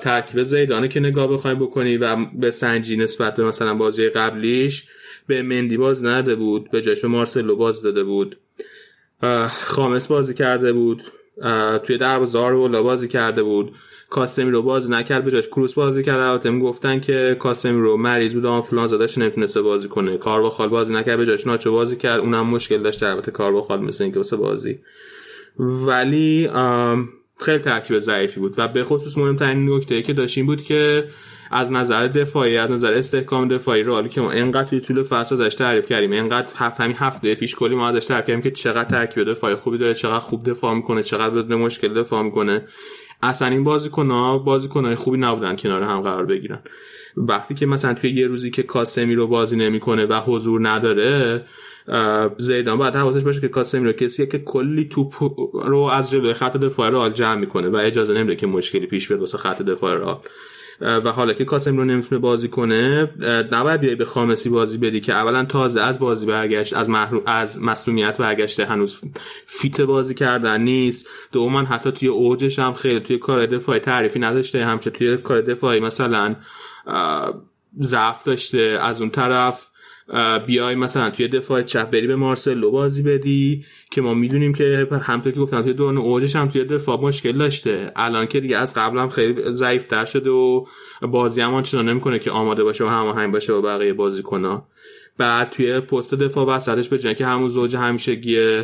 ترکیب زیدانه که نگاه بخوای بکنی و به سنجی نسبت به مثلا بازی قبلیش به مندی باز نده بود به جایش به مارسلو باز داده بود. خامس بازی کرده بود. توی دروازه رو بازی کرده بود. کاسمی رو بازی نکرد به جاش کروس بازی کرد. البته گفتن که کاسمی رو مریض بود آنفولانزا داشت نمی‌تونسته بازی کنه. کارواخال بازی نکرد به جاش ناچو بازی کرد. اونم مشکل داشت البته کارواخال مثل اینکه واسه بازی. ولی خیلی ترکیب ضعیفی بود. و به خصوص مهمترین نکته که داشتیم بود که از نظر دفاعی از نظر استحکام دفاعی رو که ما انقدر توی طول فصل ازش تعریف کردیم انقدر هفت همین هفته پیش کلی ما ازش تعریف کردیم که چقدر ترکیب دفاعی خوبی داره چقدر خوب دفاع می‌کنه چقدر بدون مشکل دفاع می‌کنه. اصلا این بازیکن ها بازیکن خوبی نبودن کنار هم قرار بگیرن. وقتی که مثلا توی یه روزی که کاسمی رو بازی نمی‌کنه و حضور نداره زیدان باید حواسش باشه که کاسمی رو کسیه که کلی توپ رو از جلوی خط دفاع رئال جمع می‌کنه و اجازه نمیده که مشکلی پیش بیاد واسه خط دفاع رئال. و حالا که کاسم رو نمی‌تونه بازی کنه نباید بیای به خامسی بازی بدی که اولا تازه از بازی برگشت از محروم از مصونیت برگشته هنوز فیت بازی کردن نیست. دوما حتی توی اوجش هم خیلی توی کار دفاعی تعریفی نداشته همچه توی کار دفاعی مثلا ضعف داشته از اون طرف. بیای مثلا توی دفاع چپ بری به مارسلو بازی بدی که ما می‌دونیم که همونطور که گفتم توی دوران اوجش هم توی دفاع مشکل داشته. الان که دیگه از قبل هم خیلی ضعیف تر شده و بازی هم آنچنان نمی‌کنه که آماده باشه و هماهنگ باشه با بقیه بازیکن‌ها. بعد توی پست دفاع وسطش به که همون زوج همیشگی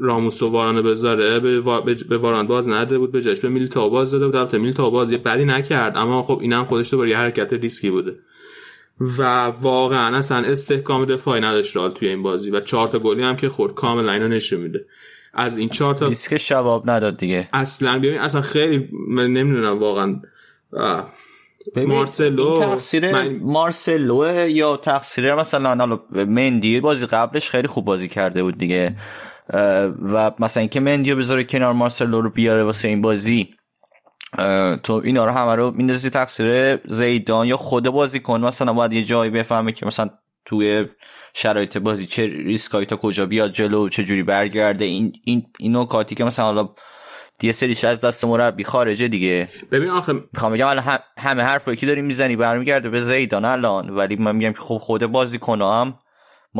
راموس و وارانو بذاره به, واران باز نده بود به جاش به میلیتائو باز داده بود. البته میلیتائو باز یه بدی نکرد اما خب اینم خودش تو یه حرکت ریسکی بوده. و واقعا اصلا استحکام دفاعی نداشت رال توی این بازی و چهار تا گلی هم که خورد کاملا اینو نشون میده. از این چهار تا ریسک شواب نداد دیگه. اصلا ببین اصلا خیلی نمی‌دونم واقعا مارسلو تقصیر من... مارسلو یا تقصیر مثلا مندی بازی قبلش خیلی خوب بازی کرده بود دیگه. و مثلا اینکه مندیو بذاره کنار مارسلو رو بیاره واسه این بازی. تو اینا رو همه رو میندازی تقصیر زیدان یا خود بازی کن. مثلا باید یه جایی بفهمه که مثلا توی شرایط بازی چه ریسکایی تا کجا بیاد جلو چه جوری برگرده. این این این نکاتی که مثلا حالا یه سریش از دست مربی خارجه دیگه. ببین آخه می‌خوام بگم هم همه حرفایی که داری می‌زنی برمیگرده به زیدان الان. ولی من میگم که خب خود بازی هم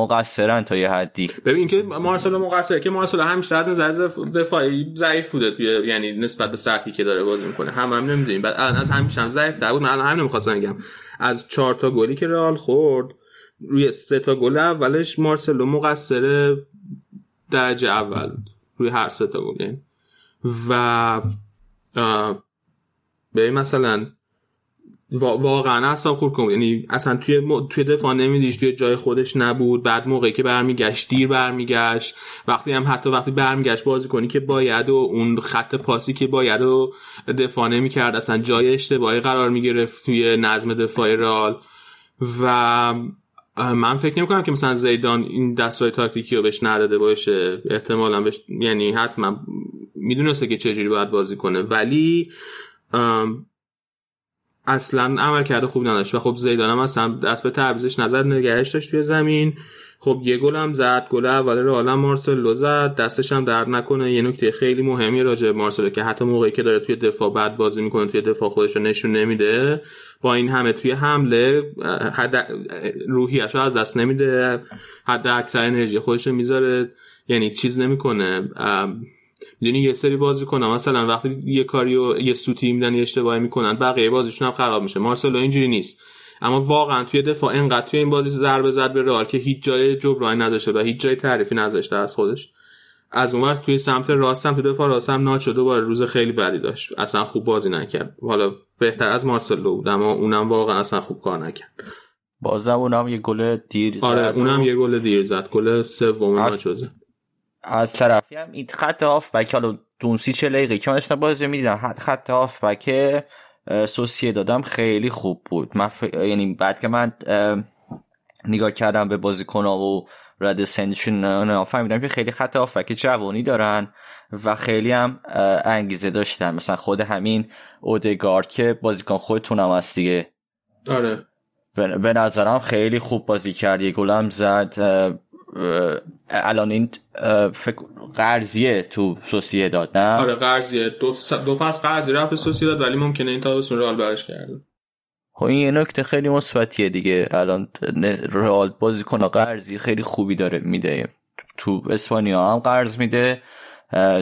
مقصرن تا یه حدی. ببین که مارسلو مقصره که مارسلو همیشه از نظر دفاعی ضعیف بوده توی یعنی نسبت به سطحی که داره بازی می‌کنه. هم هم نمی‌دونیم. بعد الان از همیشه هم ضعیف بود. من الان هم نمی‌خواستم بگم. از چهار تا گلی که رئال خورد روی سه تا گل اولش مارسلو مقصر درجه اول روی هر سه تا گل. یعنی. و به مثلا واقعا اصلا خورد کن. یعنی اصلا توی توی دفاع نمیدیش توی جای خودش نبود. بعد موقعی که برمیگشت دیر برمیگشت. وقتی هم حتی وقتی برمیگشت بازی کنی که باید و اون خط پاسی که باید و دفاع نمی‌کرد اصلا جای اشتباهی قرار می‌گرفت توی نظم دفاع رال و من فکر نمی کنم که مثلا زیدان این دستای تاکتیکی رو بهش نداده باشه. احتمالا بهش یعنی حتما می‌دونسته که چجوری باید بازی کنه. ولی اصلا عمل کرده خوب نداشت و خب زیدان هم اصلا دست به تعویزش نظر نگهش داشت توی زمین. خب یه گل هم زد گل اول رو عالم مارسلو زد. دستش هم درد نکنه. یه نکته خیلی مهمی راجع مارسلو که حتی موقعی که داره توی دفاع بعد بازی می‌کنه توی دفاع خودش رو نشون نمیده با این همه توی حمله حد روحیش رو از دست نمیده. حد اکثر انرژی خودش رو می‌ذاره. یعنی چیز نمی‌کنه. می‌دونی یه سری بازی کنن مثلا وقتی یه کاری و یه سوتی میدن یه اشتباهی می‌کنن بقیه بازیشون هم خراب میشه. مارسلو اینجوری نیست. اما واقعا توی دفاع اینقدر توی این بازی ضربه زد به رئال که هیچ جای جبرانی نداشته و هیچ جای تعریفی نذاشته از خودش. از اونور توی سمت راست هم تو دفاع راست هم ناچو دوباره روز خیلی بدی داشت. اصلا خوب بازی نکرد. حالا بهتر از مارسلو بود اما اونم واقعا اصلا خوب کار نکرد. بازم اونم یه گل دیر زد. آره اونم یه گل دیر زد. گل سوم ناچو زد. از طرفی هم این خط بک حالا دونسی چه لقیقه که من بازی می‌دیدم. خط بک سوسیه دادم خیلی خوب بود. من ف... یعنی بعد که من نگاه کردم به بازیکن و رد سنشون فهمیدم که خیلی خط بک جوانی دارن و خیلی هم انگیزه داشتن. مثلا خود همین اودگارد که بازیکن خودتون هم هست دیگه. آره. به نظرم خیلی خوب بازی کرد. یه گلم زد الان این فکر قرضیه تو سوسیه داد نه؟ آره قرضیه. دو, دو فصل قرضی رفت سوسیه داد ولی ممکنه این تابستون رئال برش کرده. خب این یه نکته خیلی مثبتیه دیگه. الان رئال بازیکن قرضی خیلی خوبی داره میده. تو اسپانیا هم قرض میده.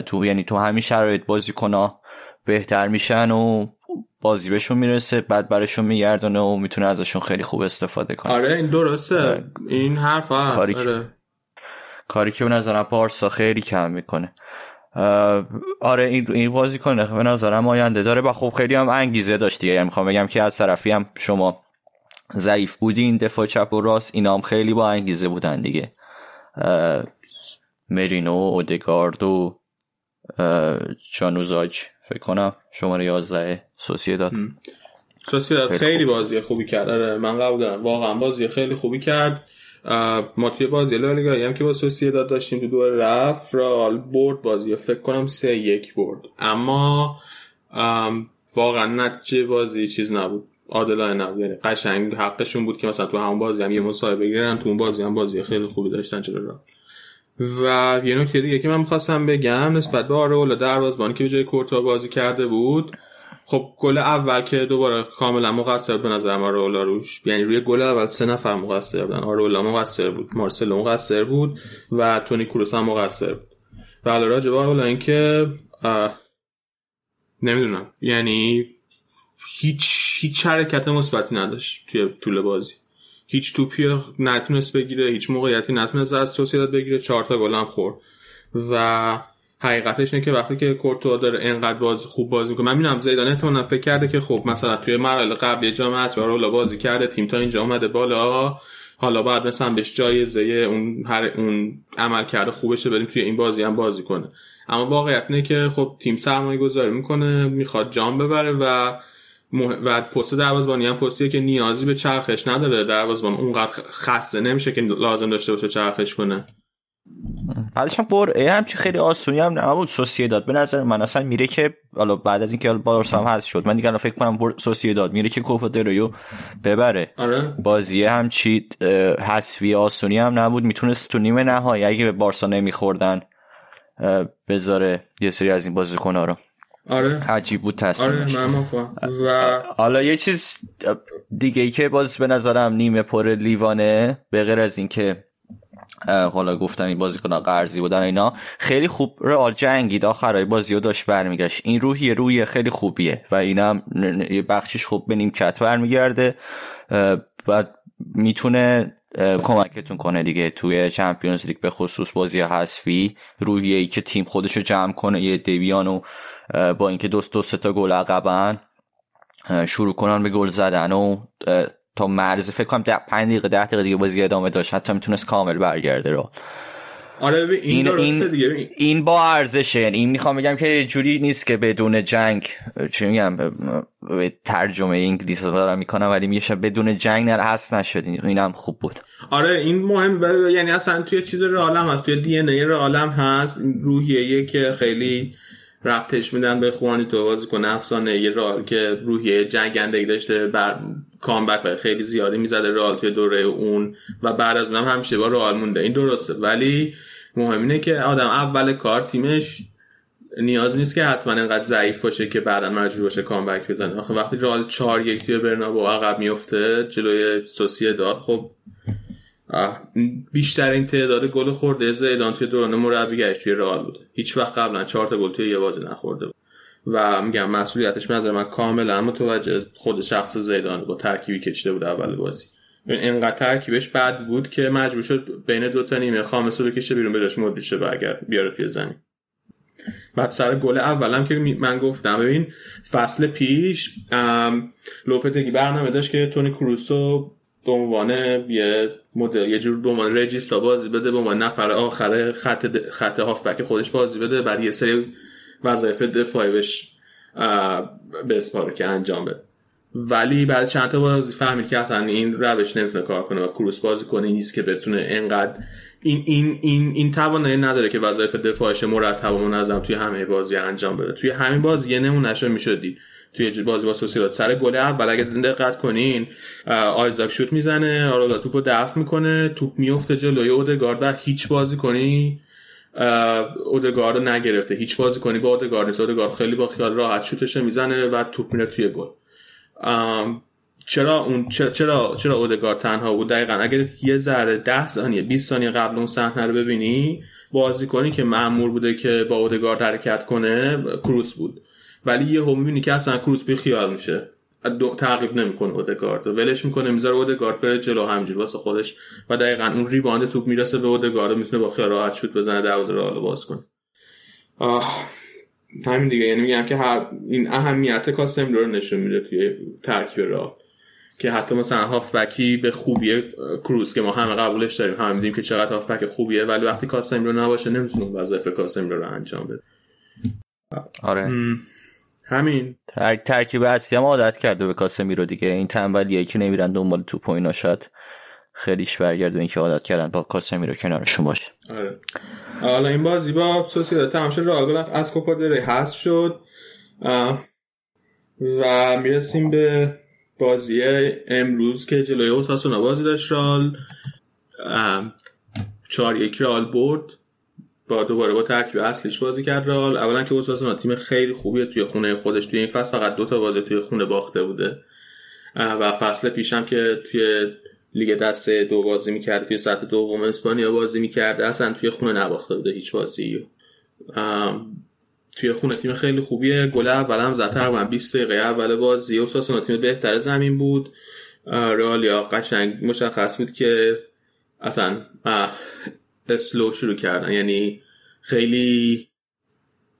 تو یعنی تو همین شرایط بازیکن بهتر میشن و بازی بهشون می‌رسه بعد برشون میگردونه و می‌تونه ازشون خیلی خوب استفاده کنه. آره این درسته. این حرف هست. آره. کاری که به نظرم پارسا خیلی کم می‌کنه. آره این این بازی کنه به نظرم آینده داره. و خب خیلی هم انگیزه داشت دیگه. یعنی می‌خوام بگم که از طرفی هم شما ضعیف بودین دفاع چپ و راست اینا هم خیلی با انگیزه بودن دیگه. مرینو اودگارد و چانوزاج فکر کنم شماره 11 سوسیداد. سوسیداد خیلی بازی خوبی کرد. آره من قبول دارم. واقعا بازی خیلی خوبی کرد. ما توی بازی لالیگایی هم که با سوسیداد داشتیم تو دور رفت رال برد بازی فکر کنم سه یک برد. اما واقعا نتیجه بازی چیز نبود. عادلانه نبود. یعنی قشنگ حقشون بود که مثلا تو همون بازی هم یه مصاحبه بگیرن تو اون بازی هم بازی خیلی خوبی داشتن چرا و یه نکته دیگه که من می‌خواستم بگم نسبت به آرولا دروازبانی که به جای کورتوا بازی کرده بود خب گل اول که دوباره کاملا مقصر به نظر آرولا روش یعنی روی گل اول سه نفر مقصر بودن. آرولا مقصر بود مارسلو مقصر بود و تونی کروس هم مقصر بود. و حالا راجع به آرولا اینکه نمی‌دونم. یعنی هیچ هیچ حرکت مثبتی نداشت توی طول بازی. هیچ توپی نتونست بگیره هیچ موقعیتی نتونست از سوسیداد بگیره چهار تا گل هم خورد. و حقیقتش اینه که وقتی که کورتوا داره اینقدر بازی خوب بازی می‌کنه من می‌دونم زیدان احتمالاً فکر کرده که خب مثلا توی مراحل قبلی جام اسیا رو بازی کرده تیم تا اینجا اومده بالا حالا بعد مثلا بهش جایزه اون هر اون عمل کرده خوبشه بدیم توی این بازی هم بازی کنه. اما واقعیت اینه که خب تیم سرمایه گذاری می‌کنه می‌خواد جام ببره و و پست دروازه‌بانی هم پستیه که نیازی به چرخش نداره. دروازه‌بان اونقدر خسته نمیشه که لازم داشته باشه چرخش کنه. بعدش هم قرعه هم چه خیلی آسونی هم نبود داد. به نظر من اصلا میره که حالا بعد از اینکه بارسا هم هست شد. من دیگه فکر کنم داد. میره که کوپا درویو ببره. آره. بازی هم چی حسفی آسونی هم نبود. می‌تونست تو نیمه نهایی اگه به بارسا نمیخوردن بذاره یه سری از این بازیکن‌ها رو. آره. عجیب بود تصمیمش آره من و حالا یه چیز دیگه ای که باز به نظرم نیمه پر لیوانه به غیر از اینکه حالا گفتم این بازیکن قرضی بودن اینا. خیلی خوب رئال جنگید آخرای بازی رو داشت برمیگشت. این روحیه روی خیلی خوبیه. و اینم یه بخشش خوب به نیمکت برمیگرده. و می‌تونه کمکتون کنه دیگه توی چمپیونز لیگ به خصوص بازی حذفی. روحیه ای که تیم خودش رو جمع کنه یه دیویانو با اینکه دوست دو تا گل عقبن شروع کنن به گل زدن و تا مرز فکر کنم 5 دقیقه 10 دقیقه دیگه بازی ادامه داشت. حتی می‌تونست کامل برگرده رو. آره این این, دیگه. این با ارزشه. یعنی این می‌خوام بگم که جوری نیست که بدون جنگ چی میگم؟ ترجمه انگلیسی رو دارم می‌کنم ولی میشه بدون جنگ نر حذف نشد اینم خوب بود. آره این مهم. یعنی اصلا توی چیز عالم هست. توی دی ان ای عالم هست. روحیه که خیلی ربطش میدن به خوانی تو بازیکن افسانه یه رال که روحیه جنگندگی داشته بر کامبک های خیلی زیادی می‌زده رال توی دوره اون و بعد از اونم همیشه با رال مونده. این درسته. ولی مهم اینه که آدم اول کار تیمش نیاز نیست که حتما انقدر ضعیف باشه که بعدا مجبور باشه کامبک بزنه. آخه وقتی رال 4 یک توی برنابو عقب میفته جلوی سوسیه داد خب بیشترین تعداد گل خورده زیدان توی دوران مربیگریش توی رئال بوده. هیچ وقت قبلا چهار تا گل توی یه بازی نخورده بود. و میگم مسئولیتش نظر من کاملا متوجه خود شخص زیدان با ترکیبی که چیده بود اول بازی. اینقدر ترکیبش بد بود که مجبور شد بین دو تا نیمه خامس رو بکشه بیرون بهش مدریشه برگرد بیاره توی زمین. بعد سر گل اولم که من گفتم ببین فصل پیش لوپتگی برنامه داشت که تونی کروسو به عنوان یه مدل یه جور به عنوان رجیستا بازی بده به عنوان نفر آخر خط خط هافبک خودش بازی بده بعد یه سری وظایف دفاعی بهش به اسپاره که انجام بده. ولی بعد چند تا بازی فهمید که اصلا این روش نمی‌تونه کار کنه و کروس بازی کنه نیست که بتونه انقدر این این این این توانایی نداره که وظایف دفاعش مرتب و منظم توی همه بازی انجام بده. توی همین بازی یه نمونهش می‌شد دید. توی بازی با سوسیداد. سر گل اول اگه دقت کنین آیزاک شوت می‌زنه آرولا توپو دفع می‌کنه توپ میفته جلوی اودگارد و هیچ بازی کنی اودگارد رو نگرفته. هیچ بازی کنی با اودگارد نیست. اودگارد خیلی با خیال راحت شوتش می‌زنه و توپ میره توی گل. چرا اون چرا چرا, چرا اودگارد تنها بود؟ دقیقا اگر یه ذره 10 ثانیه 20 ثانیه قبل اون صحنه رو ببینی بازی کنی که معمول بوده که با اودگارد حرکت کنه کروس بود. ولی یه هم می‌بینی که اصلا کروس بی خیال میشه. تعقیب نمی‌کنه اودگارد. ولش می‌کنه می‌ذاره اودگارد بره جلو همینجوری واسه خودش و دقیقا اون ریباند توپ می‌رسه به اودگارد می‌تونه با خیال راحت شوت بزنه دروازه رو حالا باز کنه. همین دیگه. یعنی میگم که هر این اهمیت کاسم رو نشون میده توی ترکیب را که حتی مثلا هافبکی به خوبی کروز که ما همه قبولش داریم هم میدیم که چقدر هافبک خوبیه ولی وقتی کاسم رو نباشه نمی‌تونه وظایف کاسم رو انجام بده. آره. همین. تر... ترکیب اصلی هم عادت کرده به کاسمیرو دیگه. این تنبلیه که نمیرن دنبال توپ و اینا. شاید خیلیش برگرده این که عادت کردن با کاسمیرو کنارشون باشه. آره. حالا این بازی با سوسیداد تمام شد. رئال از کوپا دره هست شد. و می‌رسیم به بازی امروز که جلوی اوساسونا بازی داشت. رال چهار یک رال برد. با دوباره با ترکیب اصلیش بازی کرد رال اولا که اوساسونا تیم خیلی خوبیه توی خونه خودش. توی این فصل فقط دو تا بازی توی خونه باخته بوده. و فصل پیشم که توی لیگ دسته دو بازی می‌کرد توی سطح دوم اسپانیا بازی می‌کرد. اصلا توی خونه نباخته بوده هیچ بازی توی خونه تیم خیلی خوبیه. گل اول هم زد تقریبا 20 دقیقه اول بازی. اوساسونا تیم بهتر زمین بود. رئالیا قشنگ مشخص بود که اصلا اسلو شروع کردن. یعنی خیلی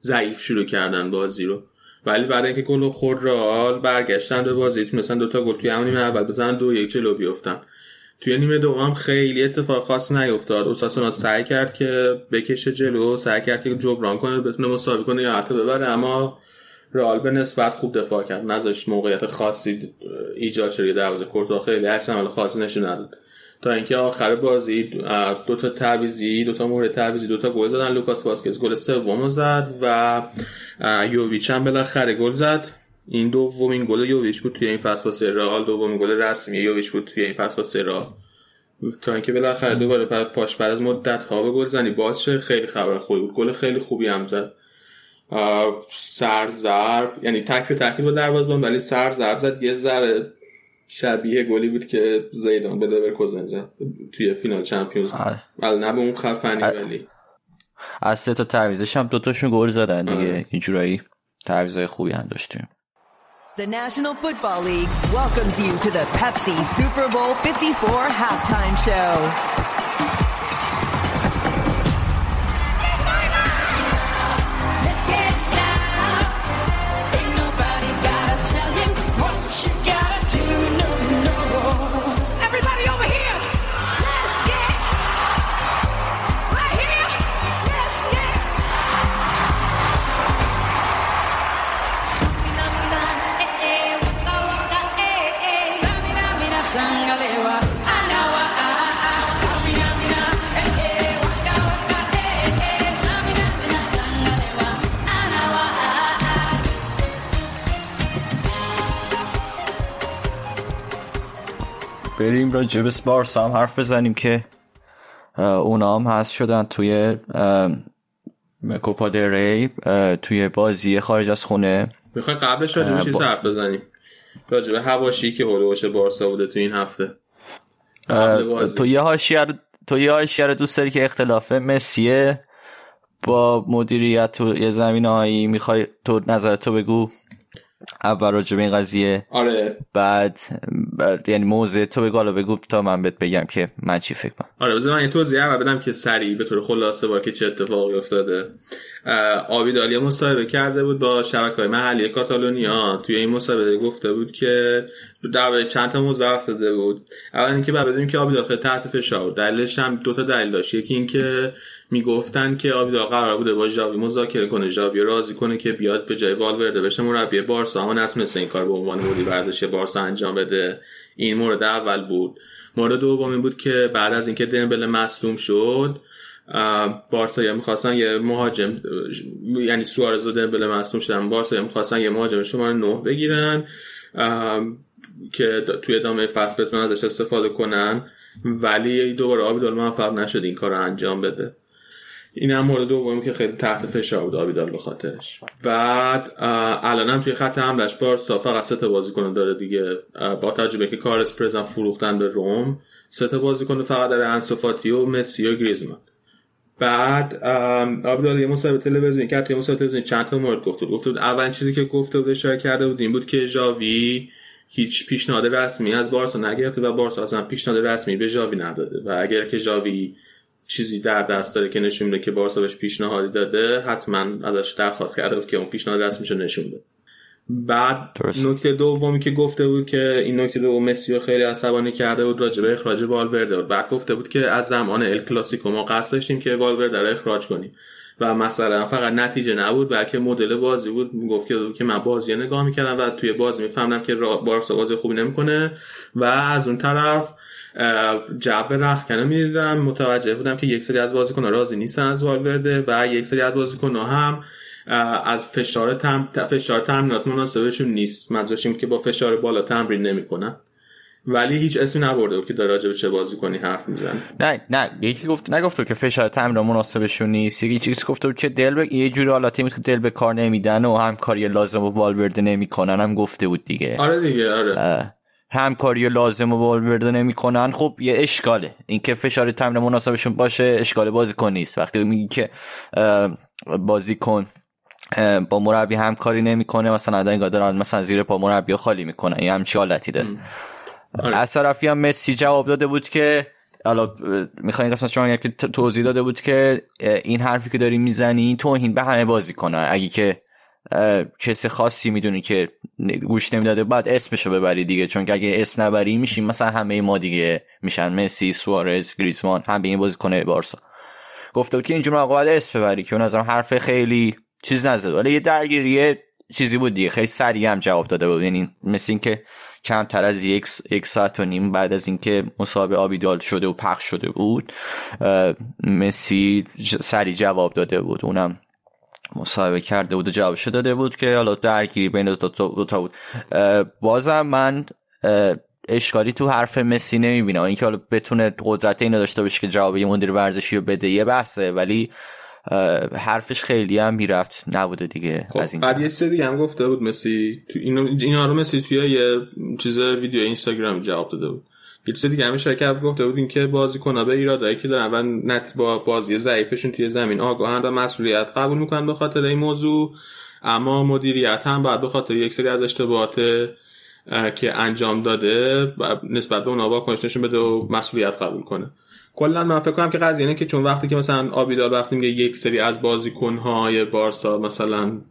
ضعیف شروع کردن بازی رو. ولی برای اینکه گل خورد رئال برگشتن به بازی تونستن دوتا گل توی همون نیمه اول بزنن دو یک جلو بیفتن. توی نیمه دوم خیلی اتفاق خاصی نیفتاد. اوساسونا سعی کرد که بکشه جلو سعی کرد که جبران کنه بتونه مساوی کنه یا حتی ببره اما رئال به نسبت خوب دفاع کرد. نذاشت موقعیت خاصی ایجاد شد دروازه کورتوا خیلی عکس عمل خاصی نشون نداد. تا اینکه آخر بازی دو تا تعویضی دو تا مورد تعویضی دو تا گل زدن. لوکاس واسکز گل سومو زد و یوویچ هم بالاخره گل زد. این دومین گل یوویچ بود توی این فصل واسه رئال دومین گل رسمی یوویچ بود توی این فصل واسه رئال تا اینکه بالاخره دوباره پاش بعد از مدت ها به گل زنی باز. خیلی خبر خوبی بود. گل خیلی خوبی هم زد. سر ضرب یعنی تک به تک با دروازه‌بان ولی سر ضرب زد. یه ذره شبیه گلی بود که زیدان به لورکوزن زد توی فینال Champions ولی نه به اون خفنی ولی. از سه تا تعویضش هم دوتاشون گل زدن دیگه. اینجورایی تعویضای خوبی هم داشتیم. The National Football League welcomes you to the Pepsi Super Bowl 54 halftime show. به بارسا هم حرف بزنیم که اونا هم هست شدن توی کوپا ری توی بازی خارج از خونه. می‌خوای قبلش راجع به چیز حرف بزنیم؟ راجع به هواشی که هولوش بارسا بوده تو این هفته. تو یه حاشیه تو یه حاشیه دوست داری که اختلاف مسیه با مدیریت تو یه زمین هایی می‌خوای تو نظر تو بگو. اول راجع به این قضیه. آره. بعد یعنی موضع تو بگو حالا بگو تا من بهت بگم که من چی فکر کنم. آره بذار من یه توضیح اول بدم که سریع به طور خلاصه با که چه اتفاقی افتاده. آبیدالی مصاحبه کرده بود با شبکه های محلی کاتالونیا. توی این مصاحبه گفته بود که در چند تا موضوع بود. اول اینکه بعد بدونیم که آبیدال خیلی تحت فشار دلیلش هم دو تا دلیل داشت. یکی اینکه می‌گفتن که آبیدال قرار بوده با ژاوی مذاکره کنه. ژاوی راضی کنه که بیاد به جای والورده بشه مربی بارسا. اما نتونسته این کار به عنوان مدیر ورزشی بارسا انجام بده. این مورد اول بود. مورد دوم این بود که بعد از اینکه دمبله مصدوم شد بارسا یا می‌خواستن یه مهاجم یعنی سوارز و دمبله مصدوم شدن. بارسا یا می‌خواستن یه مهاجم شماره نه بگیرن که توی ادامه فصل بتونن ازش استفاده کنن. ولی دوباره آبیدال موفق نشد این کار رو انجام بده. این هم مورد دومی که خیلی تحت فشار بود آبیدال به خاطرش. بعد الان هم توی خط حملش بارسا فقط سه تا بازیکن داره دیگه. با تجربه که کارس پرزن فروختن به روم سه تا بازیکن فقط داره انسوفاتی و مسی و گریزمان. بعد آبدال یه مصاحبه تلویزیونی کرد. توی مصاحبه تلویزیونی چند تا مورد گفته بود گفته بود اول چیزی که گفته بود اشاره کرده بود این بود که ژاوی هیچ پیشنهاد رسمی از بارسا نگرفته و بارسا اصلا پیشنهاد رسمی به ژاوی نداده. و اگر که ژاوی چیزی در دست داره که نشون میده که بارسا بهش پیشنهادی داده حتما ازش درخواست کرده بود که اون پیشنهاد رسمیشو نشون بده. بعد نکته دومی که گفته بود که این نکته دوم مسی رو خیلی عصبانی کرده بود راجع به اخراج والورده بود. بعد گفته بود که از زمان ال کلاسیکو ما قصد داشتیم که والورده رو اخراج کنیم. و مثلا فقط نتیجه نبود بلکه مدل بازی بود. گفت که من بازی نگاه می‌کردم و توی بازی میفهمدم که بارسا بازی خوبی نمی‌کنه. و از اون طرف جبه رخکنه می‌دیدم متوجه بودم که یک سری از بازیکن‌ها راضی نیستن از والورده و یک سری از بازیکن‌ها هم از فشار تم... فشار تمرینات مناسبشون نیست. منظورش این که با فشار بالا تمرین نمی‌کنن. ولی هیچ اسمی نبرده بود که داره راجع به چه بازی کنی حرف می‌زنه. نه نه. یکی گفت نگفت که فشار تمرین مناسبشون نیست. یکی چیزی گفته بود که دل به یه جوری حالا تیمی که دل به کار نمیدن و هم کاری لازم و والورده نمی‌کنن. هم گفته بود دیگه. آره دیگه آره. همکاری لازم و والورده نمی‌کنن. خب یه اشکاله. اینکه فشار تمرین مناسبشون باشه اشکال بازیکن نیست. وقتی میگی که بازیکن با مربی همکاری نمی‌کنه مثلا انگار دارن مثلا زیر پا مربی خالی می‌کنن یه همچی حالتی داره. آره. از طرفی هم مسی جواب داده بود که حالا می‌خواین قسمت شما که توضیح داده بود که این حرفی که داری می‌زنی توهین به همه بازی کنه اگه که کسی خاصی می‌دونی که گوش نمی‌داده. بعد اسمشو ببری دیگه چون که اگه اسم نبری میشیم مثلا همه ما دیگه میشن. مسی سوارز گریزمان هم به این بازی کنه بارسا. گفته بود که اینجور موقع اسم ببری که اون حرف خیلی چیز نزد ولی یه درگیری چیزی بود دیگه. خیلی سریع هم جواب داده بود. یعنی مثل اینکه کمتر از یک, یک ساعت و نیم بعد از اینکه مصاحبه آبیدال شده و پخش شده بود مسی سریع جواب داده بود. اونم مصاحبه کرده بود و جوابش داده بود که حالا درگیری بین دو تا, بود. بازم من اشکالی تو حرف مسی نمی‌بینم. اینکه حالا بتونه قدرت اینو داشته باشه که جواب یه مدیر ورزشی رو بده یه بحثه. ولی حرفش خیلی هم می‌رفت. نبوده دیگه خب از این بعد یه چیز دیگه هم گفته بود مسی. تو اینو اینا رو مسی توی یه چیز ویدیو اینستاگرام جواب داده بود. یه چیز دیگه هم شرکت گفته بود اینکه بازیکن‌ها به ایرادایی که دارن و نت با بازی ضعیفشون توی زمین آگاهن و مسئولیت قبول می‌کنن به خاطر این موضوع. اما مدیریت هم بعد به خاطر یک سری از اشتباهات که انجام داده نسبت به اونها واکنش بده و مسئولیت قبول کنه. کلا من فکر کنم که قضیه اینه که چون وقتی که مثلا آبیدار وقتی میگه یک سری از بازیکن‌های بارسا مثلا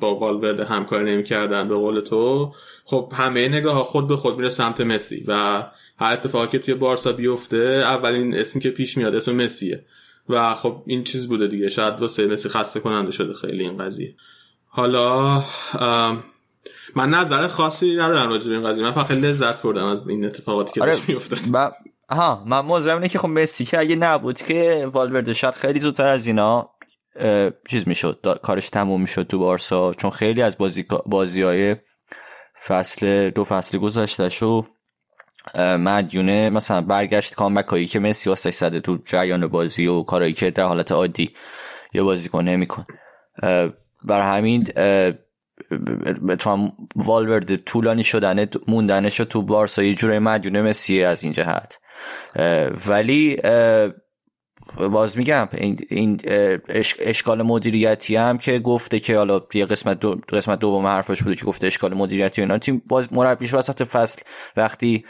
با والورد همکاری نمی‌کردن به قول تو خب همه نگاه ها خود به خود میره سمت مسی و هر اتفاقی که توی بارسا بیفته اولین اسمی که پیش میاد اسم مسیه. و خب این چیز بوده دیگه. شاید واسه مسی خسته کننده شده خیلی این قضیه. حالا من نظر خاصی ندارم راجع به این قضیه. من فقط لذت بردم از این اتفاقاتی که آره میفته ها من موضوع اینه که خب مسی که اگه نبود که والورده شاید خیلی زودتر از اینا چیز می‌شد کارش تموم می‌شد تو بارسا. چون خیلی از بازی بازی های فصل دو فصل گذشته شو مدیونه مثلا برگشت کامبک هایی که مسی واسه زده تو جریان بازی و کارهایی که در حالت عادی یه بازیکن نمیکن بر همین بتونم والورد طولانی شدن موندنش تو بارسا یه جوره مدیونه مسی از این جهت. ولی باز میگم این, این اشکال مدیریتی هم که گفته که حالا یه قسمت دو قسمت دوم حرفش بوده که گفته اشکال مدیریتی اینا. تیم باز مربیش وسط فصل وقتی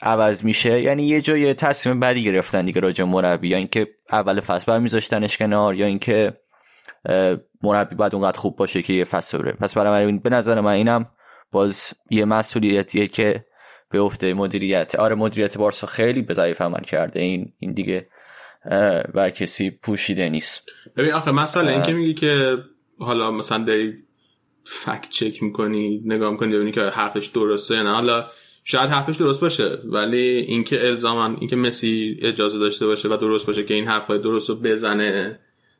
عوض میشه. یعنی یه جای تصمیم بدی گرفتن دیگه راجع مربی. یا اینکه اول فصل بر میذاشتنش کنار یا اینکه مربی باید اونقدر خوب باشه که یه فصل بره. پس برای من به نظر من اینم باز یه مسئولیتیه که به افته مدیریت. آره مدیریت بارسا خیلی به ضعیف عمل کرده. این این دیگه بر کسی پوشیده نیست. ببین آخه مسئله این که میگی که حالا مثلا داری فکت چک می‌کنی نگاه می‌کنی ببینی که حرفش درسته نه. حالا شاید حرفش درست باشه ولی اینکه الزاما اینکه مسی اجازه داشته باشه و درست باشه که این حرفای درست رو بزنه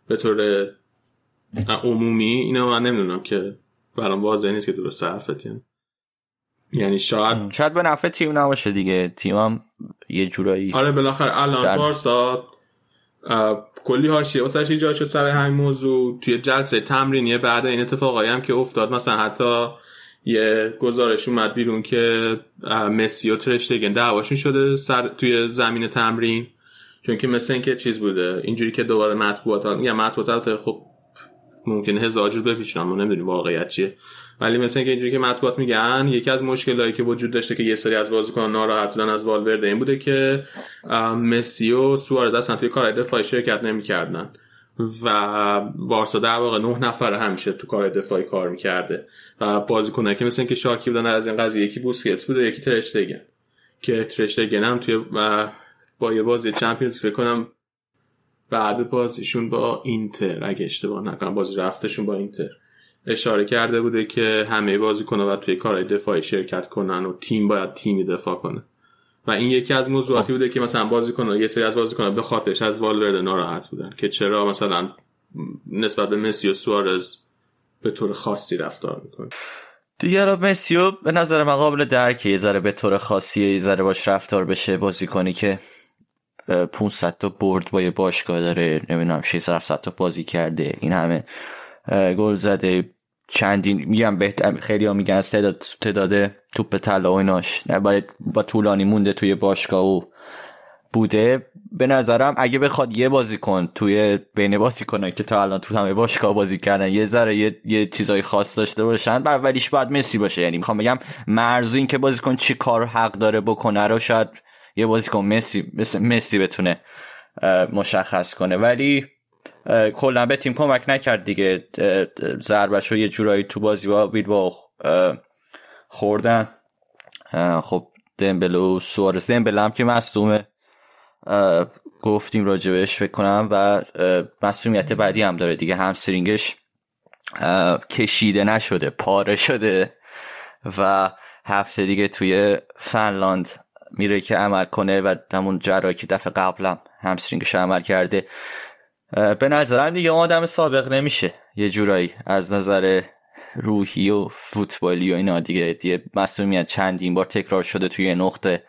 به طور عمومی اینو من نمی‌دونم که برام واضح نیست که درست حرفت یعنی شاید شاید به نفع تیم نباشه دیگه. تیم هم یه جورایی آره بالاخره الان در... بارسا کلی حاشیه واسه ایجاد شد سر همین موضوع؟ توی جلسه تمرینی بعد این اتفاقایی هم که افتاد. مثلا حتی یه گزارش اومد بیرون که مسی و ترشتگن دعواشون شده سر توی زمین تمرین. چون که مثل اینکه چیز بوده. اینجوری که دوباره مطبوعات میگم مطبوعات خب ممکنه هزار جور بپیچن ما نمی‌دونیم واقعیت چیه. ولی مثل اینکه اینجوری که مطبوعات میگن یکی از مشکلایی که وجود داشته که یه سری از بازیکنان ناراحت بودن از والورده این بوده که مسی و سوارز اصلا توی کار دفاعی شرکت نمی‌کردن. و بارسا در واقع نه نفر همیشه تو کار دفاعی کار می‌کرده. و بازیکنایی که مثل اینکه شاکی بودن از این قضیه یکی بوسکتس بوده یکی ترشتگن. که ترشتگن هم توی با یه بازی چمپیونز فکر کنم بعد بازیشون با اینتر اگه اشتباه نکنم بازی رفتشون با اینتر. اشاره کرده بوده که همه بازیکن‌ها باید توی کارهای دفاعی شرکت کنن و تیم باید تیمی دفاع کنه. و این یکی از موضوعاتی بوده که مثلا بازیکن‌ها یه سری از بازیکن‌ها به خاطرش از والورده ناراحت بودن که چرا مثلا نسبت به مسی و سوارز به طور خاصی رفتار می‌کنه. دیگه مسیو به نظر من قابل درکه یه ذره به طور خاصی یه ذره باش رفتار بشه بازیکنی که 500 تا برد با یه باشگاه داره نمی‌دونم 600 تا بازی کرده این همه گل زده. چندین میگم بهتر خیلی ها میگن از تعداد تعداد توپ طلا و ایناش. باید با طولانی مونده توی باشگاه و بوده. به نظرم اگه بخواد یه بازی کن توی بین کنه که تا الان تو همه باشگاه بازی کردن یه ذره یه, یه چیزای خاص داشته باشن و اولیش باید مسی باشه. یعنی می‌خوام بگم مرزو این که بازی کن چی کار حق داره بکنه رو شاید یه بازی کن مسی مثل مسی بتونه مشخص کنه. ولی کلا به تیم کمک نکرد دیگه. ضربش رو یه جورایی تو بازی با با خوردن. خب دمبله و سوارز. دمبله هم که مصدومه. گفتیم راجبش فکر کنم و مصومیت بعدی هم داره دیگه. همسترینگش کشیده نشده پاره شده و هفته دیگه توی فنلاند میره که عمل کنه و همون جرایی که دفعه قبلم همسترینگش عمل کرده. به نظرم دیگه آدم سابق نمیشه. یه جورایی از نظر روحی و فوتبالی و اینا دیگه دیگه مسئولیت چندین بار تکرار شده توی نقطه.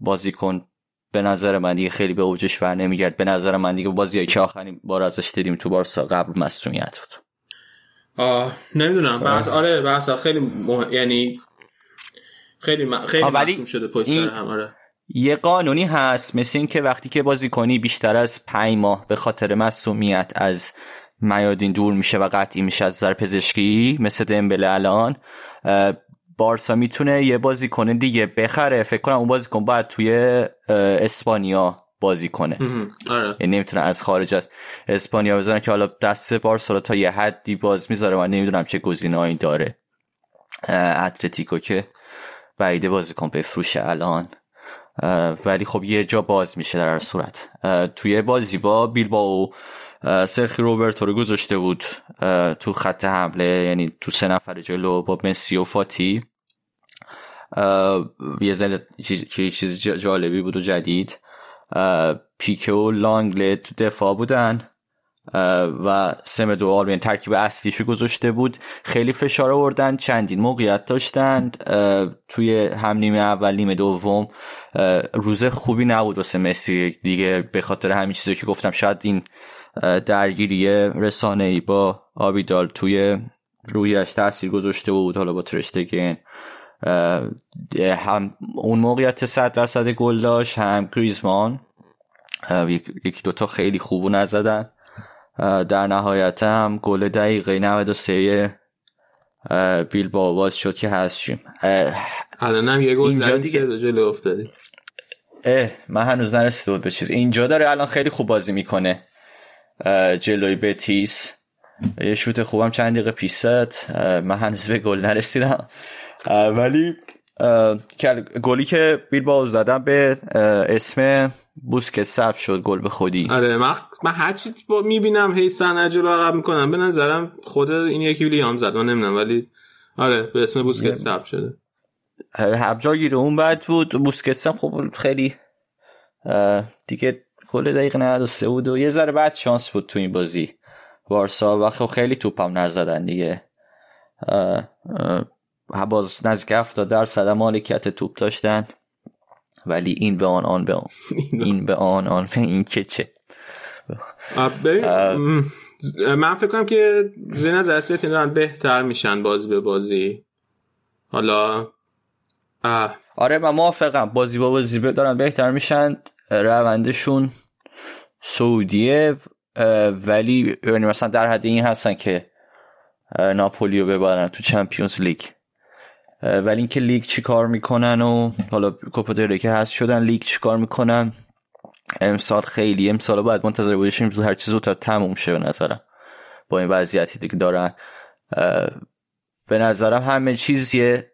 بازیکن به نظر من دیگه خیلی به اوجش بر نمیگرد. به نظر من دیگه بازی که آخرین بار ازش دیدیم تو بارسا قبل مسئولیت بود. آه نمی‌دونم. بحث آره بحث خیلی مح... یعنی خیلی م... خیلی شده پشت این... هم آره. یه قانونی هست مثل این که وقتی که بازی کنی بیشتر از پنج ماه به خاطر مسئولیت از میادین دور میشه و قطعی میشه از نظر پزشکی مثل دمبله الان. بارسا می‌تونه یه بازی کنه دیگه بخره. فکر کنم اون بازی کن باید توی اسپانیا بازی کنه. آره. یعنی نمی‌تونه از خارج از اسپانیا بزنه که حالا دست بارسا تا یه حدی باز می‌ذاره من نمی‌دونم چه گزینه‌ای داره. اتلتیکو که بعیده بازیکن بفروشه الان. ولی خب یه جا باز میشه در صورت. توی بازی با بیلبا و سرخی روبرتو رو گذاشته بود تو خط حمله یعنی تو سه نفر جلو با مسی و فاتی. یه زن چیز جالبی بود و جدید. پیکه و لانگله تو دفاع بودن. و سمدو آلبین ترکیب اصلیشو گذاشته بود. خیلی فشار آوردن چندین موقعیت داشتند توی هم نیمه اول نیمه دوم روز خوبی نبود واسه مسی. دیگه به خاطر همین چیزی که گفتم شاید این درگیری رسانه ای با آبیدال توی رویش تاثیر گذاشته بود. حالا با ترشتگن. هم اون موقعیت صد درصد گل داشت هم گریزمان. یکی دوتا خیلی خوب نزدن. در نهایت هم گل دقیقه 93 بیل با باز شد که هستیم الان یه گل اینجا دیگه جلو افتادی. اه من هنوز نرسیده بود به چیز. اینجا داره الان خیلی خوب بازی می‌کنه. جلوی بتیس. یه شوت خوبم چند دقیقه پیست من هنوز به گل نرسیدم. ولی گلی که بیل با زدم به اسم بوسکت سب شد گل به خودی. آره من, من هر چی با می‌بینم هی سنه جلو عقب می‌کنم. به نظرم خود این یکی ویلیام زد من نمی‌دونم ولی آره به اسم بوسکت سب شده. هر گیره اون بعد بود بوسکت هم خب خیلی دیگه کل دقیقه 93 بود و یه ذره بعد شانس بود تو این بازی. بارسا و خب خیلی توپم نزدن دیگه. باز نزدیک 70 درصد مالکیت توپ داشتن. ولی این به آن آن به آن. این به آن. آن به این که چه. من فکر کنم که زین از اصلیت دارن بهتر میشن بازی به بازی. حالا آره من موافقم. بازی با بازی دارن بهتر میشن. روندشون سعودیه ولی یعنی مثلا در حد این هستن که ناپولیو ببرن تو Champions League. ولی اینکه لیگ چی کار می‌کنن و حالا کوپا که هست شدن لیگ چی کار می‌کنن امسال خیلی امسال باید منتظر باشیم هر چیز تا تموم شه به نظرم. با این وضعیتی که دارن. به نظرم همه چیز یه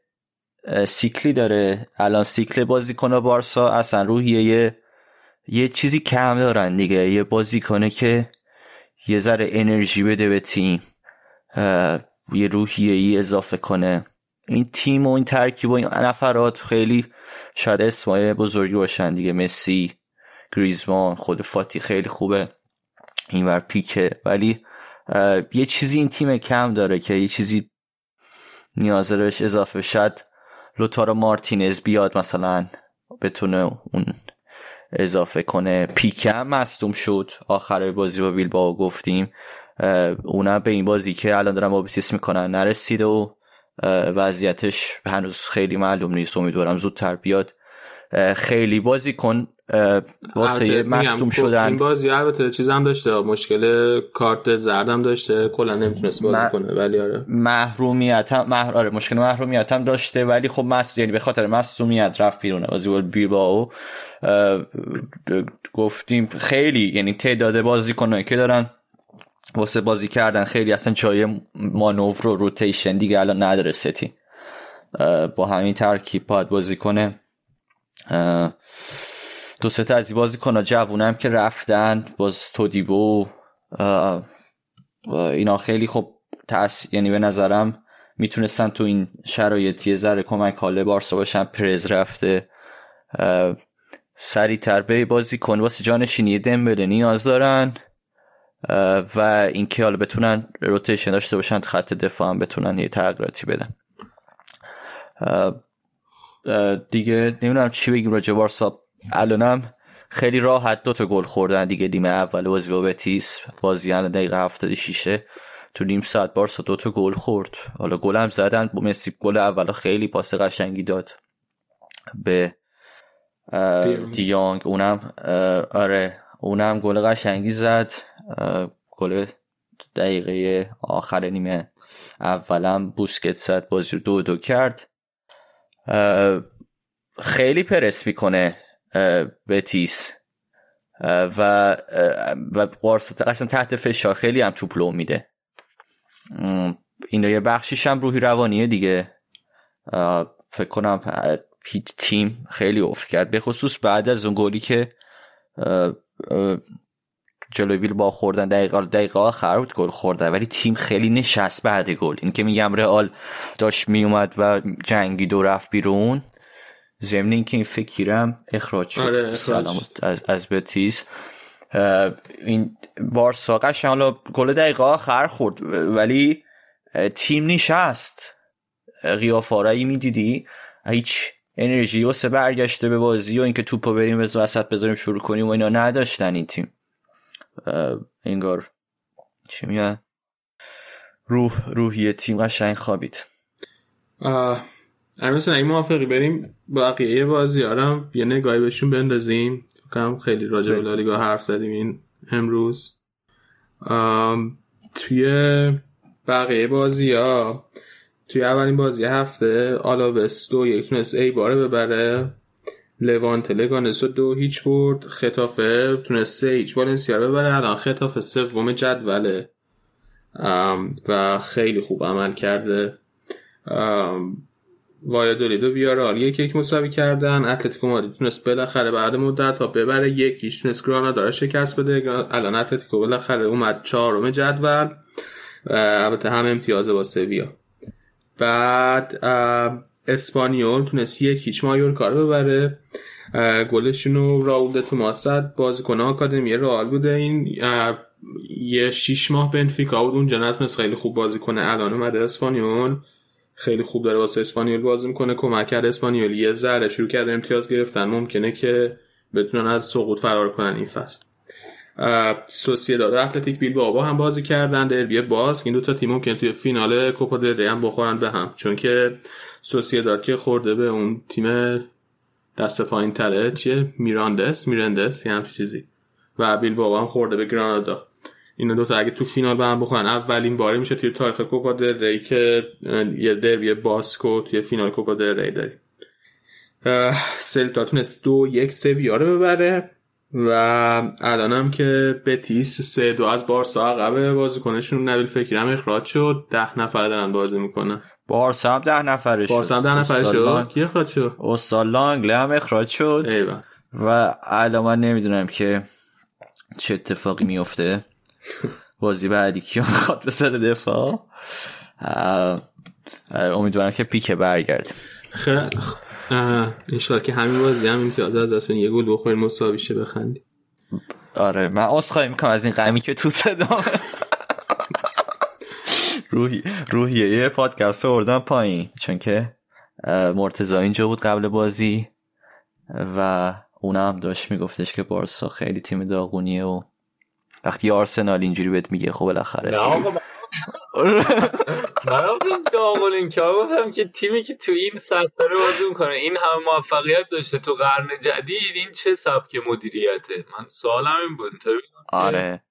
سیکلی داره. الان سیکل بازیکن بارسا اصلا روحیه یه یه چیزی کم دارن دیگه. یه کنه که یه ذره انرژی بده به تیم. یه روحیه ای اضافه کنه. این تیم و این ترکیب و این نفرات خیلی شاید اسمای بزرگی باشن دیگه. مسی گریزمان خود فاتی خیلی خوبه. این ور پیکه. ولی یه چیزی این تیم کم داره که یه چیزی نیاز بهش اضافه شد لوتارو مارتینز بیاد مثلا بتونه اون اضافه کنه. پیکم مصدوم شد. آخر بازی با بیل با گفتیم اونم به این بازی که الان دارن با بیتیس می‌کنن نرسیده و وضعیتش هنوز خیلی معلوم نیست. امیدوارم زودتر بیاد. خیلی بازی کن. واسه مصدوم شدن. این بازی البته چیز هم داشته. مشکل کارت زردم داشته. کلا نمی‌تونست بازی کنه ولی آره. محرومیت هم مح... آره مشکل محرومیت هم داشته. ولی خب مصد یعنی به خاطر مصدومیت رفت بیرونه بازی بود بیرباو گفتیم خیلی یعنی تعداد بازی کنه که دارن واسه بازی کردن خیلی اصلا جای مانور و روتیشن دیگه الان نداره ستی با همین ترکیب باید بازی کنه. دو سه تا از بازی کنه جوونم که رفتن. باز تودیبو. اینا خیلی خوب تاس یعنی به نظرم می‌تونستن تو این شرایطی ذره کمک حاله بارسا باشن. پرز رفته. سریعتر به بازی کن. واسه جانشینی دمبله نیاز دارن. و اینکه حالا بتونن روتیشن داشته باشن خط دفاع هم بتونن یه تغییراتی بدن. دیگه نمی‌دونم چی بگیم راجع بارسا الانم خیلی راحت دوتا گل خوردن دیگه. نیمه اول بازی با بتیس بازی الان دقیقه 76 تو نیم ساعت بارسا دوتا گل خورد. حالا گل هم زدن. با مسی گل اول خیلی پاس قشنگی داد به دیانگ اونم آره اونم گل قشنگی زد. گل دقیقه آخر نیمه اولم بوسکت زد بازی رو دو دو کرد. خیلی پرس می‌کنه بتیس. و و قارسا تحت فشار خیلی هم توپ میده. این یه بخشیش هم روحی روانیه دیگه. فکر کنم تیم خیلی افت کرد. به خصوص بعد از اون گلی که جلوی بیل با خوردن. دقیقه دقیقه آخر بود گل خورده ولی تیم خیلی نشست بعد گل. این که میگم رئال داشت میومد و جنگی دو رفت بیرون. ضمن اینکه این فکرم اخراج شد. آره از از بتیس. این بارسا قشنگ حالا گل دقیقه آخر خورد ولی تیم نشست. قیافارایی می‌دیدی؟ هیچ انرژی واسه برگشته به بازی و اینکه توپو بریم از وسط بذاریم شروع کنیم و اینا نداشتن این تیم. انگار چی میگن؟ روح روحی تیم قشنگ خوابید. مثلا این موافقی بریم بقیه بازی آرم یه نگاهی بهشون بندازیم. کنم خیلی راجع به لالیگا حرف زدیم این امروز. توی بقیه بازی ها توی اولین بازی هفته آلاوس دو یک تونست ای باره ببره. لوانت لگانس دو هیچ برد. خطافه تونست سه هیچ والنسیا ببره. الان خطافه سوم جدوله. و خیلی خوب عمل کرده. وایادولید و بیارال یک یک مساوی کردن. اتلتیکو مادرید تونست بالاخره بعد مدت تا ببره. یکیش تونست گرانادا شکست بده. الان اتلتیکو بالاخره اومد چهارم جدول. البته هم امتیازه با سویا. بعد اسپانیول تونست یک هیچ مایورکا رو ببره. گلشون رو راول توماسد بازیکن آکادمی رئال بوده. این یه شیش ماه بنفیکا بود. اونجا نتونست خیلی خوب بازی کنه الان اومده. اسپانیول خیلی خوب داره واسه اسپانیول بازی می‌کنه. کمک کرد. اسپانیول یه ذره شروع کرده امتیاز گرفتن. ممکنه که بتونن از سقوط فرار کنن این فصل. سوسییداد اتلتیک بیل بابا هم بازی کردن. دربی باز. این دو تا تیم ممکن توی فینال کوپا دل هم بخورن به هم. چون که سوسییداد که خورده به اون تیم دست پایین تره چیه؟ میراندس. میرندس یه همچین چیزی. و بیل بابا هم خورده به گرانادا. اینا دوتا اگه تو فینال به هم بخورن اولین باره میشه توی تاریخ کوپا دل ری که یه دربی باسکو توی فینال کوپا دل ری داریم. سلتا تونست دو یک سویا رو ببره و الان هم که بتیس سه دو از بارسا عقبه بازیکنشون نبیل فکری هم اخراج شد. ده نفر دارن بازی می‌کنن. بارسا هم ده نفره شد. بارسا هم ده نفره شد؟ کی اخراج شد؟ استاد لانگله هم اخراج شد. ایوان. و الان من نمی‌دونم که چه اتفاقی میفته بازی بعدی کیو می‌خواد به سر دفاع. امیدوارم که پیکه برگرد خیلی انشالله که همین بازی هم امتیاز از دست یه گل بخوریم مساوی شه بخندی آره من عذرخواهی می‌کنم از این غمی که تو صدا روحی روحیه پادکست رو اردم پایین چون که مرتضی اینجا بود قبل بازی و اونم داشت میگفتش که بارسا خیلی تیم داغونیه و وقتی آرسنال اینجوری بهت میگه خب بالاخره. من داغل این که گفتم که تیمی که تو این سطح داره بازی می‌کنه این همه موفقیت داشته تو قرن جدید این چه سبک مدیریته؟ من سوالم این بود آره.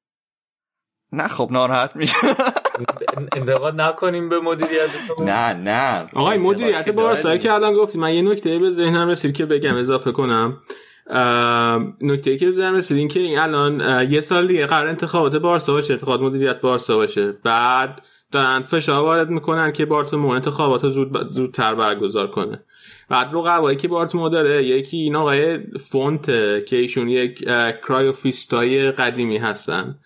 نه خب ناراحت میشه انتقاد نکنیم به مدیریت نه نه. آقای مدیریت بارسا که الان گفتی من یه نکته به ذهنم رسید که بگم اضافه کنم. نکته که بزنم رسید این که این الان یه سال دیگه قرار انتخابات بارسا باشه انتخابات مدیریت بارسا باشه. بعد دارن فشار وارد می‌کنن که بارتومئو انتخابات رو زود زودتر برگزار کنه. بعد رقبایی که بارتومئو داره یکی این آقای فونت که ایشون یک کرایوفیستای قدیمی هستن.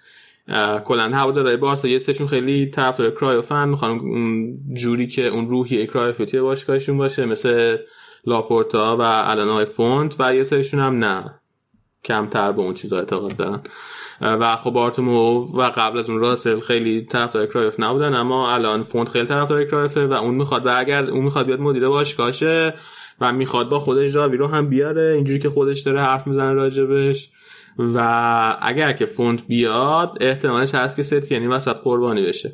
کلا هوادارهای بارسا یه سریشون خیلی طرفدار کرایوفن می‌خوان اون جوری که اون روحی کرایوفیتی باشگاهشون باشه مثل لاپورتا و الان آقای فونت و یه سریشون هم نه. کمتر به اون چیزا اعتقاد دارن. و خب بارتومئو و قبل از اون روسل خیلی طرفدار کرایف نبودن اما الان فونت خیلی طرفدار کرایفه و اون می‌خواد برگرد اون می‌خواد بیاد مدیر باشگاهشه و می‌خواد با خودش ژاوی رو هم بیاره. اینجوری که خودش داره حرف می‌زنه راجبش. و اگر که فونت بیاد احتمالش هست که ستین این وسط قربانی بشه.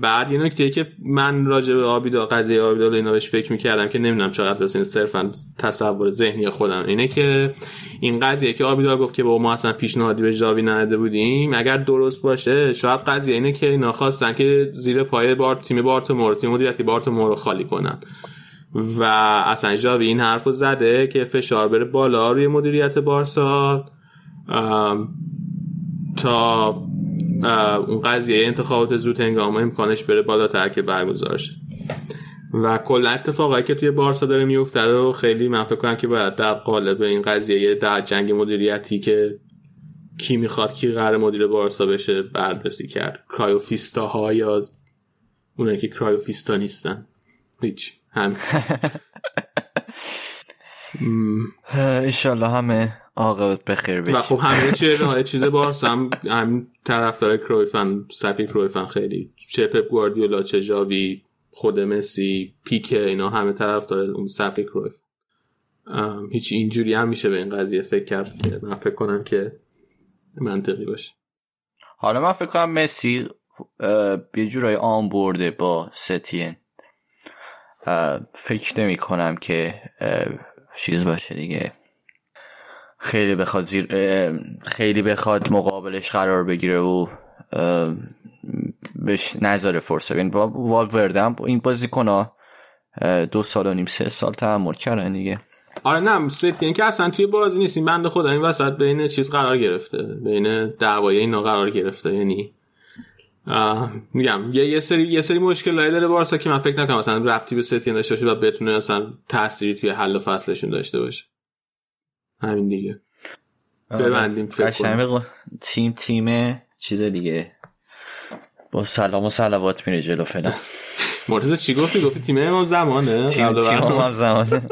بعد یه نکته که من راجع به آبیدال قضیه آبیدال اینا بهش فکر می‌کردم که نمی‌دونم چقدر این صرفا تصور ذهنی خودم اینه که این قضیه که آبیدا گفت که با ما اصلا پیشنهادی به جاوی نداده بودیم اگر درست باشه شاید قضیه اینه که اینا خواستن که زیر پای بار تیم بارتومور تیم مدیریتی بارتومور رو خالی کنن. و اصلا جاوی این حرف رو زده که فشار بره بالا روی مدیریت بارسا. تا اون قضیه انتخابات زود هنگام امکانش بره بالاتر که برگزار شه و کلا اتفاقایی که توی بارسا داره میفته رو خیلی من فکر کنم که باید در قالب این قضیه در جنگ مدیریتی که کی می‌خواد کی قرار مدیر بارسا بشه بررسی کرد. کرایوفیستا ها یا اونایی که کرایوفیستا نیستن. هیچ. همین. ایشالله همه آقا بخیر بشی و خب همه چیه چیز بارسا هم هم طرفدار کرویفن سپی کرویفن خیلی چه پپ گواردیولا چه جاوی خود مسی پیکه اینا همه طرفدار اون سبک کرویف هیچ اینجوری هم میشه به این قضیه فکر کرد که من فکر کنم که منطقی باشه. حالا من فکر کنم مسی یه جورای آن برده با ستین. فکر نمی کنم که چیز باشه دیگه. خیلی بخواد زیر خیلی بخواد مقابلش قرار بگیره و بهش نظر فرصه این با والوردم این بازیکن دو سال و نیم سه سال تحمل کردن دیگه. آره نه ستین که اصلا توی بازی نیستیم بنده خدا این وسط بین چیز قرار گرفته بین دعوای اینا قرار گرفته. یعنی میگم یه یه سری یه سری مشکلایی داره بارسا که من فکر نکنم مثلا ربطی به ستین داشته باشه و بتونه مثلا تأثیری توی حل فصلشون داشته باشه. همین دیگه. ببندیم فکر تیم تیم چیز دیگه. با سلام و سلوات میره جلو فعلا. مرتضی چی گفتی؟ گفتی تیم امام زمانه تیم تیم امام زمانه.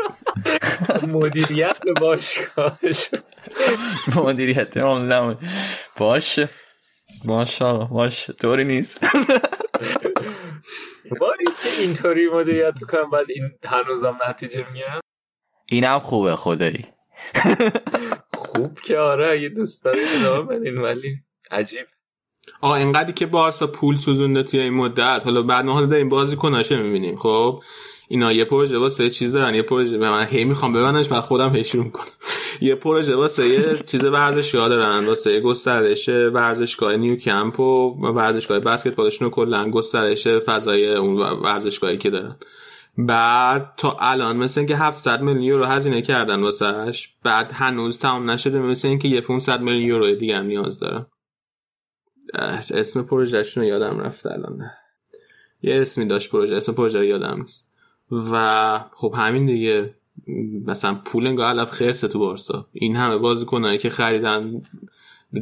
مدیریت باشگاهش. مدیریت امام زمانه. باشه. ماشاءالله باشه طوری نیست. باری که اینطوری مدیریت کنم بعد این هنوزم نتیجه می‌گیرن؟ اینم خوبه خدایی. خوب که آره اگه دوست دارید ادامه بدین ولی عجیب. آقا اینقدری که بارسا پول سوزونده توی این مدت. حالا بعد ما حالا داریم بازی کناشه می‌بینیم خب؟ اینا یه پروژه واسه چیز دارن یه پروژه به من هی می‌خوام ببندش بعد خودم هی شروع کنم یه پروژه واسه یه چیز ورزشی دارن واسه گسترش ورزشگاه نیو کمپ و ورزشگاه بسکتبالشون کلا گسترش فضای اون ورزشگاهی که دارن. بعد تا الان مثل اینکه 700 میلیون یورو هزینه کردن واسهش بعد هنوز تمام نشده مثل اینکه یه 500 میلیون یورو دیگه هم نیاز دارن. اسم پروژهشون رو یادم رفت الان. یه اسمی داشت پروژه اسم پروژه رو یادم. نیست و خب همین دیگه. مثلا پول انگاه علف خرسه تو بارسا. این همه بازیکنایی که خریدن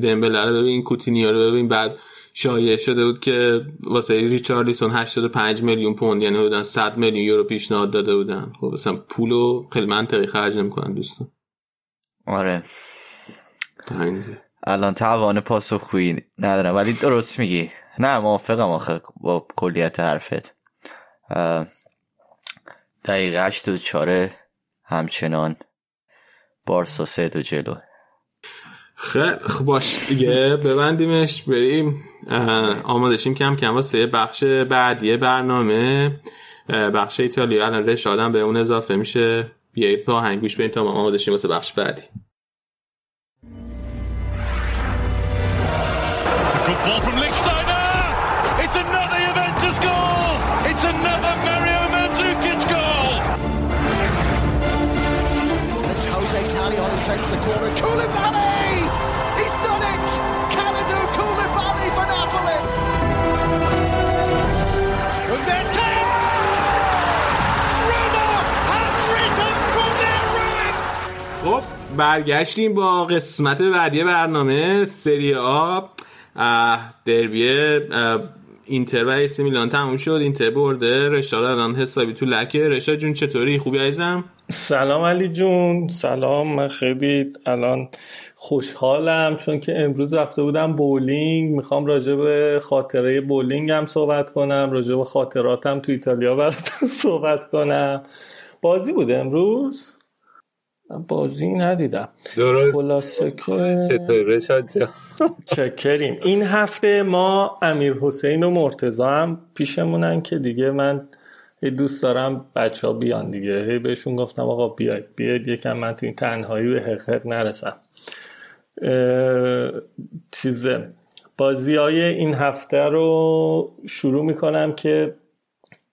دمبله رو ببین کوتینیو رو ببین. بعد شایع شده بود که واسه ریچارلیسون 85 میلیون پوند یعنی بودن 100 میلیون یورو پیشنهاد داده بودن. خب مثلا پولو خیلی منطقی خرج نمی‌کنن دوستان. آره. الان توان پاسخگویی ندارم. ولی درست میگی. نه موافقم آخه با کلیت حرفت. دقیقه 84 همچنان. بارسا سه دو جلو. خیلی خب باش. دیگه ببندیمش بریم. آمادشیم کم کم. واسه بخش بعدی برنامه. بخش ایتالیا. الان رشادم به اون اضافه میشه. بیایید با هنگوش بریم تا آمادشیم واسه بخش بعدی. برگشتیم با قسمت بعدی برنامه سری آ. دربی اینتر و ایسی میلان تموم شد. اینتر برده. رشاد الان حسابی تو لکه. رشاد جون چطوری؟ خوبی عزیزم؟ سلام علی جون. سلام من خیلی الان خوشحالم چون که امروز رفته بودم بولینگ. می‌خوام راجع به خاطره بولینگ هم صحبت کنم. راجع به خاطراتم تو ایتالیا براتون صحبت کنم. بازی بوده امروز؟ بازی ندیدم. درست. چطور چکریم. این هفته ما امیر حسین و مرتزا هم پیشمونن که دیگه من دوست دارم بچه ها بیان دیگه. هی بهشون گفتم آقا بیاید بیاید یکم من تو این تنهایی به حق نرسم. چیزه. بازی های این هفته رو شروع می‌کنم که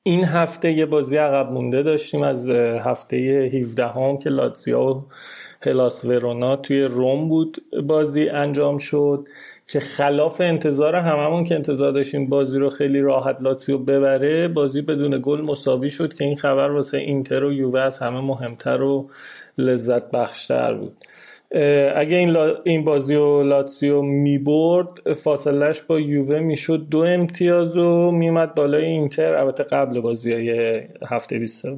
این هفته یه بازی عقب مونده داشتیم از هفته 17 هم که لاتزیا و هلاس ورونا توی روم بود بازی انجام شد که خلاف انتظار هممون که انتظار داشتیم بازی رو خیلی راحت لاتزیو ببره بازی بدون گل مساوی شد که این خبر واسه اینتر و یووه از همه مهمتر و لذت بخشتر بود. اگه این, این بازی و لاتسیو می برد فاصلش با یووه می‌شد دو امتیاز و میمد بالای اینتر البته قبل بازی های هفته 23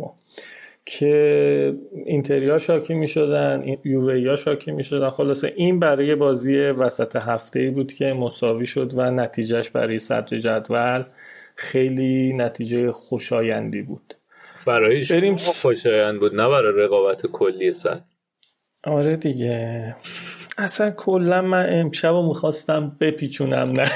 که اینتریا شاکی می شدن یوویا شاکی می شدن خلاصه این برای بازی وسط هفته ای بود که مساوی شد و نتیجهش برای صدر جدول خیلی نتیجه خوشایندی بود. برای بریم خوشایند بود نه برای رقابت کلی صدر. آره دیگه. اصلا کلا من امشب رو می‌خواستم بپیچونم نه.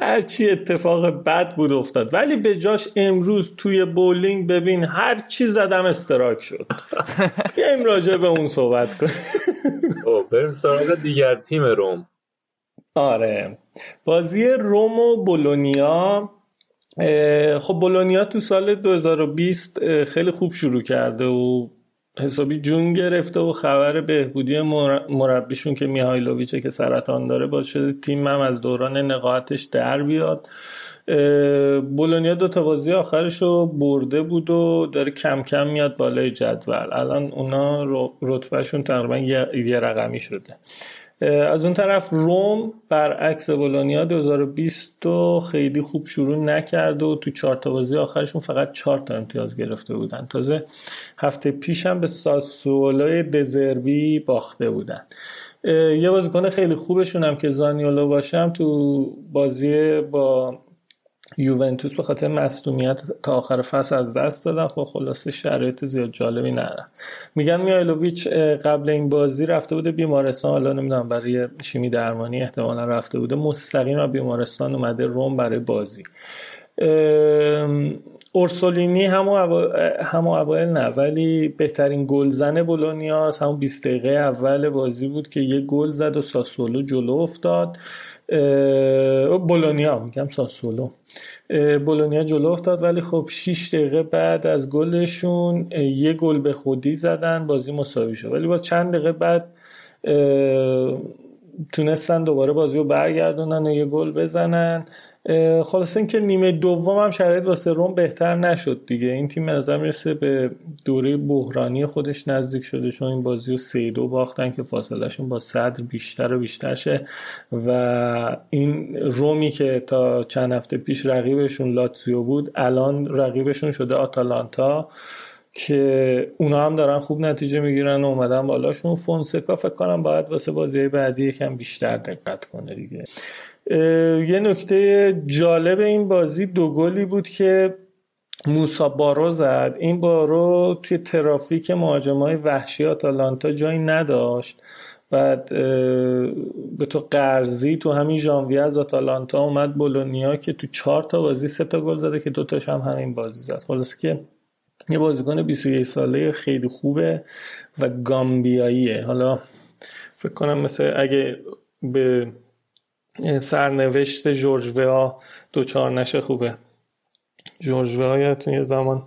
هرچی اتفاق بد بود افتاد. ولی به جاش امروز توی بولینگ ببین هر چی زدم استراک شد. بیایم راجع به اون صحبت کنیم. خب، بریم سراغ دیگر تیم روم. آره. بازی روم و بولونیا خب بولونیا تو سال 2020 خیلی خوب شروع کرده و حسابی جون گرفته و خبر بهبودی مربیشون که میهایلوویچه که سرطان داره باز شده. تیم هم از دوران نقاهتش در بیاد. بولونیا دو تا بازی آخرش رو برده بود و داره کم کم میاد بالای جدول. الان اونا رتبهشون تقریبا یه رقمی شده. از اون طرف روم برعکس بولونیا 2020 رو خیلی خوب شروع نکرده و تو چهار تا بازی آخرشون فقط چهار تا امتیاز گرفته بودن. تازه هفته پیش هم به ساسولای دزربی باخته بودن. یه بازیکن خیلی خوبشون هم که زانیولو باشم تو بازی با یوونتوس به خاطر مصدومیت تا آخر فصل از دست دادن. خب خلاصه شرایط زیاد جالبی ندارن. میگن میایلوویچ قبل این بازی رفته بوده بیمارستان. حالا نمی‌دونم برای شیمی درمانی احتمالا رفته بوده. مستقیم از بیمارستان اومده روم برای بازی. اورسولینی همو, همو اوایل نه ولی بهترین گلزن بولونیاس همون 20 دقیقه اول بازی بود که یه گل زد و ساسولو جلو افتاد. بولونیا میگم ساسولو. بولونیا جلو افتاد ولی خب 6 دقیقه بعد از گلشون یه گل به خودی زدن بازی مساوی شد. ولی با چند دقیقه بعد تونستن دوباره بازی رو برگردونن و یه گل بزنن. خلاصه اینکه نیمه دوم هم شرایط واسه روم بهتر نشد دیگه. این تیم نظر می‌رسه به دوره بحرانی خودش نزدیک شده چون این بازی رو سه دو باختن که فاصلهشون با صدر بیشتر و بیشتر شه و این رومی که تا چند هفته پیش رقیبشون لاتزیو بود الان رقیبشون شده آتالانتا که اونا هم دارن خوب نتیجه می‌گیرن و اومدن بالاشون. فونسکا فکر کنم باید واسه بازی بعدی یکم بیشتر دقت کنه دیگه. یه نکته جالب این بازی دو گلی بود که موسا بارو زد. این بارو توی ترافیک مهاجمای وحشی آتالانتا جایی نداشت. بعد به تو قرضی تو همین ژانویه از آتالانتا اومد بولونیا که تو چهار تا بازی سه تا گل زده که دوتاش هم همین بازی زد. خلاصه که یه بازیکن 21 ساله خیلی خوبه و گامبیاییه. حالا فکر کنم مثل اگه به سرنوشت جورج ویا دوچار نشه خوبه. جورج ویا یه زمان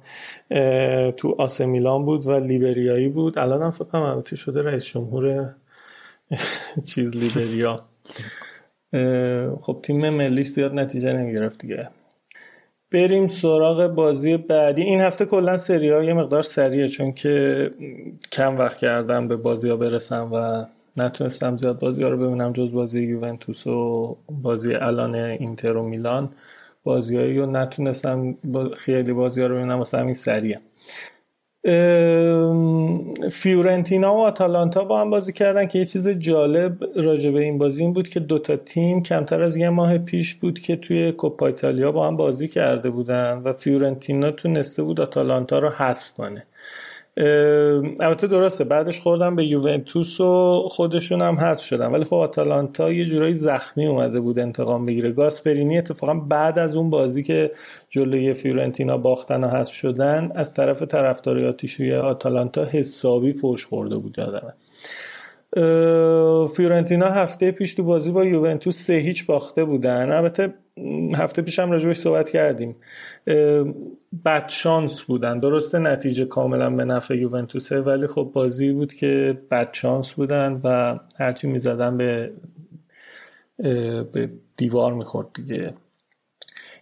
تو آسه میلان بود و لیبریایی بود. الان هم فکر کنم البته شده رئیس جمهور چیز لیبریا. خب تیم ملیش زیاد نتیجه نمی‌گرفت دیگه. بریم سراغ بازی بعدی. این هفته کلا سری ها یه مقدار سریه چون که کم وقت کردم به بازی ها برسم و نتونستم زیاد بازی ها رو ببینم جز بازی یوونتوس و بازی الان اینتر و میلان. بازیهایی رو نتونستم خیلی بازی ها رو ببینم واسه همین سریه فیورنتینا و آتالانتا با هم بازی کردن که یه چیز جالب راجع به این بازی این بود که دوتا تیم کمتر از یه ماه پیش بود که توی کوپا ایتالیا با هم بازی کرده بودن و فیورنتینا تونسته بود آتالانتا رو حذف کنه. البته درسته. بعدش خوردم به یوونتوس و خودشون هم حذف شدن. ولی خب آتالانتا یه جورایی زخمی اومده بود انتقام بگیره. گاسپرینی اتفاقا بعد از اون بازی که جلوی فیورنتینا باختن و حذف شدن از طرف طرفدارای آتیشوی آتالانتا حسابی فوش خورده بود یادمه. فیورنتینا هفته پیش تو بازی با یوونتوس سه هیچ باخته بودن. البته هفته پیش هم راجبش صحبت کردیم. بد شانس بودن. درسته نتیجه کاملا به نفع یوونتوسه ولی خب بازی بود که بد شانس بودن و هرچی می‌زدن به به دیوار می‌خورد دیگه.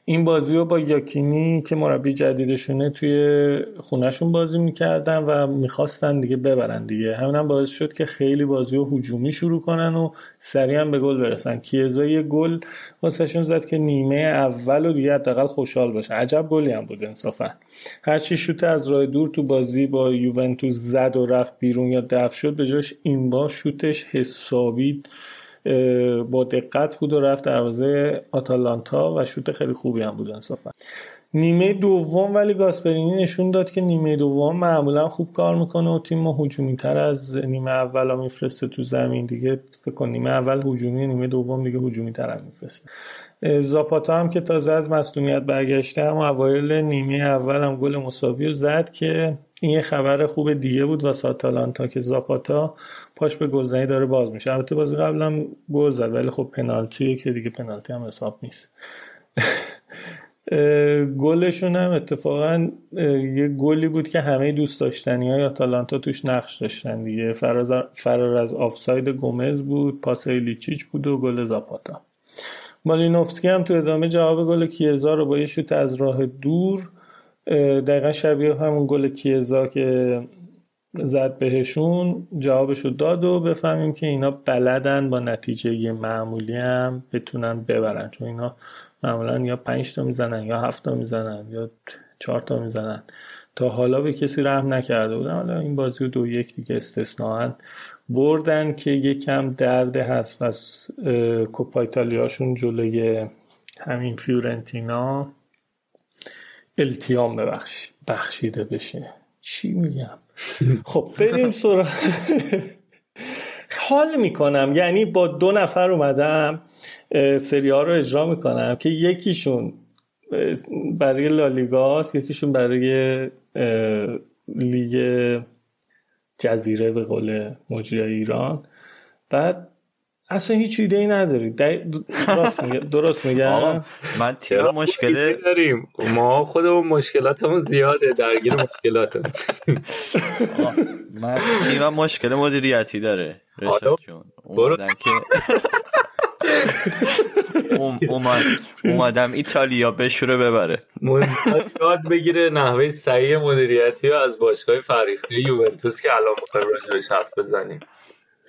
این بازی رو با یاکینی که مربی جدیدشونه توی خونهشون بازی می‌کردن و می‌خواستن دیگه ببرن دیگه. همین هم باعث شد که خیلی بازی رو هجومی شروع کنن و سریع به گل برسن. کیزا یه گل واسهشون زد که نیمه اول و دیگه حداقل خوشحال باشن عجب گلی هم بود انصافا. هرچی شوت از راه دور تو بازی با یوونتوس زد و رفت بیرون یا دفع شد به جاش این با شوتش حسابی با دقت بود و رفت دروازه آتالانتا و شوت خیلی خوبی هم بود انصافا. نیمه دوم ولی گاسپرینی نشون داد که نیمه دوم معمولا خوب کار می‌کنه و تیم ما هجومی تر از نیمه اول میفرسته تو زمین. دیگه فکر کن نیمه اول هجومی نیمه دوم دیگه هجومی تر هم میفرسته. زاپاتا هم که تازه از مصدومیت برگشته هم اوایل نیمه اول هم گل مساوی رو زد که این یه خبر خوب دیگه بود و ساتالانتا که زاپاتا پاش به گلزنی داره باز میشه. البته بازی قبلم گل زد ولی خب پنالتیه که دیگه پنالتی هم حساب نیست. گلشون هم اتفاقا یه گلی بود که همه دوست داشتنی های آتالانتا توش نقش داشتن دیگه. فرار از آفساید گومز بود پاس لیچیچ بود و گل زاپاتا. مالینوفسکی هم تو ادامه جواب گل کیزا رو با یه شوت از راه دور دقیقا شبیه همون گل کیزا که زد بهشون جوابشو داد و بفهمیم که اینا بلدن با نتیجه معمولی هم بتونن ببرن. چون اینا معمولا یا پنج تا می‌زنن یا هفت تا می‌زنن یا چهار تا می‌زنن. تا حالا به کسی رحم نکرده بودن. حالا این بازی رو دو یک دیگه استثناا بردن که یکم درد هست از کوپا ایتالیاشون جلوی همین فیورنتینا التیام ببخش بخشیده بشه. چی میگم؟ خب بریم سراغ حال می‌کنم. یعنی با دو نفر اومدم سری ها رو اجرا می‌کنم که یکیشون برای لالیگاست یکیشون برای لیگ جزیره به قول مجری ایران. بعد اصلا هیچ ایده ای نداری درست میگم درست میگم من تیم مشکل داریم؟ ما خودمون مشکلاتمون زیاده درگیر مشکلات من تیم مشکل مدیریتی داره. رشاد جون که اومد اومدم ایتالیا بشوره ببره. یاد بگیره نحوه صحیح مدیریتی از باشگاه فریخته یوونتوس که الان می‌خوایم راجبش حرف بزنیم.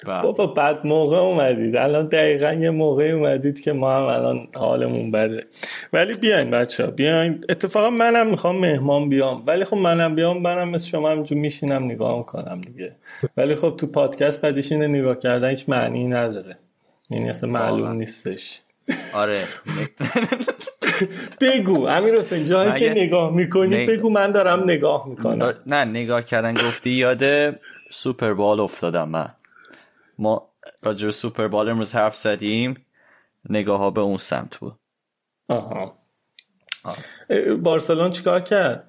بابا بعد موقع اومدید. الان دقیقا یه موقع اومدید که ما هم الان حالمون بده. ولی بیاین بچه ها بیاین. اتفاقا منم می‌خوام مهمان بیام. ولی خب منم بیام منم مثل شما همجور میشینم نگاه می‌کنم دیگه. ولی خب تو پادکست بعدش اینه نگاه کردن هیچ معنی نداره. یعنی اصلا معلوم نیستش. آره. بگو امیر حسین جایی که نگاه می‌کنی بگو من دارم نگاه می‌کنم. نه نگاه کردن گفتی یاد سوپر بال افتادم من. ما راجر سوپر بال امروز حرف زدیم. نگاه ها به اون سمت بود. آها. بارسلون چیکار کرد؟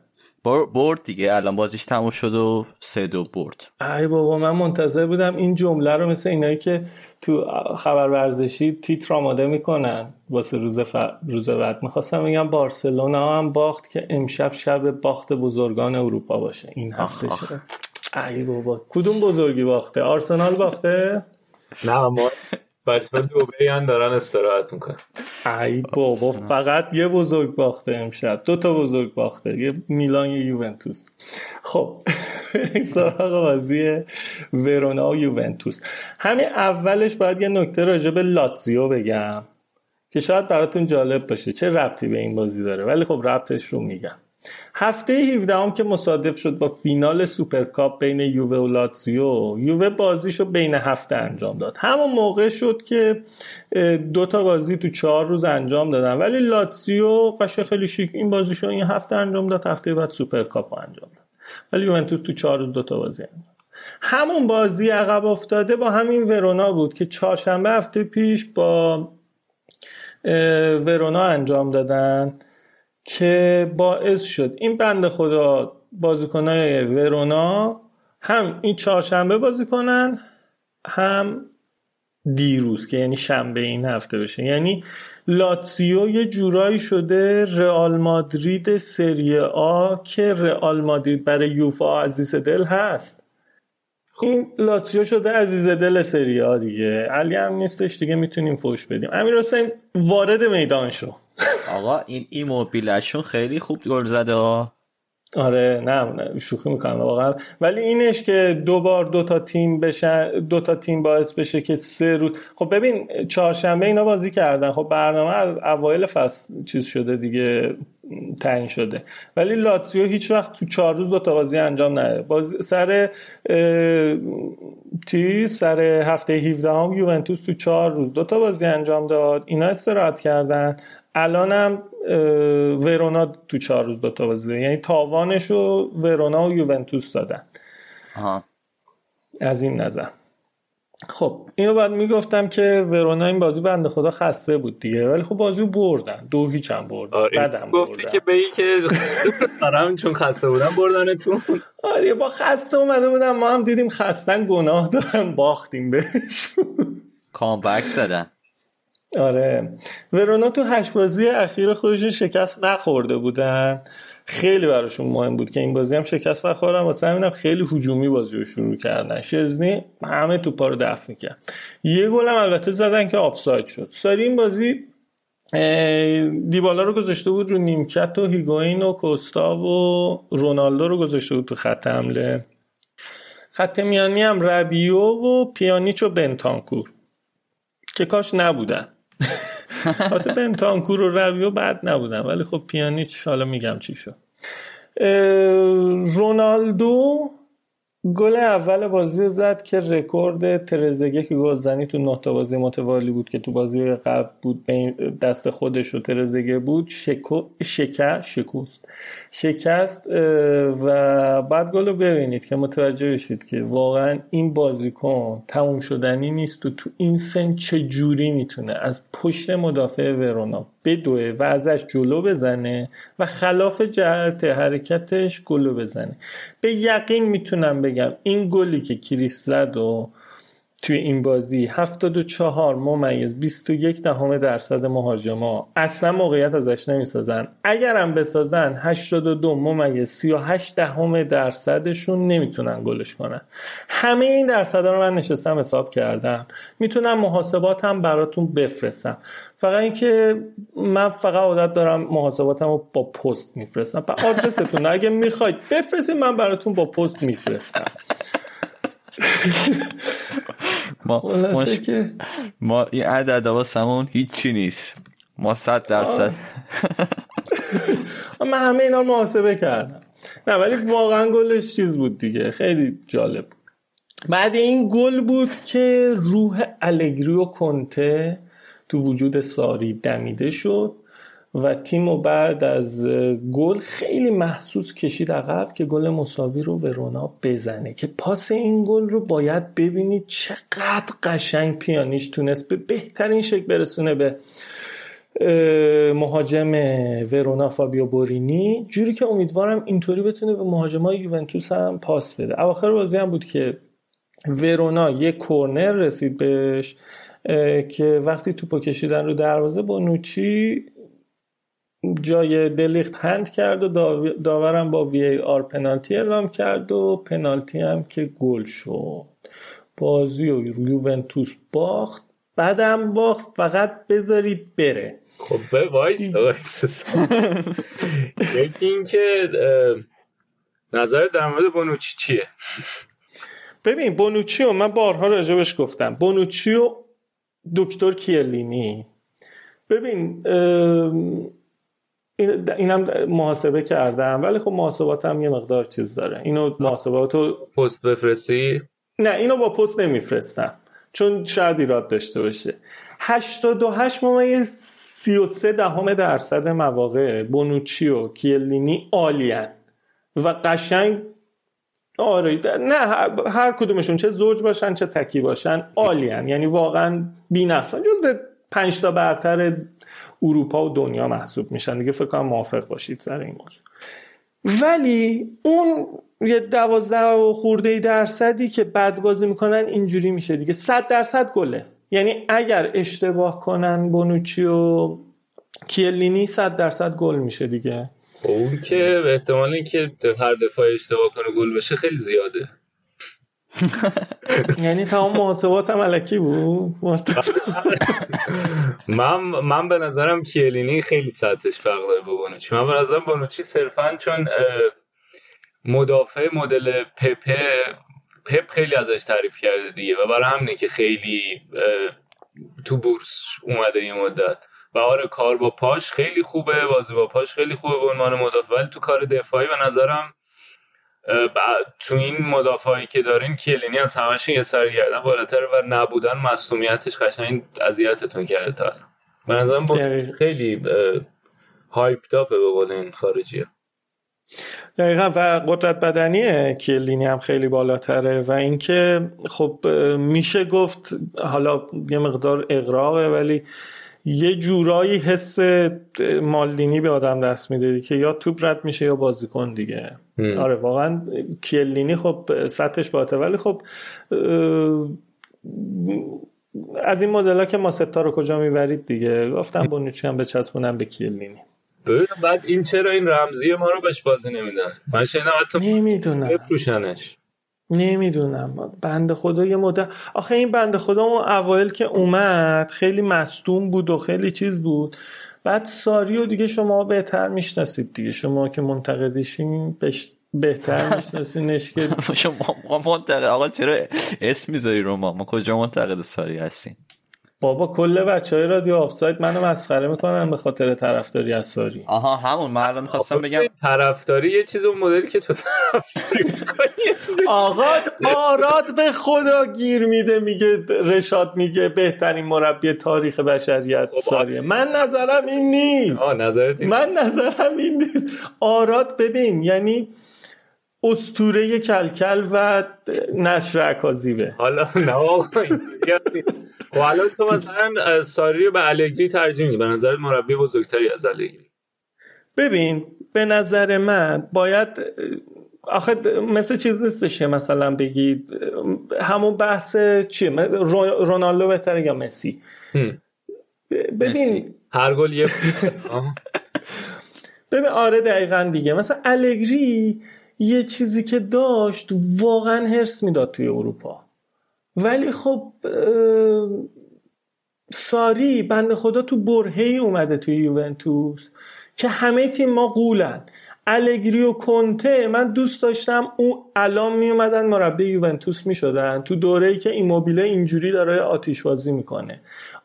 برد دیگه. الان بازیش تموم شد و سه دو برد. ای بابا من منتظر بودم این جمله رو مثل اینایی که تو خبر ورزشی تیتر آماده می‌کنن. واسه روز, ف... روز بعد. می‌خواستم بگم بارسلونا هم باخت که امشب شب باخت بزرگان اروپا باشه. این هفته شده ای بابا. کدوم بزرگی باخته؟ آرسنال باخته؟ نه ما بچه دوبه هم دارن استراحت می‌کنن. ای بابا فقط یه بزرگ باخته امشب. دو تا بزرگ باخته یه میلان یه یوونتوس. خب سراغ بازی ورونا و یوونتوس. همین اولش باید یه نکته راجع به لاتزیو بگم که شاید براتون جالب باشه. چه ربطی به این بازی داره؟ ولی خب ربطش رو میگم. هفته 17 هم که مصادف شد با فینال سوپرکاپ بین یووه و لاتزیو یووه بازیشو بین هفته انجام داد. همون موقع شد که دو تا بازی تو چهار روز انجام دادن. ولی لاتزیو قشنگ خیلی شیک این بازیشو این هفته انجام داد هفته بعد سوپرکاپ انجام داد. ولی یوونتوس تو چهار روز دو تا بازی انجام همون بازی عقب افتاده با همین ورونا بود که چهارشنبه هفته پیش با ورونا انجام دادن. که باعث شد. این بند خدا بازیکنای ورونا هم این چهارشنبه بازی کنن هم دیروز که یعنی شنبه این هفته بشه. یعنی لاتسیو یه جورایی شده رئال مادرید سری آ که رئال مادرید برای یوفا عزیز دل هست. این لاتسیو شده عزیز دل سری آ دیگه. علی هم نیستش دیگه می‌تونیم فوش بدیم. امیر حسین وارد میدان شو. آقا این ایموبیلشون خیلی خوب گل زده ها. آره نه, شوخی می‌کنم واقعا. ولی اینش که دو بار دو تا تیم بشن دو تا تیم باعث بشه که سه روز خب ببین چهارشنبه اینا بازی کردن. خب برنامه از اوایل فصل چیز شده دیگه تعیین شده. ولی لاتزیو هیچ وقت تو چهار روز دو تا بازی انجام نده. بازی سر تی سر هفته 17 هم یوونتوس تو چهار روز دو تا بازی انجام داد. اینا استراحت کردن. الانم ورونا تو چهار روز دوتا بازی داره. یعنی تاوانش رو ورونا و یوونتوس دادن. آها. از این نظر. خب اینو بعد می‌گفتم که ورونا این بازی بنده خدا خسته بود دیگه. ولی خب بازی رو بردن. دو هیچ هم بردن. آره بعدم گفتی بردن. که به این که خسته چون خسته بودن بردنتون. آره با خسته اومده بودم. ما هم دیدیم خستن گناه دارن باختیم بهش. کامبک زدن. آره. ورونا تو هشت بازی اخیر خودشون شکست نخورده بودن. خیلی براشون مهم بود که این بازی هم شکست نخورن. واسه همینم خیلی هجومی بازی رو شروع کردن. شزنی همه توپا رو دفع می‌کرد. یه گل هم البته زدن که آفساید شد. ساری این بازی دیبالا رو گذاشته بود رو نیمکت و هیگوین و کوستا و رونالدو رو گذاشته بود تو خط حمله. خط میانی هم ربیو و پیانیچ و بنتانکور. که کاش نبودن. حتی بنتانکور و رویو بد نبودن ولی خب پیانیچ حالا میگم چی شد. رونالدو گل اول بازی رو زد که رکورد ترزگه که گلزنی تو نه بازی متوالی بود که تو بازی قبل بود دست خودش و ترزگه بود. شکو شکر شکست. شکست و بعد گل رو ببینید که متوجه بشید که واقعا این بازیکن تموم شدنی نیست و تو این سن چه جوری می‌تونه از پشت مدافع ورونا بدوه و ازش جلو بزنه و خلاف جهت حرکتش گلو بزنه. به یقین می‌تونم بگم این گلی که کریس زد و توی این بازی 74 ممیز 21 دهم درصد مهاجما. اصلا موقعیت ازش نمی‌سازن. اگرم بسازن 82 ممیز 38 دهم درصدشون نمی‌تونن گلش کنن. همه این درصد رو من نشستم حساب کردم. می‌تونم محاسباتم براتون بفرستم. فقط اینکه من فقط عادت دارم محاسباتم رو با پست میفرستم. آدرستون اگه می‌خواید بفرستید من براتون با پست میفرستم. ما ما, که ما این عدد واسمون هیچی نیست. ما صد درصد. من همه اینا رو محاسبه کردم. نه ولی واقعا گلش چیز بود دیگه. خیلی جالب بود. بعد این گل بود که روح الگری و کنته تو وجود ساری دمیده شد. و تیم و بعد از گل خیلی محسوس کشید عقب که گل مساوی رو ورونا بزنه. که پاس این گل رو باید ببینید چقدر قشنگ پیانیش تونست به بهترین شکل برسونه به مهاجم ورونا فابیو بورینی. جوری که امیدوارم اینطوری بتونه به مهاجمای یوونتوس هم پاس بده. اواخر بازی هم بود که ورونا یه کورنر رسید بهش که وقتی توپو کشیدن رو دروازه با نوچی جای دلیخت هند کرد و داورم با وی ای آر پنالتی اعلام کرد و پنالتی هم که گل شد. بازی و یوونتوس باخت بعدم باخت فقط بذارید بره. خب به وایس وایس یکی این که نظر در مورد بونوچی چیه؟ ببین بونوچی من بارها راجبش گفتم. بونوچی و دکتر کیه‌لینی. ببین اینم محاسبه کردم ولی خب محاسبات هم یه مقدار چیز داره. اینو محاسباتو پست بفرستی؟ نه اینو با پست نمیفرستم چون شاید ایراد داشته باشه. 88 ممیز 33 دهم درصد مواقع بونوچی و کیلینی عالیان و قشنگ آره نه هر کدومشون چه زوج باشن چه تکی باشن عالیان یعنی واقعا بی‌نقصن جز 5 تا برتر اروپا و دنیا محسوب میشن. دیگه فکر کنم موافق باشید سر این موضوع. ولی اون یه دوازده و خورده درصدی که بد بازی می‌کنن اینجوری میشه دیگه. صد درصد گله. یعنی اگر اشتباه کنن بونوچی و کیلینی صد درصد گل میشه دیگه. خب اون که احتمال که هر دفعه اشتباه کنه گل بشه خیلی زیاده. یعنی تمام محاسبات هم علکی بود من من به نظرم کیلینی خیلی سطحش فرق داره با بونوچی من به نظرم بونوچی صرفا چون مدافع مدل پپه پپ خیلی ازش تعریف کرده دیگه. و برای همینه که خیلی تو بورس اومده یه مدت. و آره کار با پاش خیلی خوبه بازی با پاش خیلی خوبه به عنوان مدافع. ولی تو کار دفاعی به نظرم تو این مدافعی که دارین کلینی از همش یه سر گردن بالاتر و نبودن مصومیتش قشنگ اذیتتون کرده تا به نظرم خیلی هایپ داپه به قول این خارجی. دقیقا و قدرت بدنی کلینی هم خیلی بالاتره. و اینکه خب میشه گفت حالا یه مقدار اقراقه ولی یه جورایی حس مالدینی به آدم دست میده که یا توپ رد میشه یا بازیکن دیگه. ام. آره واقعا کلینی خب سطحش باته ولی خب از این مدل ها که ما ستا رو کجا می‌برید دیگه؟ گفتم بونوچی هم بچسبونم به کلینی ببین بعد این چرا این رمزی ما رو بهش بازی نمیدن؟ من شنیدم حتی نمی‌دونم. بفروشنش. نمی‌دونم. بند خدا یه مدت. آخه این بند خدا اون اوایل که اومد خیلی مستون بود و خیلی چیز بود. بعد ساریو دیگه شما بهتر می‌شناسید دیگه. شما که منتقدشین بش... بهتر میشناسینش که شما منتقد آقا چرا اسم می‌ذاری رو ما؟ ما کجا منتقد ساری هستیم؟ بابا کل بچه های رادیو آفساید منو مسخره می‌کنن به خاطر طرفداری از ساری آها همون. من الان می‌خواستم بگم طرفداری یه چیز اون مدلی که تو طرفداری آقا آراد به خدا گیر میده میگه رشاد میگه بهترین مربی تاریخ بشریت ساریه. من نظرم این نیست. من نظرم این نیست. آراد ببین یعنی استوره کلکل و نشر اکاذیبه حالا نه و حالا تو مثلا ساری رو به الگری ترجیح میدی. به نظر مربی بزرگتری از الگری. ببین به نظر من باید آخه مثل چیز نیستش که مثلا بگید همون بحث چیه؟ رونالدو بهتره یا مسی؟ ببین هر گل یه ببین آره دقیقا دیگه. مثلا الگری یه چیزی که داشت واقعا هرس می‌داد توی اروپا. ولی خب ساری بند خدا تو برهی اومده توی یوونتوس که همه تیم ما قولن. الگری و کنته من دوست داشتم او الان می اومدن مربی یوونتوس می شدن تو دوره ای که این موبیله اینجوری داره آتیش بازی می‌کنه.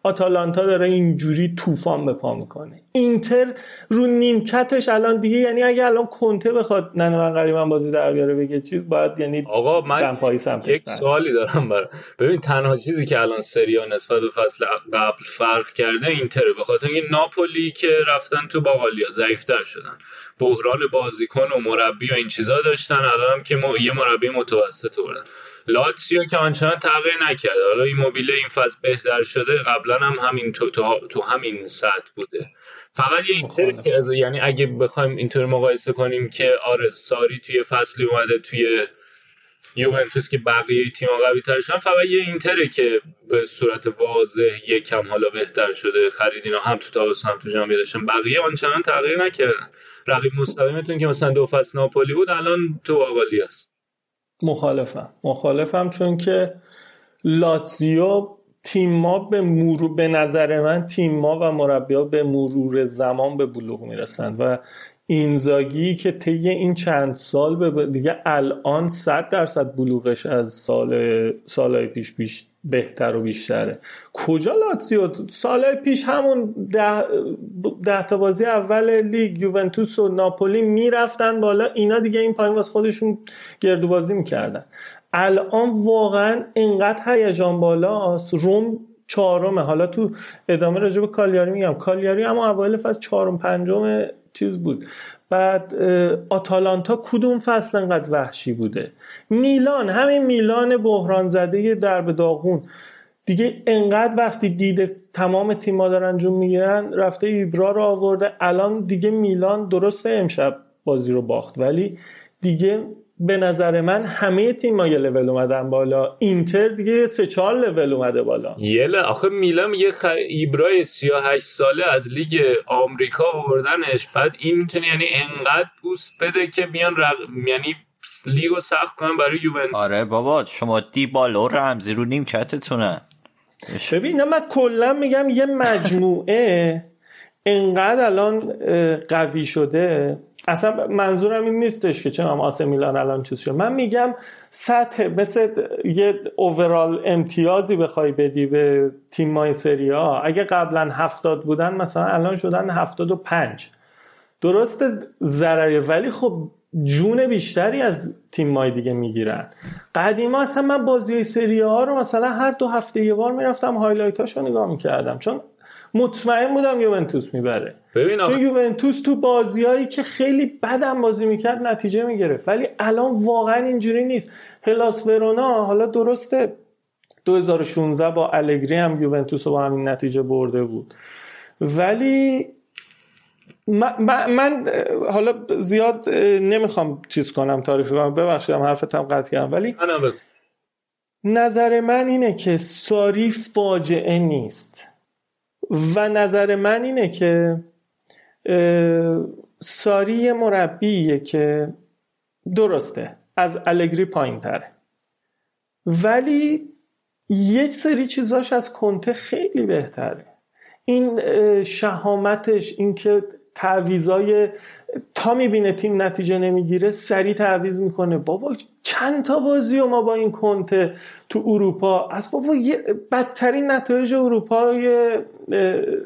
آتالانتا داره اینجوری طوفان به پا می‌کنه. اینتر رو نیمکتش الان دیگه یعنی اگه الان کنته بخواد نه من قریبا بازی در بیاره بگه چیز باید یعنی آقا من یک سوالی دارم برای ببین تنها چیزی که الان سریا نسبت به فصل قبل فرق کرده اینتره به خاطر اینکه ناپولی که رفتن تو باقالیا ضعیفتر شدن. بحران بازیکن و مربی و این چیزا داشتن الان که ما یه مربی متوسط بردن لاتسیو که آنچنان تغییر نکرده. حالا این موبیله این فصل بهتر شده قبلا هم همین تو, تو, تو همین سطح بوده. فقط یه اینطور که از یعنی اگه بخوایم اینطور مقایسه کنیم که آره ساری توی فصلی اومده توی یوونتوس که بقیه تیم قوی تر شدن فقط یه اینتره که به صورت واضح یکم حالا بهتر شده. خریدینا هم تو تابستون هم تو ژانویه داشتن. بقیه آنچنان تغییر نکردن. رقیب مستقیمتون که مثلا دو فصل ناپولی بود الان تو آقالی است مخالفم. مخالفم چون که لاتزیو تیم ما به مرور به نظر من تیم ما و مربیا به مرور زمان به بلوغ می‌رسن و اینزاگی که طی این چند سال به دیگه الان 100 درصد بلوغش از سال سالهای پیش پیش بهتر و بیشتره. کجا لاتزیو؟ سالهای پیش همون ده, ده تا بازی اول لیگ یوونتوس و ناپولی می‌رفتن بالا. اینا دیگه این پایین واسه خودشون گردو بازی می‌کردن. الان واقعا اینقدر هیجان بالاست. روم چهارمه. حالا تو ادامه راجع به کالیاری میگم. کالیاری اما اوایل فصل چهارم پنجم چیز بود. بعد آتالانتا کدوم فصل انقدر وحشی بوده؟ میلان همین میلان بحران زده در به داغون. دیگه انقدر وقتی دیده تمام تیما دارن جون می‌گیرن رفته ایبرا رو آورده. الان دیگه میلان درسته امشب بازی رو باخت ولی دیگه به نظر من همه تیم یه لول اومدن بالا. اینتر دیگه سه چهار لول اومده بالا. یه آخه میلم یه خ... ایبرای 38 ساله از لیگ آمریکا آوردنش. بعد این می‌تونه یعنی انقدر پوست بده که بیان رق... یعنی لیگو سخت کنن برای یوونتوس. آره بابا شما دیبالا و رمزی رو نیمکتتونه ببین من کلا میگم یه مجموعه انقدر الان قوی شده. اصلا منظورم این نیستش که چه آسه میلان الان چیز شد. من میگم سطح مثل یه اوورال امتیازی بخوای بدی به تیم مای سری ها اگه قبلا هفتاد بودن مثلا الان شدن هفتاد و پنج. درست ضرره ولی خب جون بیشتری از تیم مای دیگه می‌گیرن. قدیما اصلا من بازی سری ها رو مثلا هر دو هفته یه بار می‌رفتم هایلایت رو نگاه می‌کردم. چون مطمئن بودم یوونتوس می‌بره. ببین تو یوونتوس تو بازیایی که خیلی بدم بازی می‌کرد نتیجه می‌گرفت. ولی الان واقعا اینجوری نیست. هلاس ورونا حالا درسته 2016 با الگری هم یوونتوس رو با همین نتیجه برده بود. ولی من, من حالا زیاد نمی‌خوام چیز کنم تاریخی کنم. ببخشیدم حرفتم قطع کردم ولی نظر من اینه که ساری فاجعه نیست. و نظر من اینه که ساری مربیه که درسته از الگری پایین تره ولی یک سری چیزاش از کنته خیلی بهتره. این شهامتش اینکه تعویزای تا می‌بینه تیم نتیجه نمی‌گیره سریع تعویز می‌کنه. بابا چند تا بازی و ما با این کنته تو اروپا. از بابا بدترین نتایج اروپا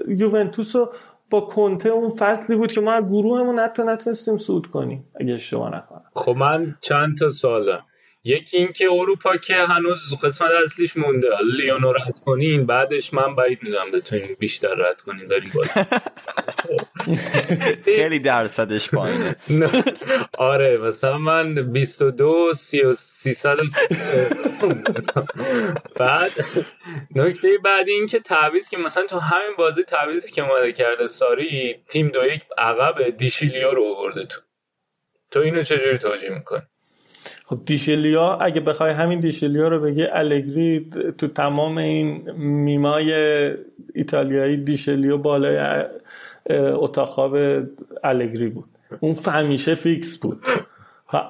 یوونتوس رو با کنته اون فصلی بود که ما گروهمون حتی نتونستیم سود کنیم اگه اشتباه نکنم. خب من چند تا سوال دارم یکی اینکه اروپا که هنوز قسمت اصلیش مونده. لیونو رد کنین بعدش من بعید می‌دونم بتونین بیشتر رد کنین داریم باید. خیلی درصدش پایینه. آره مثلا من 22 300 بعد نکته بعد این که تعویض که مثلا تو همین بازی تعویضی که اومده کرده ساری تیم دو یک عقب دیشیلیو رو آورده تو. تو اینو چجوری توجیه می‌کنی؟ خب دیشلیا اگه بخوای همین دیشلیا رو بگی الگری تو تمام این میمای ایتالیایی دیشلیا بالای اتاق خواب الگری بود. اون فهمیشه فیکس بود.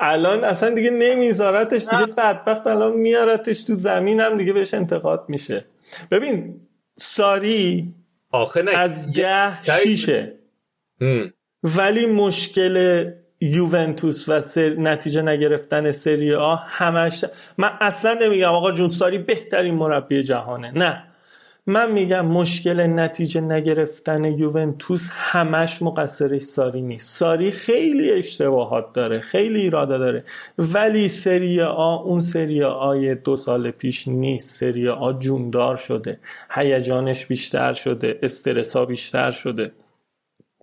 الان اصلا دیگه نمیذارتش دیگه بدبخت الان میارتش تو زمین هم دیگه بهش انتقاد میشه. ببین ساری آخه از ده شیشه. ولی مشکل یوونتوس و سر... نتیجه نگرفتن سری آ همش من اصلا نمیگم آقا جون ساری بهترین مربی جهانه. نه. من میگم مشکل نتیجه نگرفتن یوونتوس همش مقصرش ساری نیست. ساری خیلی اشتباهات داره خیلی ایراده داره. ولی سری آ اون سری آی دو سال پیش نیست. سری آ جوندار شده. هیجانش بیشتر شده. استرسا بیشتر شده.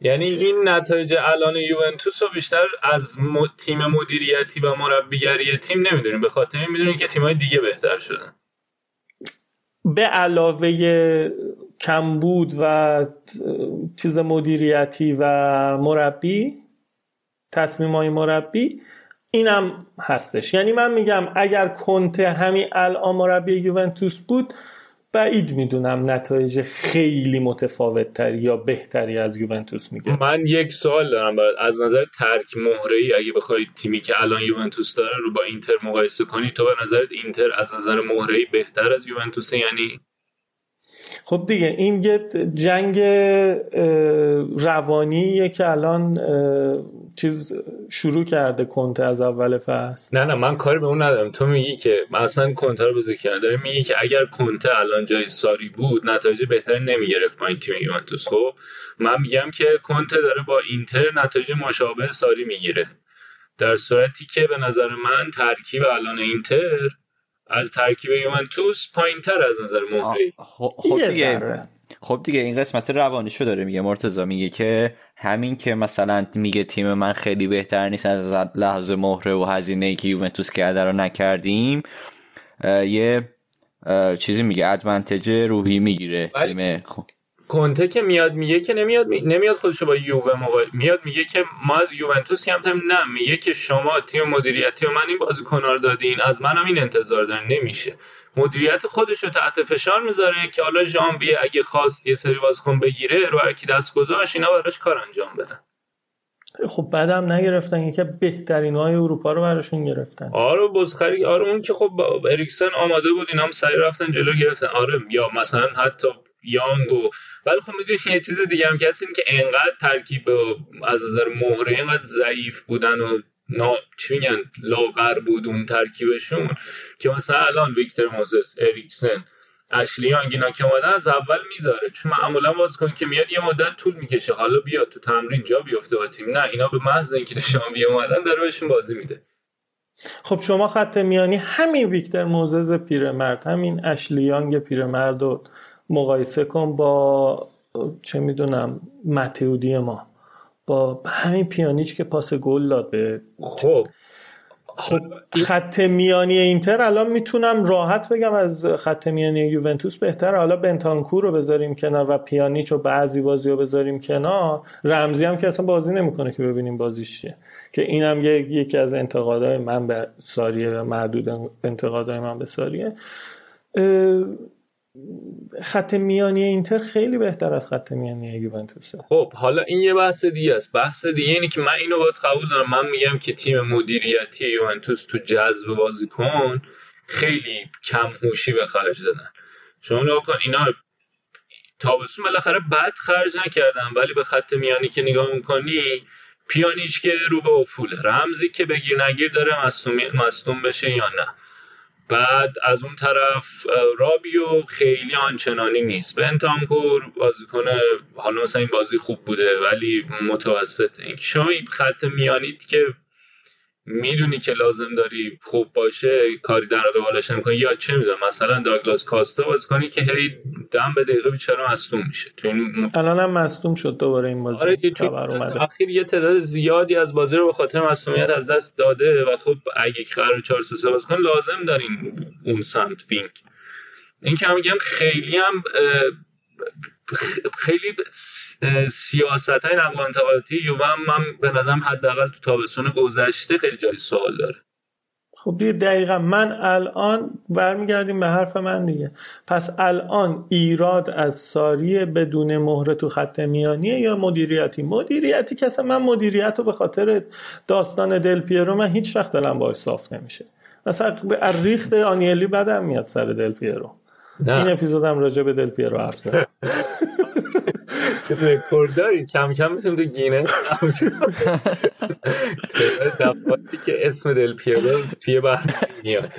یعنی این نتایج الان یوونتوس رو بیشتر از تیم مدیریتی و مربیگری تیم نمی‌دونیم. به خاطر این می‌دونیم که تیمای دیگه بهتر شدن. به علاوه کمبود و چیز مدیریتی و مربی تصمیم های مربی اینم هستش. یعنی من میگم اگر کنته همین الان مربی یوونتوس بود بعید می‌دونم نتایج خیلی متفاوت تری یا بهتری از یوونتوس میگه من یک سوال دارم باید. از نظر ترک مهره ای اگه بخوای تیمی که الان یوونتوس داره رو با اینتر مقایسه کنی تو به نظرت اینتر از نظر مهره ای بهتر از یوونتوس یعنی خب دیگه این یه جنگ روانیه که الان چیز شروع کرده کنته از اول فصل؟ نه نه من کاری به اون ندارم. تو میگی که مثلا کنته رو بذار کنار داره میگی که اگر کنته الان جای ساری بود نتایج بهتری نمی‌گرفت با این تیم یوونتوس. خب من میگم که کنته داره با اینتر نتایج مشابه ساری می‌گیره. در صورتی که به نظر من ترکیب الان اینتر از ترکیب یوونتوس پایینتر از نظر مهری خب دیگه خب دیگه این قسمت روانیشو داره میگه مرتضی. میگه که همین که مثلا میگه تیم من خیلی بهتر نیست از لحظه مهره و هزینه ای که یوونتوس کرده رو نکردیم یه چیزی میگه ادوانتج روحی می‌گیره تیم کنته که میاد میگه که نمیاد نمیاد خودشو با یووه موقع میاد میگه که ما از یوونتوس کمتر نه میگه که شما تیم مدیریتی و من این بازیکن‌ها رو دادین از منم این انتظار دارن نمیشه. مدیریت خودش رو تحت فشار می‌ذاره که حالا ژانویه اگه خواست یه سری بازیکن بگیره رو هر کی دست گذاشت اینا براش کار انجام بدن. خب بعدم نگرفتن یکی بهترین های اروپا رو براشون گرفتن. آره بزخری آره اون که خب اریکسن آماده بود اینا هم سری رفتن جلو گرفتن. آره یا مثلا حتی یانگو ولی خب می‌دونی یه چیز دیگه هم کسی که انقدر ترکیب از نظر مهره انقدر ضعیف بودن و نا چی میگن؟ لاغر بود اون ترکیبشون که مثلا الان ویکتور موزس اریکسن اشلی یانگ که اومدن از اول می‌ذاره. چون معمولا بازیکن که میاد یه مدت طول می‌کشه. حالا بیا تو تمرین جا بیفته با تیم. نه اینا به محض اینکه شما بیا اومدن داره بهشون بازی میده. خب شما خط میانی همین ویکتور موزز پیرمرد همین اشلیانگ پیرمرد رو مقایسه کن با چه می‌دونم متیودی ما. با همین پیانیچ که پاس گل داد به خب. خب خط میانی اینتر الان می‌تونم راحت بگم از خط میانی یوونتوس بهتر حالا بنتانکور رو بذاریم کنار و پیانیچ و بعضی بازی رو بذاریم کنار. رمزی هم که اصلا بازی نمی‌کنه که ببینیم بازیش چیه. که اینم یکی از انتقادهای من به ساریه و معدود انتقادهای من به ساریه. خط میانی اینتر خیلی بهتر از خط میانی یوونتوسه. خب حالا این یه بحث دیگه است. بحث دیگه اینه که من اینو باید قبول دارم. من میگم که تیم مدیریتی یوونتوس تو جذب بازیکن خیلی کم هوشی به خرج دادن. شما نگاه کن اینا تابستون بالاخره بد خرج نکردن ولی به خط میانی که نگاه می‌کنی پیانیش که رو به افوله رمزی که بگیر نگیر داره مصدوم بشه یا نه. بعد از اون طرف رابیو خیلی آنچنانی نیست. بنتانکور بازیکن حالا مثلا این بازی خوب بوده ولی متوسط. اینکه شما خط میانید که می‌دونی که لازم داری خوب باشه کاری در قبالش نمی‌کنی. یا چه می‌دونم مثلا داگلاس کاستا کنی که هی دم به دقیقه بیچاره مصدوم میشه. تو این الان هم مصدوم شد دوباره این بازی. آره اومده. اخیر یه تعداد زیادی از بازی رو به خاطر مصدومیت از دست داده و خب اگه قرار 4 3 بازیکن لازم دارین اون سمت بینک این که میگم خیلی هم خیلی سیاست های نقل انتقالاتی یووه من به نظرم حداقل تو تابستون گذشته خیلی جای سوال داره. خب دیگه دقیقا من الان برمیگردیم به حرف من دیگه. پس الان ایراد از ساری بدون مهره تو خط میانیه یا مدیریتی؟ مدیریتی که اصلا من مدیریت رو به خاطر داستان دل پیرو من هیچ وقت دلم باش صاف نمیشه. مثلا ریخت آنیلی بدم میاد سر دل پیرو. این اپیزودم راجع به دل پیرو حرف زدم رکورد داری کم کم می‌تونیم تو گینس دفعاتی که اسم دل پیرو توی برنامه میاد.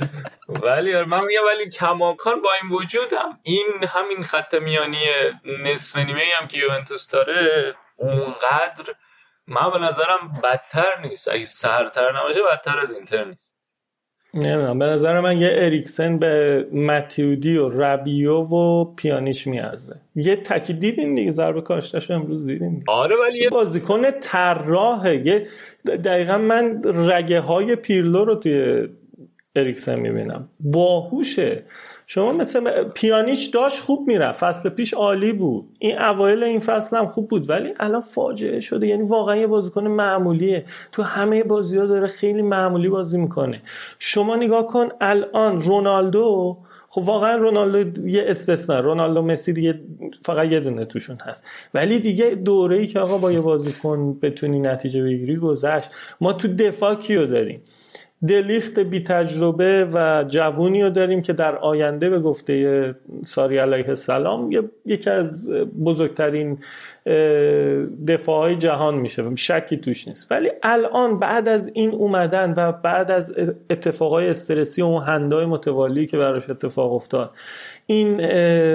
ولی من میگم ولی کماکان با این وجودم این همین خط میانی نصف نیمه هم که یوونتوس داره اونقدر من به نظرم بدتر نیست. اگه سرتر نباشه بدتر از اینتر نیست. نمی‌دونم. به نظر من یه اریکسن به متیودی و ربیو و پیانیش میارزه. یه تکی دیدین دیگه؟ ضربه کاشتش امروز دیدین آره ولی بازیکن طراحه. یه دقیقا من رگه های پیرلو رو توی اریکسن می‌بینم. باهوشه. شما مثل پیانیچ داشت خوب می‌رفت فصل پیش عالی بود. این اوایل این فصل هم خوب بود ولی الان فاجعه شده. یعنی واقعا یه بازیکن معمولیه. تو همه بازی ها داره خیلی معمولی بازی می‌کنه. شما نگاه کن الان رونالدو خب واقعا رونالدو یه استثنا رونالدو مسی دیگه فقط یه دونه توشون هست. ولی دیگه دوره ای که آقا با یه بازیکن بتونی نتیجه بگیری گذشت. ما تو دفاع کیو داریم؟ دلیخت بی تجربه و جوونی رو داریم که در آینده به گفته ساری علیه السلام یکی از بزرگترین دفاعهای جهان میشه. شکی توش نیست. ولی الان بعد از این اومدن و بعد از اتفاقای استرسی و هندای متوالی که براش اتفاق افتاد این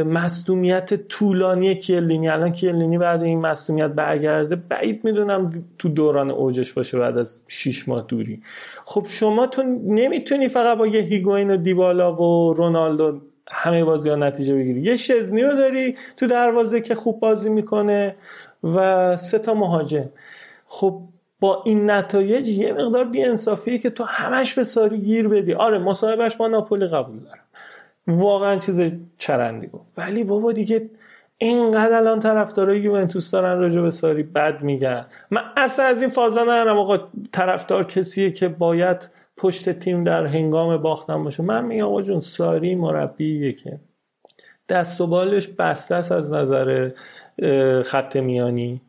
مصدومیت طولانی کیلینی الان کیلینی بعد این مصدومیت برگرده بعید می‌دونم تو دوران اوجش باشه بعد از 6 ماه دوری. خب شما تو نمی‌تونی فقط با یه هیگوین و دیبالا و رونالدو همه بازی ها نتیجه بگیری. یه شزنی رو داری تو دروازه که خوب بازی می‌کنه و سه تا مهاجم. خب با این نتایج یه مقدار بیانصافیه که تو همش به ساری گیر بدی. آره مصاحبهش با ناپولی قبول دارم. واقعا چیز چرندی گفت ولی بابا دیگه اینقدر الان طرفدارای یوونتوس دارن راجع به ساری بد میگن. من اصلا از این فازا ندارم. آقا طرفدار کسیه که باید پشت تیم در هنگام باختن باشه. من میگم آقا جون ساری مربیه که دست و بالش بسته است از نظر خط میانی.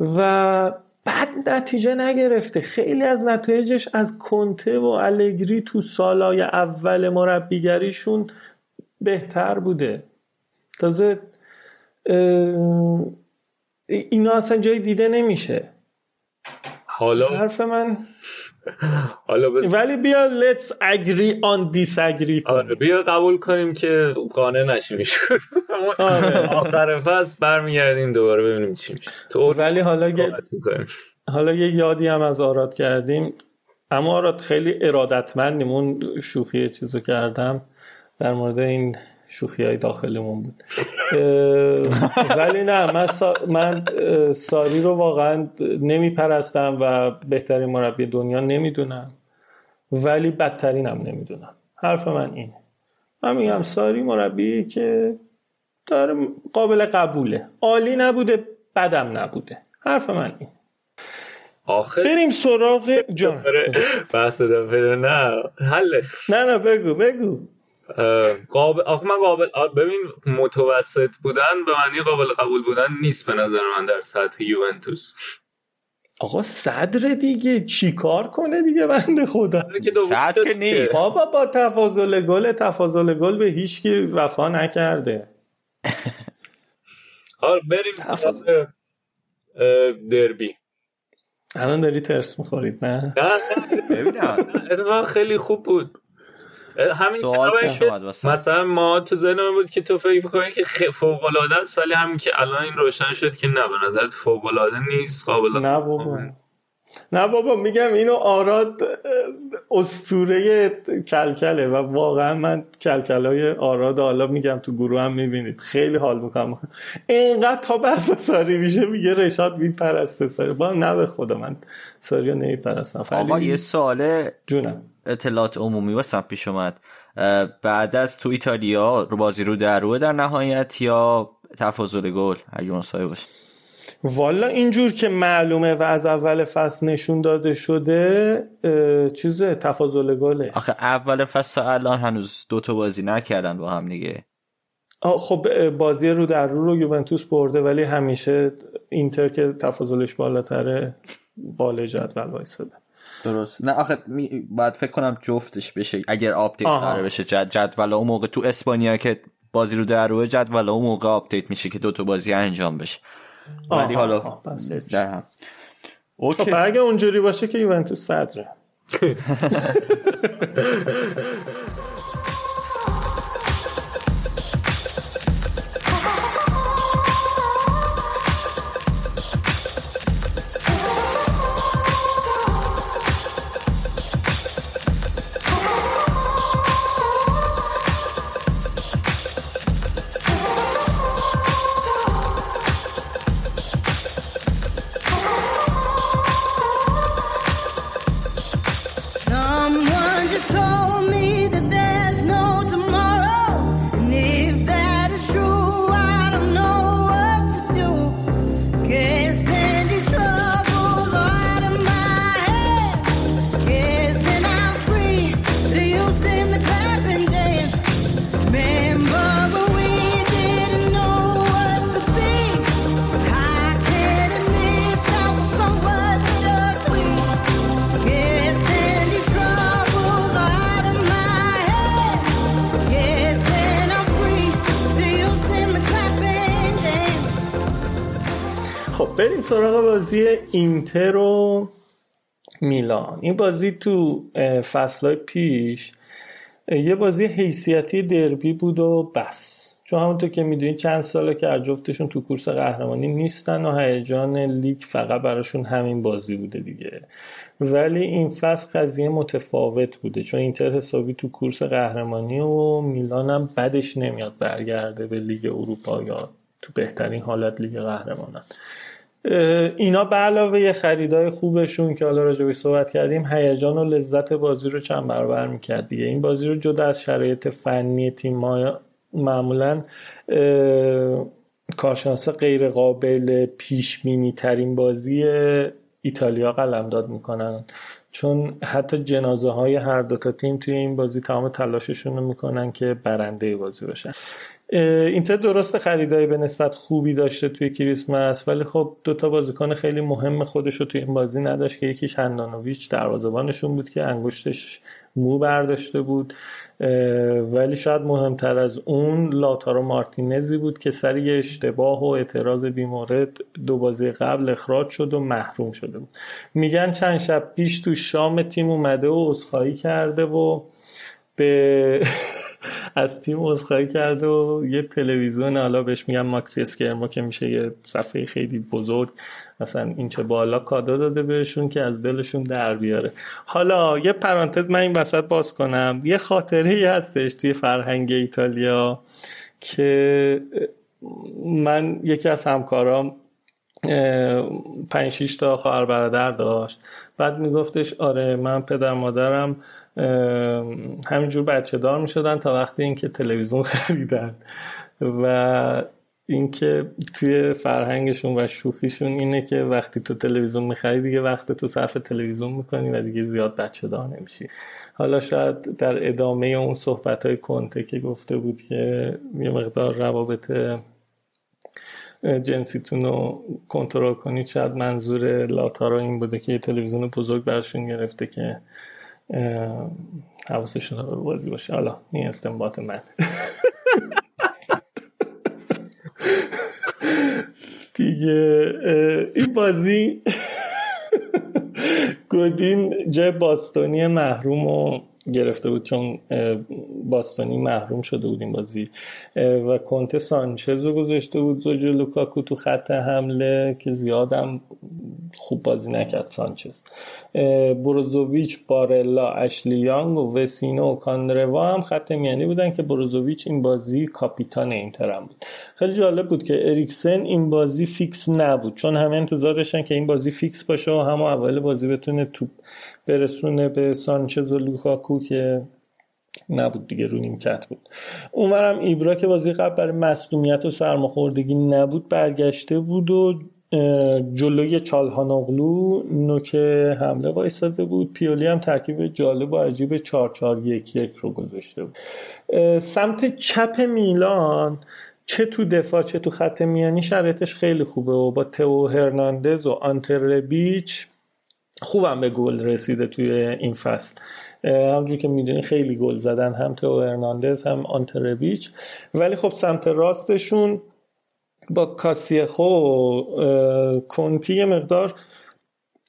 و بد نتیجه نگرفته. خیلی از نتایجش از کنته و الگری تو سالای اول مربیگریشون بهتر بوده. تازه اینا اصلا جای دیده نمیشه. حالا حرف من حالا بس... ولی بیا let's agree on disagree آره بیا قبول کنیم که قانع نشیم. شد آره. آخر فصل برمیگردیم دوباره ببینیم چی میشه. تو ولی حالا می‌کنیم. حالا یه یادی هم از آراد کردیم. اما آراد خیلی ارادتمندیم. اون شوخی چیزو کردم. در مورد این شوخی های داخلمون بود. ولی نه من, سا... من ساری رو واقعا نمیپرستم و بهترین مربی دنیا نمی‌دونم. ولی بدترینم نمی‌دونم. حرف من اینه. من میگم ساری مربی که داره قابل قبوله. عالی نبوده بدم نبوده. حرف من این آخر بریم سراغ جان. آره، بحث نه حله نه نه بگو بگو. قابل آخه من قابل آ، ببین متوسط بودن به معنی قابل قبول بودن نیست به نظر من در سطح یوونتوس. آقا صدر دیگه. چیکار کنه دیگه بنده خدا؟ حالا که نیست. بابا با تفاضل گل تفاضل گل به هیچ کی وفا نکرده. آره بریم تفاضل. اه، دربی. الان داری ترس می‌خورید نه؟ نه نه. ببینم. خیلی خوب بود. همین که. مثلا ما تو ذهنمون بود که تو فکر می‌کنی که فوق العاده است ولی همین که الان این روشن شد که نه به نظرت فوق العاده نیست قابل نه بابا. نه بابا میگم اینو آراد استوره کلکله و واقعا من کلکلای آراد حالا میگم تو گروه هم می‌بینید. خیلی حال می‌کنم. اینقدر تا بحث ساری میشه میگه رشاد میپرسته ساری. با نه به خدا من ساری رو نمیپرستم. آقا یه سوال جونم. اطلاعات عمومی واسم پیش اومد. بعد از تو ایتالیا رو بازی رو در روه در نهایت یا تفاضل گل اگه مساوی باشه. والا اینجور که معلومه و از اول فصل نشون داده شده اه، چیزه تفاضل گله. آخه اول فصل الان هنوز دو تا بازی نکردن با هم دیگه. خب بازی رو در رو رو یوونتوس برده ولی همیشه اینتر که تفاضلش بالاتره بالا جدول وایساده. درست. نه آخه می... باید فکر کنم جفتش بشه. اگر update. قرار بشه جد... جدول اون موقع تو اسپانیا که بازی رو در روه جدول اون موقع update میشه که دو تا بازی انجام بشه. ولی حالا آها،. در هم. خب اوکی اگه اونجوری باشه که یوونتوس صدره. اینتر و میلان. این بازی تو فصل پیش یه بازی حیثیتی دربی بود و بس. چون همونطور که می‌دونید چند ساله که جفتشون تو کورس قهرمانی نیستن و هیجان لیگ فقط براشون همین بازی بوده دیگه. ولی این فصل قضیه متفاوت بوده چون اینتر حسابی تو کورس قهرمانی و میلان هم بدش نمیاد برگرده به لیگ اروپا یا تو بهترین حالت لیگ قهرمانان. اینا به علاوه یه خریدای خوبشون که حالا راجبش صحبت کردیم هیجان و لذت بازی رو چند برابر می‌کرد دیگه. این بازی رو جدا از شرایط فنی تیم ما معمولا اه، کارشناسا غیر قابل پیش بینی ترین بازی ایتالیا قلمداد می‌کنن. چون حتی جنازه های هر دو تا تیم توی این بازی تمام تلاششون رو می‌کنن که برنده بازی باشن. اینتر درست خریدای به نسبت خوبی داشته توی کریسمس ولی خب دوتا بازیکن خیلی مهم خودش رو توی این بازی نداشت که یکیش هندانویچ دروازه‌بانشون بود که انگشتش مو برداشته بود. ولی شاید مهمتر از اون لاتارو مارتینزی بود که سر یه اشتباه و اعتراض بیمورد دو بازی قبل اخراج شد و محروم شده بود. میگن چند شب پیش تو شام تیم اومده و عذرخواهی کرده و به از تیم عذرخواهی کرده و یه تلویزیون حالا بهش میگم ماکسی اسکرما که میشه یه صفحه خیلی بزرگ. مثلا این چه بالا کادو داده بهشون که از دلشون در بیاره. حالا یه پرانتز من این وسط باز کنم. یه خاطره ای هستش توی فرهنگ ایتالیا که من یکی از همکارام پنج تا خواهر برادر داشت. بعد میگفتش آره من پدر مادرم همینجور بچه دار می شدن تا وقتی اینکه تلویزیون خریدن و اینکه توی فرهنگشون و شوخیشون اینه که وقتی تو تلویزیون می‌خری دیگه وقت تو صرف تلویزیون می‌کنی و دیگه زیاد بچه دار نمیشی. حالا شاید در ادامه اون صحبت های کنته که گفته بود که یه مقدار روابط جنسیتون رو کنترل کنید شاید منظور لاتارا این بوده که یه تلویزیون بزرگ برشون گرفته که حواسشون رو بازی باشه. حالا این استنباط من. دیگه این بازی گودین جای باستونی محروم و گرفته بود چون باستانی محروم شده بود این بازی. و کنته سانچز رو گذاشته بود زوج لوکاکو تو خط حمله که زیادم خوب بازی نکرد سانچز. بروزوویچ بارلا اشلی یانگ و وسینو و کاندروا هم خط میانی بودن که بروزوویچ این بازی کاپیتان اینتر هم بود. خیلی جالب بود که اریکسن این بازی فیکس نبود چون همه انتظار داشتن که این بازی فیکس باشه و همه اول بازی بتونه توپ برسونه به سانچز و لوکاکو که نبود دیگه رو نیمکت بود. اونورم ایبرا که بازی قبل برای مصدومیت و سرماخوردگی نبود برگشته بود و جلوی چالهانوغلو نوک حمله وایساده بود. پیولی هم ترکیب جالب و عجیب 4 4 1 1 رو گذاشته بود. سمت چپ میلان چه تو دفاع چه تو خط میانی شرایطش خیلی خوبه و با تو هرناندز و آنتر بیچ خوبم به گل رسیده توی این فصل. همونجور که می‌دونی خیلی گل زدن هم تو هرناندز هم آنتربیچ ولی خب سمت راستشون با کاسیخو کنتی یه مقدار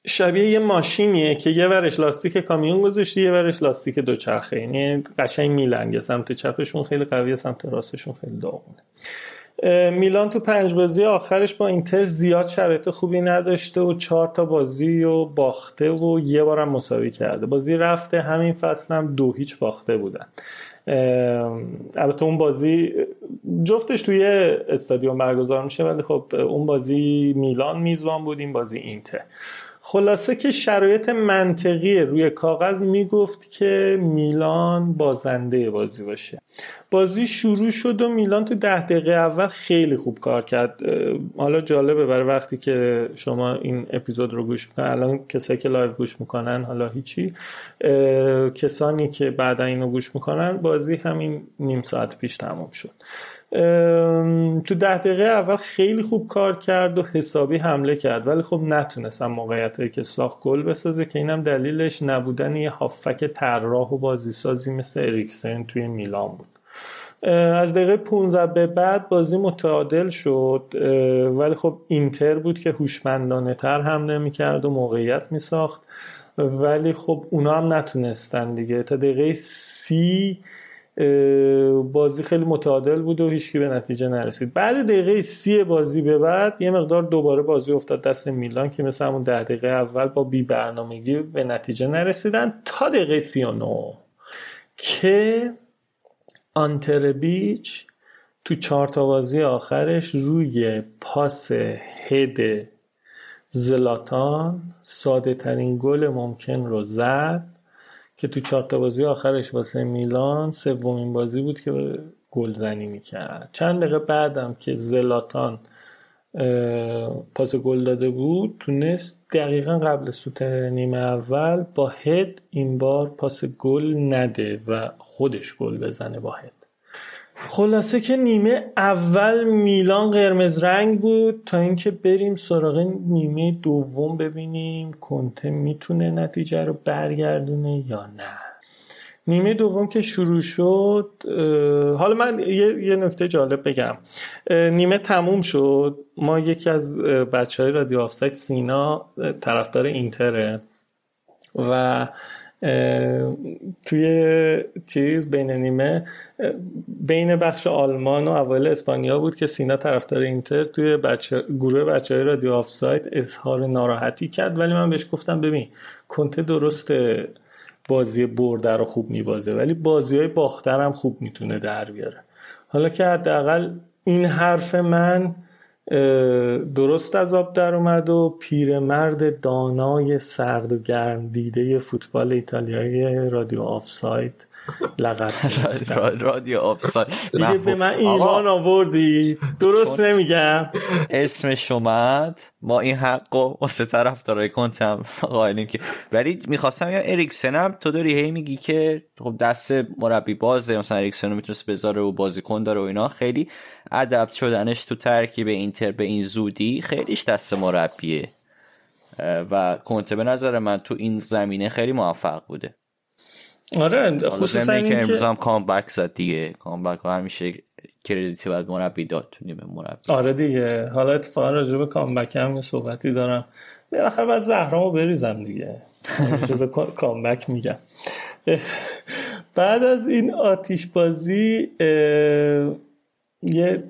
شبیه یه ماشینیه که یه ورش لاستیک کامیون گذاشتی یه ورش لاستیک دوچرخه. یعنی قشنگ میلنگه. سمت چپشون خیلی قویه سمت راستشون خیلی داغونه. میلان تو پنج بازی آخرش با اینتر زیاد شرایط خوبی نداشته و چهار تا بازی و باخته و یه بارم مساوی کرده. بازی رفته همین فصل هم دو هیچ باخته بودن. البته اون بازی جفتش توی استادیوم برگزار میشه ولی خب اون بازی میلان میزبان بود این بازی اینتر. خلاصه که شرایط منطقی روی کاغذ می‌گفت که میلان بازنده بازی باشه. بازی شروع شد و میلان تو ده دقیقه اول خیلی خوب کار کرد. حالا جالبه برای وقتی که شما این اپیزود رو گوش می‌کنن الان کسایی که live گوش می‌کنن حالا هیچی. کسانی که بعدا اینو گوش می‌کنن بازی همین نیم ساعت پیش تموم شد. تو ده دقیقه اول خیلی خوب کار کرد و حسابی حمله کرد ولی خب نتونستم موقعیت هایی که ساخت گل بسازه که اینم دلیلش نبودن یه هافک طراح و بازیسازی مثل اریکسن توی میلان بود. از دقیقه 15 به بعد بازی متعادل شد ولی خب اینتر بود که هوشمندانه تر حمله می‌کرد و موقعیت میساخت. ولی خب اونا هم نتونستن دیگه. تا دقیقه سی بازی خیلی متعادل بود و هیچکی به نتیجه نرسید. بعد دقیقه سی بازی به بعد یه مقدار دوباره بازی افتاد دست میلان که مثل همون ده دقیقه اول با بی برنامگی به نتیجه نرسیدن تا دقیقه سی و نو که آنتر بیچ تو چهار تا بازی آخرش روی پاس هد زلاتان ساده ترین گل ممکن رو زد. که تو چهار تا بازی آخرش واسه میلان سومین بازی بود که گلزنی می‌کرد. چند دقیقه بعدم که زلاتان پاس گل داده بود تونست دقیقا قبل سوت نیمه اول با هد این بار پاس گل نده و خودش گل بزنه با هد. خلاصه که نیمه اول میلان قرمز رنگ بود تا اینکه بریم سراغ نیمه دوم ببینیم کنته می‌تونه نتیجه رو برگردونه یا نه. نیمه دوم که شروع شد حالا من یه, یه نکته جالب بگم. نیمه تموم شد. ما یکی از بچه های رادیو آفسایت سینا طرفدار اینتره و توی چیز بین نیمه بین بخش آلمان و اول اسپانیا بود که سینا طرفدار اینتر توی بچه گروه بچه های رادیو آفساید اظهار ناراحتی کرد. ولی من بهش گفتم ببین کنته درسته بازی برده رو خوب میبازه ولی بازی های باخته رو هم خوب می‌تونه در بیاره. حالا که حداقل این حرف من درست از آب در اومد و پیرمرد دانای سرد و گرم دیده فوتبال ایتالیایی رادیو آفساید لقب رادیو آفساید دیگه به من ایمان آوردی. درست نمیگم. اسمش اومد ما این حق و واسه طرفدارای کنتم قائلیم که ولی می‌خواستم یا اریکسن تو داری هی میگی که خب دست مربی بازه. مثلا اریکسن رو می‌تونست بذاره و بازیکن داره و اینا. خیلی ادب شدنش تو ترکیب اینتر به این زودی خیلیش دست مربیه. و کنته به نظر من تو این زمینه خیلی موفق بوده. آره خصوصا این که این امروز هم کامبک زد دیگه. کامبک همیشه کردیتی باید مربی داد تو نیمه مربی. آره دیگه. حالا اتفاقا راجع به کامبک هم صحبتی دارم. بالاخره بعد زهرامو بریزم دیگه. به کا- کامبک میگم. بعد از این آتیش بازی یه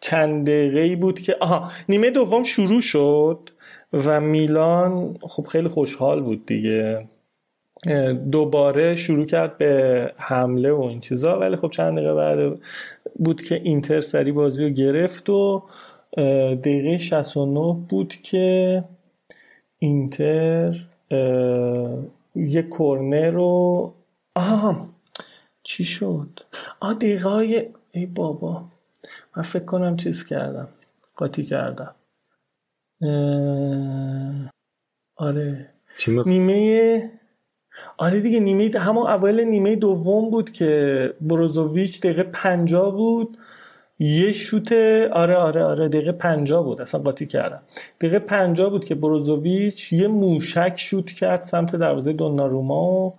چند دقیقه ای بود که آها نیمه دوم شروع شد و میلان خب خیلی خوشحال بود دیگه. دوباره شروع کرد به حمله و این چیزا. ولی خب چند دقیقه بعد بود که اینتر سری بازی رو گرفت و دقیقه 69 بود که اینتر یه کرنر رو آها چی شد؟ آه دقیقه های ای بابا من فکر کنم چیز کردم قاطی کردم. اه، آره. نیمه آره دیگه نیمه همون اول نیمه دوم بود که بروزوویچ دقیقه پنجا بود. یه شوت آره آره آره دقیقه پنجا بود. اصلا قاطی کردم. دقیقه پنجا بود که بروزوویچ یه موشک شوت کرد سمت دروازه دوناروما. و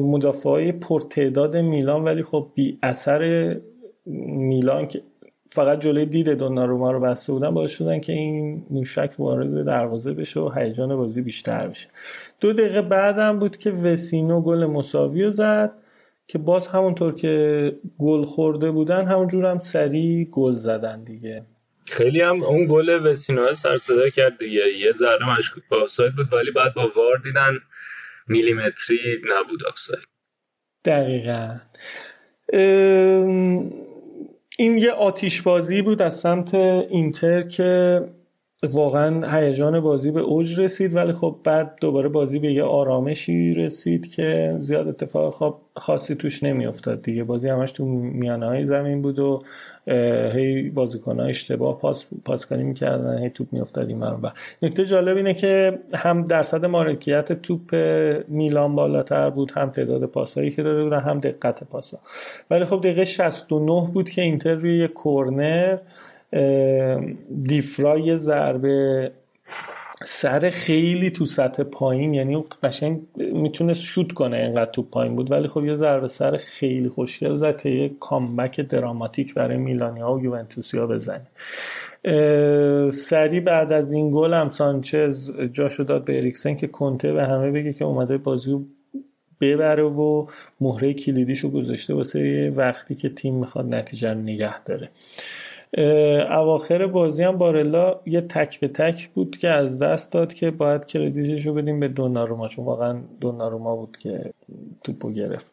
مدافعای پرتعداد میلان ولی خب بی اثر میلان که فقط جلوی دید دوناروما رو بسته بودن باعث شدن که این موشک وارد دروازه بشه و هیجان بازی بیشتر بشه. دو دقیقه بعدم بود که وسینو گل مساوی رو زد که باز همونطور که گل خورده بودن همونجور هم سریع گل زدن دیگه. خیلی هم اون گل وسینو سر صدا کرد دیگه. یه ذره مشکوک به آفساید بود ولی بعد با وار دیدن میلیمتری نبود آفساید. دقیقا. ام، این یه آتیش بازی بود از سمت اینتر که واقعا هیجان بازی به اوج رسید ولی خب بعد دوباره بازی به یه آرامشی رسید که زیاد اتفاق خواب- خاصی توش نمیافتاد دیگه. بازی همش تو میانه های زمین بود و هی بازیکن اشتباه پاس پاسکاری می‌کردن هی توپ میافتاد این برون نکته جالب اینه که هم درصد مالکیت توپ میلان بالاتر بود هم تعداد پاسهایی که داده بودن هم دقت پاسا ولی خب دقیقه 69 بود که اینتر روی کورنر دیفرای ضربه سر خیلی تو سطح پایین یعنی قشنگ می‌تونست شوت کنه اینقدر تو پایین بود. ولی خب یه ضربه سر خیلی خوشگل زد که یه کامبک دراماتیک برای میلانیا و یوونتوسیا بزنه. اه، سریع بعد از این گل هم سانچز جاشو داد به اریکسن که کنته به همه بگه که اومده بازی ببره و مهره کلیدیشو گذاشته واسه وقتی که تیم می‌خواد نتیجه رو نگه داره. اواخر بازی هم بارلا یه تک به تک بود که از دست داد که باید کردیتش رو بدیم به دوناروما چون واقعا دوناروما بود که توپو گرفت.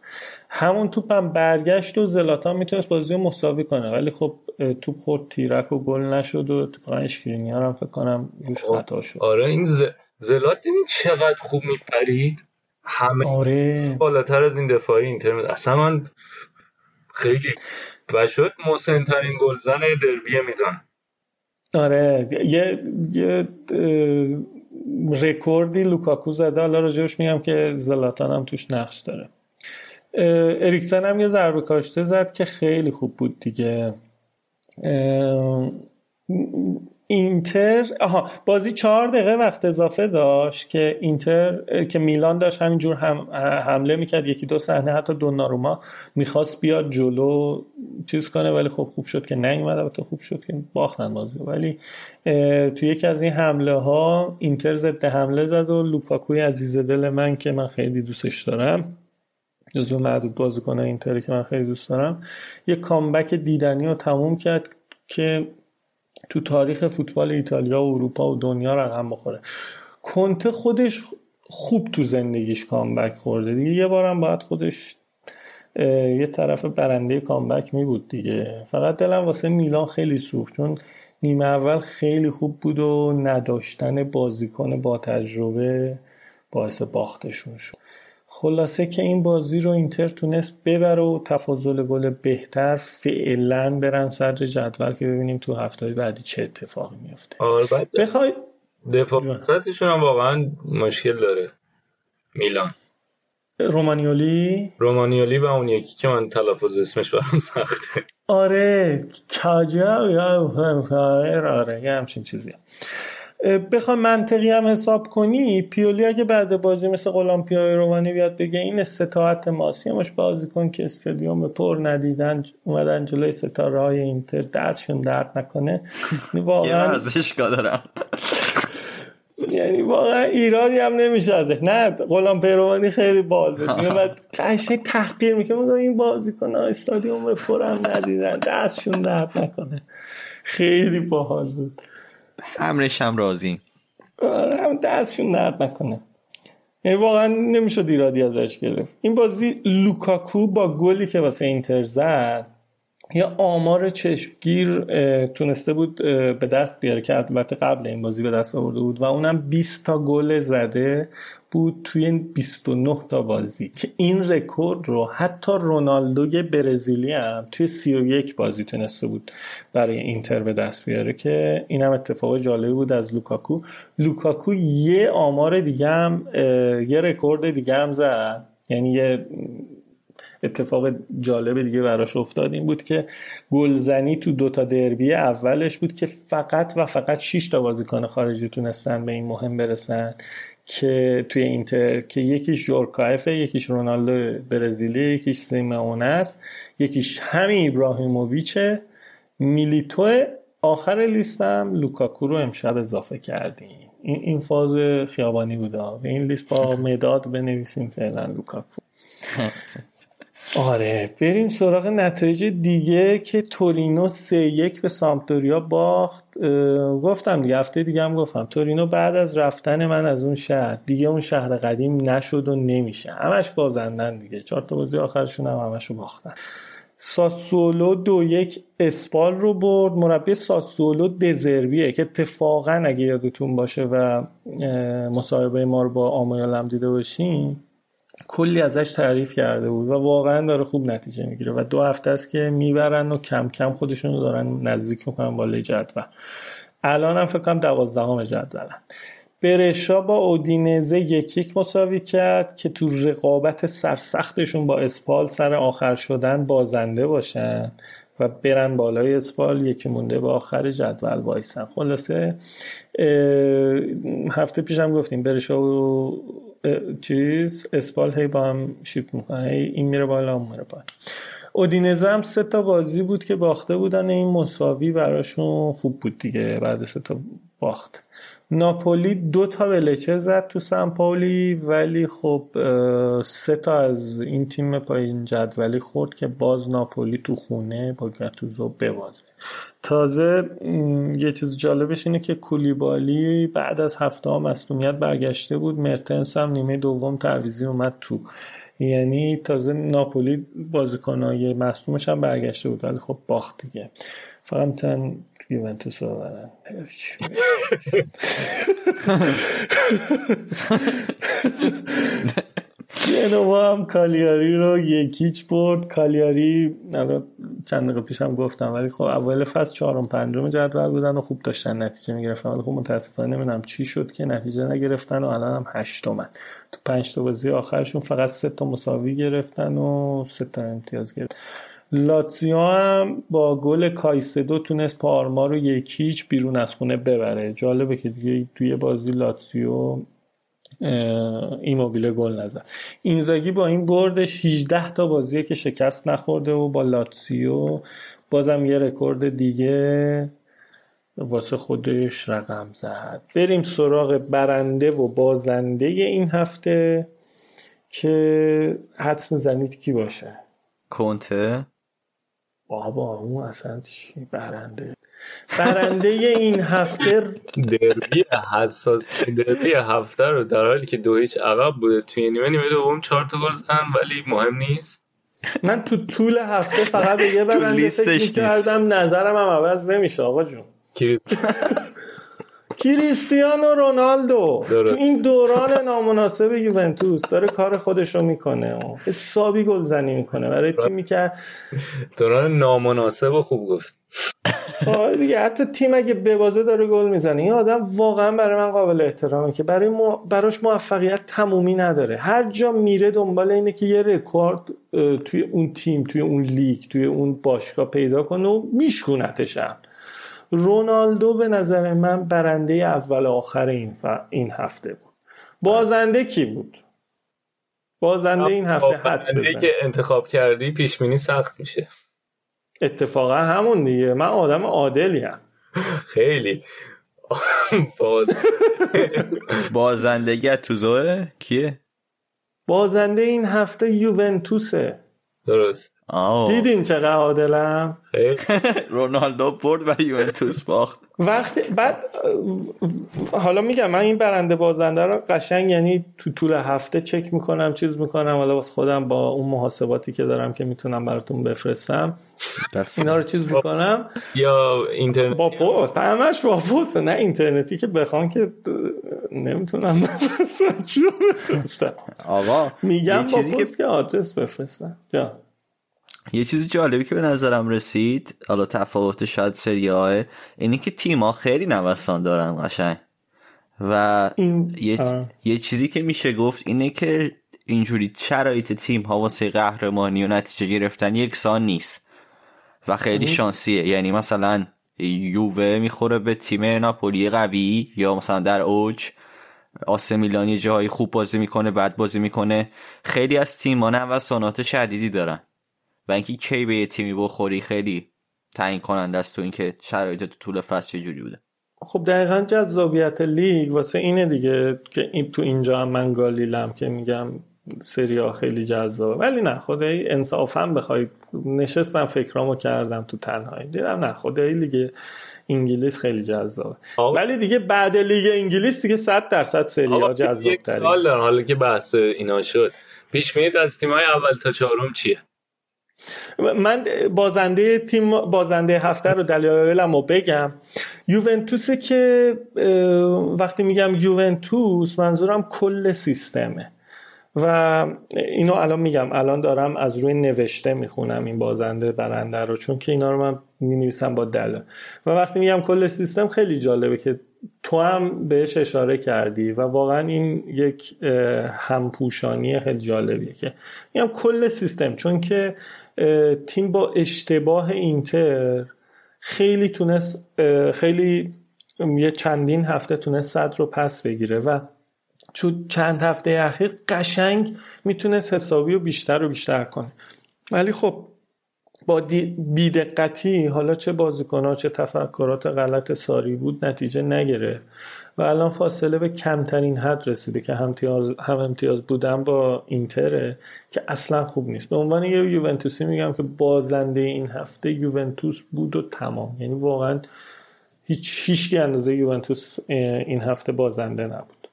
همون توپ هم برگشت و زلاتان می‌تونست بازی رو مساوی کنه ولی خب توپ خورد تیرک و گل نشد و اتفاقا اشکرینیار هم فکر کنم روش خطا شد. آره این ز... زلاتان دیدین چقدر خوب میپرید؟ همه آره. بالاتر از این دفاعی اینتر اصلا من خیلی و شد مسن ترین گلزن دربی میلان آره یه یه رکوردی لوکاکو زده. حالا راجبش میگم که زلاتان هم توش نقش داره. اریکسن هم یه ضربه کاشته زد که خیلی خوب بود دیگه. اینتر آها بازی چهار دقیقه وقت اضافه داشت که اینتر که میلان داشت همینجور هم حمله می‌کرد یکی دو صحنه حتی دوناروما می‌خواست بیاد جلو چیز کنه ولی خب خوب شد که نیومد البته خوب شد که باختن بازی. ولی توی یکی از این حمله ها اینتر ضد حمله زد و لوکاکوی عزیز دل من که من خیلی دوستش دارم جزو معدود بازیکن اینتری که من خیلی دوست دارم یه کامبک دیدنی رو تموم کرد که تو تاریخ فوتبال ایتالیا و اروپا و دنیا رقم بخوره. کنته خودش خوب تو زندگیش کامبک خورده دیگه. یه بارم باید خودش یه طرف برنده کامبک می بود دیگه. فقط دلم واسه میلان خیلی سوخت چون نیمه اول خیلی خوب بود و نداشتن بازیکن با تجربه باعث باختشون شد. خلاصه که این بازی رو اینتر تونست ببره و تفاضل گل بهتر فعلا برن صدر جدول که ببینیم تو هفته بعدی چه اتفاقی میفته آره بخوای دفاع وسطشون هم واقعا مشکل داره میلان رومانیولی رومانیولی و اون یکی که من تلفظ اسمش برام سخته آره کجا یا آره یه همچین چیزی بخوای منطقی هم حساب کنی پیولی اگه بعد بازی مثل غلام پیای رومانی بیاد بگه این استطاعت ماست. یه مش بازی کن که استادیوم پر ندیدن اومدن جلوی ستاره های اینتر دستشون درد نکنه. یه واقعا ورزشگاه دارم یعنی واقعا ایرانی هم نمیشه ازش. نه غلام پیروانی خیلی بال بود. میومد قشنگ تحقیر می‌کنه میگه این بازیکن استادیوم پر هم ندیدن دستشون درد نکنه. خیلی باحال بود. همرش هم راضیم آره هم دستشون درد نکنه. واقعا نمی‌شد ایرادی ازش گرفت. این بازی لوکاکو با گلی که واسه اینتر زد یه آمار چشمگیر تونسته بود به دست بیاره که البته قبل این بازی به دست آورده بود و اونم 20 تا گل زده. بود توی 29 تا بازی که این رکورد رو حتی رونالدوی برزیلی هم توی 31 بازی تونسته بود برای اینتر به دست بیاره که این هم اتفاق جالبی بود از لوکاکو. لوکاکو یه آمار دیگه هم یه رکورد دیگه هم زد. یعنی یه اتفاق جالب دیگه براش افتاد. این بود که گلزنی تو دوتا دربی اولش بود که فقط و فقط 6 تا بازیکن خارجی تونستن به این مهم برسن. که توی اینتر که یکیش جورکایفه یکیش رونالدو برزیلی یکیش سیمونه است یکیش همین ابراهیموویچه. میلیتو آخر لیستم لوکاکو رو امشب اضافه کردیم. این این فاز خیابانی بوده. این لیست با مداد بنویسیم فعلا لوکاکو. آره بریم سراغ نتایج دیگه که تورینو سه یک به سمپدوریا باخت. گفتم دیگه هفته دیگه هم گفتم. تورینو بعد از رفتن من از اون شهر دیگه اون شهر قدیم نشد و نمیشه. همش بازندن دیگه. چهار تا بازی آخرشون هم همشو باختن. ساسولو دو یک اسپال رو برد. مربی ساسولو دزربیه که اتفاقا اگه یادتون باشه و مصاحبه ما رو با آمایالم دیده باشین کلی ازش تعریف کرده بود و واقعا داره خوب نتیجه می‌گیره و دو هفته است که می‌برن و کم کم خودشون رو دارن نزدیک می‌کنن بالای جدول. الان هم فکر کنم دوازدهم جدولن برشا با اودینزه یک یک مساوی کرد که تو رقابت سرسختشون با اسپال سر آخر شدن بازنده باشن و برن بالای اسپال یکی مونده به آخر جدول وایسن. خلاصه هفته پیش هم گفتیم برشا و چیز اسپال هی با هم شیفت می‌کنه هی این میره بالا اون میره بالا اودینزه هم سه تا بازی بود که باخته بودن این مساوی براشون خوب بود دیگه. بعد سه تا باخت. ناپولی دو تا به لچه زد تو سمپولی ولی خب سه تا از این تیم پایین جدولی خورد که باز ناپولی تو خونه با گتوزو ببازه. تازه یه چیز جالبش اینه که کولیبالی بعد از هفته ها مصدومیت برگشته بود. مرتنس هم نیمه دوم تعویزی اومد تو. یعنی تازه ناپولی بازیکنهای مصدومش هم برگشته بود ولی خب باخت دیگه. فقط یوونتوس رو جنوا هم کالیاری رو یکیچ برد کالیاری چند دقیقه پیشم گفتم ولی خب اول فصل چهارم پنجم جدول بودن و خوب داشتن نتیجه می‌گرفتن ولی خب متاسفانه نمی‌دونم چی شد که نتیجه نگرفتن و الان هم هشتمن تو پنج تا بازی آخرشون فقط سه تا مساوی گرفتن و سه تا امتیاز گرفتن لاتزیو هم با گل کایسدو تونست پارما رو یکیچ بیرون از خونه ببره. جالبه که دیگه توی بازی لاتزیو ایموبیله گل نزد. اینزاگی با این بردش 18 تا بازیه که شکست نخورده و با لاتسیو بازم یه رکورد دیگه واسه خودش رقم زد. بریم سراغ برنده و بازنده این هفته که حدس می‌زنید کی باشه؟ کنته. بابا اون اصلا چی؟ برنده. برنده این هفته دربی حساس دربی هفته رو در حالی که دو هیچ عقب بوده توی نیمه نیمه دوم چهار تا گل زدن ولی مهم نیست. من تو طول هفته فقط به یه برنده لیستش فکر کردم نظرم هم عوض نمیشه آقا جون. کریستیانو رونالدو. درست. تو این دوران نامناسب یوونتوس داره کار خودش رو می‌کنه. حسابی گلزنی می‌کنه. برای تیمی که دوران نامناسب خوب گفت. دیگه حتی تیم اگه ببازه داره گل می‌زنه. این آدم واقعا برای من قابل احترامه که برای مو... براش موفقیت تمومی نداره. هر جا میره دنبال اینه که یه رکورد توی اون تیم توی اون لیگ توی اون باشگاه پیدا کنه و میشکونتشم رونالدو به نظر من برنده اول و آخر این, ف... این هفته بود. بازنده کی بود؟ بازنده این هفته بنده بزن که انتخاب کردی پیش بینی سخت میشه. اتفاقا همون دیگه. من آدم عادلیم خیلی. باز بازندگی تو زوه؟ کیه؟ بازنده این هفته یوونتوسه. درست. آه. دیدین چقدر عادلم؟ رونالدو برد و یوونتوس باخت. وقتی بعد حالا میگم من این برنده بازنده رو قشنگ یعنی تو طول هفته چک می‌کنم چیز می‌کنم. حالا واسه خودم با اون محاسباتی که دارم که می‌تونم براتون بفرستم اینا رو چیز می‌کنم. یا اینترنت با پست. همش با پست. نه اینترنتی که بخوام که نمی‌تونم بفرستم. چی بفرستم؟ آقا میگم با چیزی که پست که آدرس بفرستم. جا. یه چیز جالبی که به نظرم رسید حالا تفاوت شاید سریاه اینی که تیما خیلی نوسان دارن قشنگ. و این یه, آه. یه چیزی که میشه گفت اینه که اینجوری شرایط تیم ها واسه قهرمانی و نتیجه گرفتن یکسان نیست و خیلی شانسیه. یعنی مثلا یووه می‌خوره به تیم ناپولی قوی یا مثلا در اوج آسه میلان یه خوب بازی می‌کنه بعد بازی می‌کنه. خیلی از تیم ها نوسانات شدیدی دارن. و اینکه کی به یه تیمی بخوری خیلی تعیین کننده است تو اینکه شرایط تو طول فصل چجوری بوده. خب دقیقا جذابیت لیگ واسه اینه دیگه که این تو اینجا هم من گالیلم که میگم سریا خیلی جذابه. ولی نه خدایی انصافا بخوای نشستم فکرامو کردم تو تنهایی. دیدم نه خدایی لیگ انگلیس خیلی جذابه. ولی دیگه بعد لیگ انگلیس دیگه 100 درصد سریا جذاب یک سوال دارم حالا که بحث اینا شد. پیش از تیمای اول تا چهارم چیه؟ من بازنده تیم بازنده هفته رو دلایلمو بگم. یوونتوسه که وقتی میگم یوونتوس منظورم کل سیستمه. و اینو الان میگم الان دارم از روی نوشته می‌خونم این بازنده برنده رو چون که اینا رو من می‌نویسم با دل. و وقتی میگم کل سیستم خیلی جالبه که تو هم بهش اشاره کردی و واقعا این یک همپوشانی خیلی جالبیه که میگم کل سیستم. چون که تیم با اشتباه اینتر خیلی تونست خیلی یه چندین هفته تونست صد رو پس بگیره و چون چند هفته اخیر قشنگ می‌تونست حسابی و بیشتر و بیشتر کنه. ولی خب با بیدقتی حالا چه بازیکنها چه تفکرات غلط ساری بود نتیجه نگرفت. و الان فاصله به کمترین حد رسیده که هم امتیاز, هم امتیاز بودن با اینتره که اصلا خوب نیست. به عنوان یه یوونتوسی میگم که بازنده این هفته یوونتوس بود و تمام. یعنی واقعا هیچ هیچ اندازه یوونتوس این هفته بازنده نبود.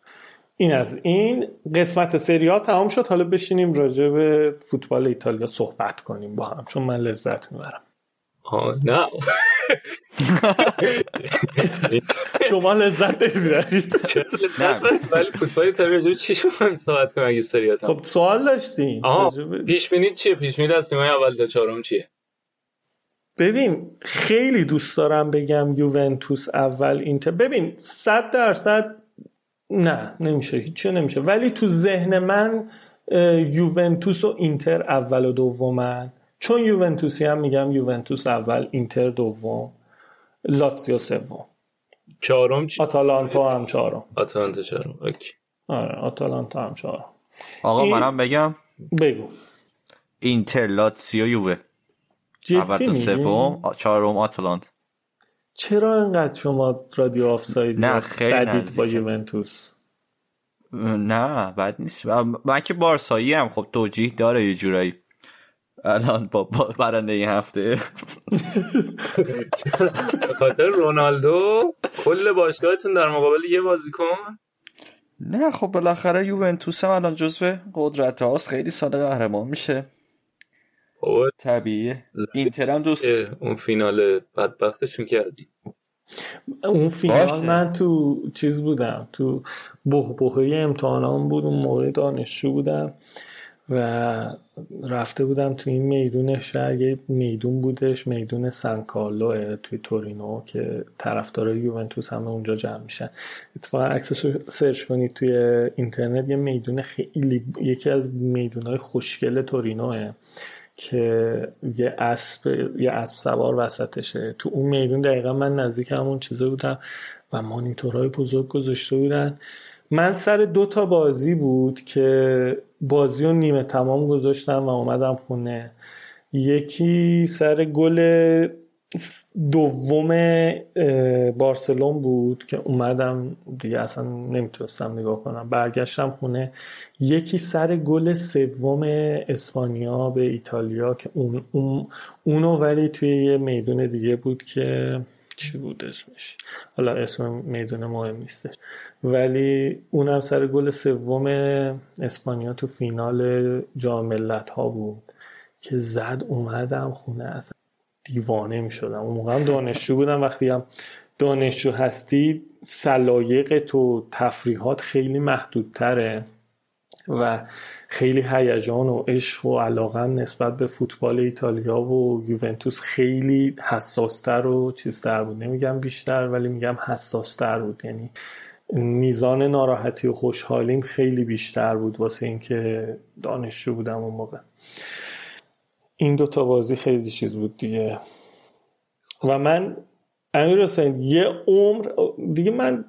این از این. قسمت سری ها تمام شد. حالا بشینیم راجع به فوتبال ایتالیا صحبت کنیم با هم چون من لذت می‌برم. آه نه. شما لذت نمی‌برید؟ ولی فوتبال به چی شما صحبت کنیم اگه سریات خب سوال آها به- پیش بینیت چیه؟ پیش بینیت از تیمای اول تا چهارم چیه؟ ببین خیلی دوست دارم بگم یوونتوس اول اینتر. ببین صد درصد نه نمیشه هیچی نمیشه. ولی تو ذهن من یوونتوس و اینتر اول و دومن. چون یوونتوسی هم میگم یوونتوس اول اینتر دوم لاتزیو سوم. چهارم چی؟ آتالانتا هم چهارم. آتلانتا چهارم. اوکی. آره آتالانتا هم چهارم. آقا این- منم بگم. بگو. اینتر لاتسیو یووه. اول تا؟ سوم چهارم آتلانت چرا انقدر شما رادیو آفساید نه، رو خیلی بدید با. یوونتوس؟ نه بد نیست. من که بارسایی هم خب توجیه داره یه جورایی. الان با, برنده این هفته. به خاطر رونالدو کل باشگاهتون در مقابل یه بازیکن؟ نه خب بالاخره یوونتوس هم الان جزو قدرت هاست. خیلی سال قهرمان میشه. بابا طبیعیه. اینتر هم دوست اون فینال بدبختشون کردی. اون فینال باشه. من تو چیز بودم تو بهبهه امتحانام بود اون موقع دانشجو بودم. و رفته بودم تو این میدون شهر یه میدون بودش میدون سانکارلو توی تورینو که طرفدارای یوونتوس همه اونجا جمع میشن. اتفاقا عکسش رو سرچ کنید توی اینترنت یه میدون خیلی یکی از میدونهای خوشگل تورینوه که یه اسب یه اسب سوار وسطشه. تو اون میدون دقیقا من نزدیک همون چیزه بودم و مانیتورهای بزرگ گذاشته بودن. من سر دو تا بازی بود که بازی رو نیمه تمام گذاشتم و اومدم خونه. یکی سر گل دوم بارسلون بود که اومدم دیگه اصلا نمی‌تونستم نگاه کنم. برگشتم خونه. یکی سر گل سوم اسپانیا به ایتالیا که اون, اون اونو ولی توی یه میدون دیگه بود که چی بود اسمش؟ حالا اسم میدون مهم نیستش. ولی اونم سر گل سوم اسپانیا تو فینال جام ملت ها بود که زد اومدم خونه اصلا دیوانه می شدم اون موقع هم دانشجو بودم. وقتی هم دانشجو هستی سلایق تو تفریحات خیلی محدودتره و خیلی هیجان و عشق و علاقم نسبت به فوتبال ایتالیا و یوونتوس خیلی حساستر و چیزتر بود. نمیگم بیشتر ولی میگم حساستر بود. یعنی میزان ناراحتی و خوشحالیم خیلی بیشتر بود واسه اینکه دانشجو بودم اون موقع. این دوتا بازی خیلی چیز بود دیگه. و من امیر حسین یه عمر دیگه من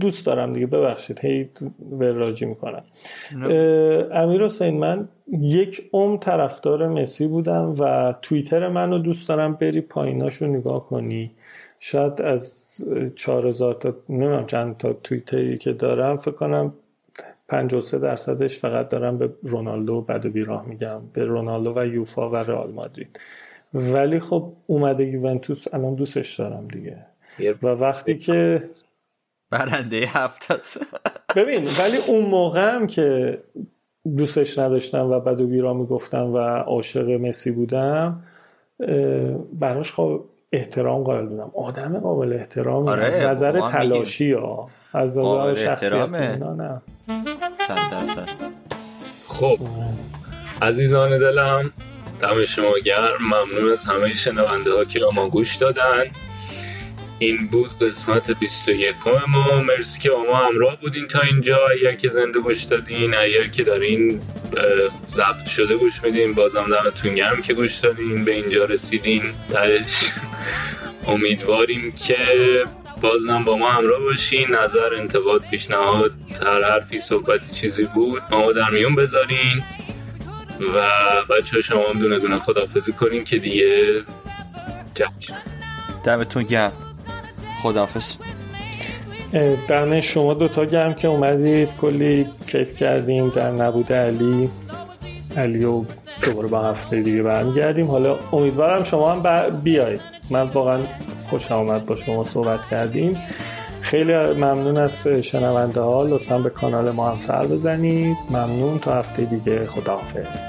دوست دارم دیگه ببخشید. هی وراجی می‌کنم. امیر حسین من یک عمر طرفدار مسی بودم و توییتر منو دوست دارم بری پاییناشو نگاه کنی. شاید از چهار هزار تا نمی‌دونم چند تا توییتری که دارم فکر کنم 53 درصدش فقط دارم به رونالدو و بد و بیراه میگم. به رونالدو و یوفا و رئال مادرید. ولی خب اومده یوونتوس الان دوستش دارم دیگه. و وقتی که برنده هفته است ببین ولی اون موقع هم که دوستش نداشتم و بد و بیراه می‌گفتم و عاشق مسی بودم براش خب احترام قائل بودم. آدم قابل احترامی آره، از نظر تلاشی ها از نظر شخصیت نه. درصد. خب عزیزان دلم دم شما گرم. ممنون از همه شنونده ها که ما گوش دادن. این بود قسمت 21 ما مرسی که با ما همراه بودین تا اینجا. اگر که زنده گوش دادین اگر که دارین ضبط شده گوش میدین بازم دمتون گرم که گوش دادین به اینجا رسیدین. تهش امیدواریم که بازم با ما همراه باشین. نظر انتقاد پیشنهاد هر حرفی صحبتی چیزی بود ما در میون بذارین. و بچه شما هم دونه دونه خدافزی کنین که دیگه جمع. دمتون گرم. خداحافظ. اه، دم شما دوتا گرم که اومدید. کلی کیف کردیم در نبود علی. علی و دوباره با هفته دیگه برمیگردیم. حالا امیدوارم شما هم بیایید. من واقعا خوش آمد با شما صحبت کردیم. خیلی ممنون از شنونده ها. لطفا به کانال ما هم سر بزنید. ممنون. تا هفته دیگه. خداحافظ.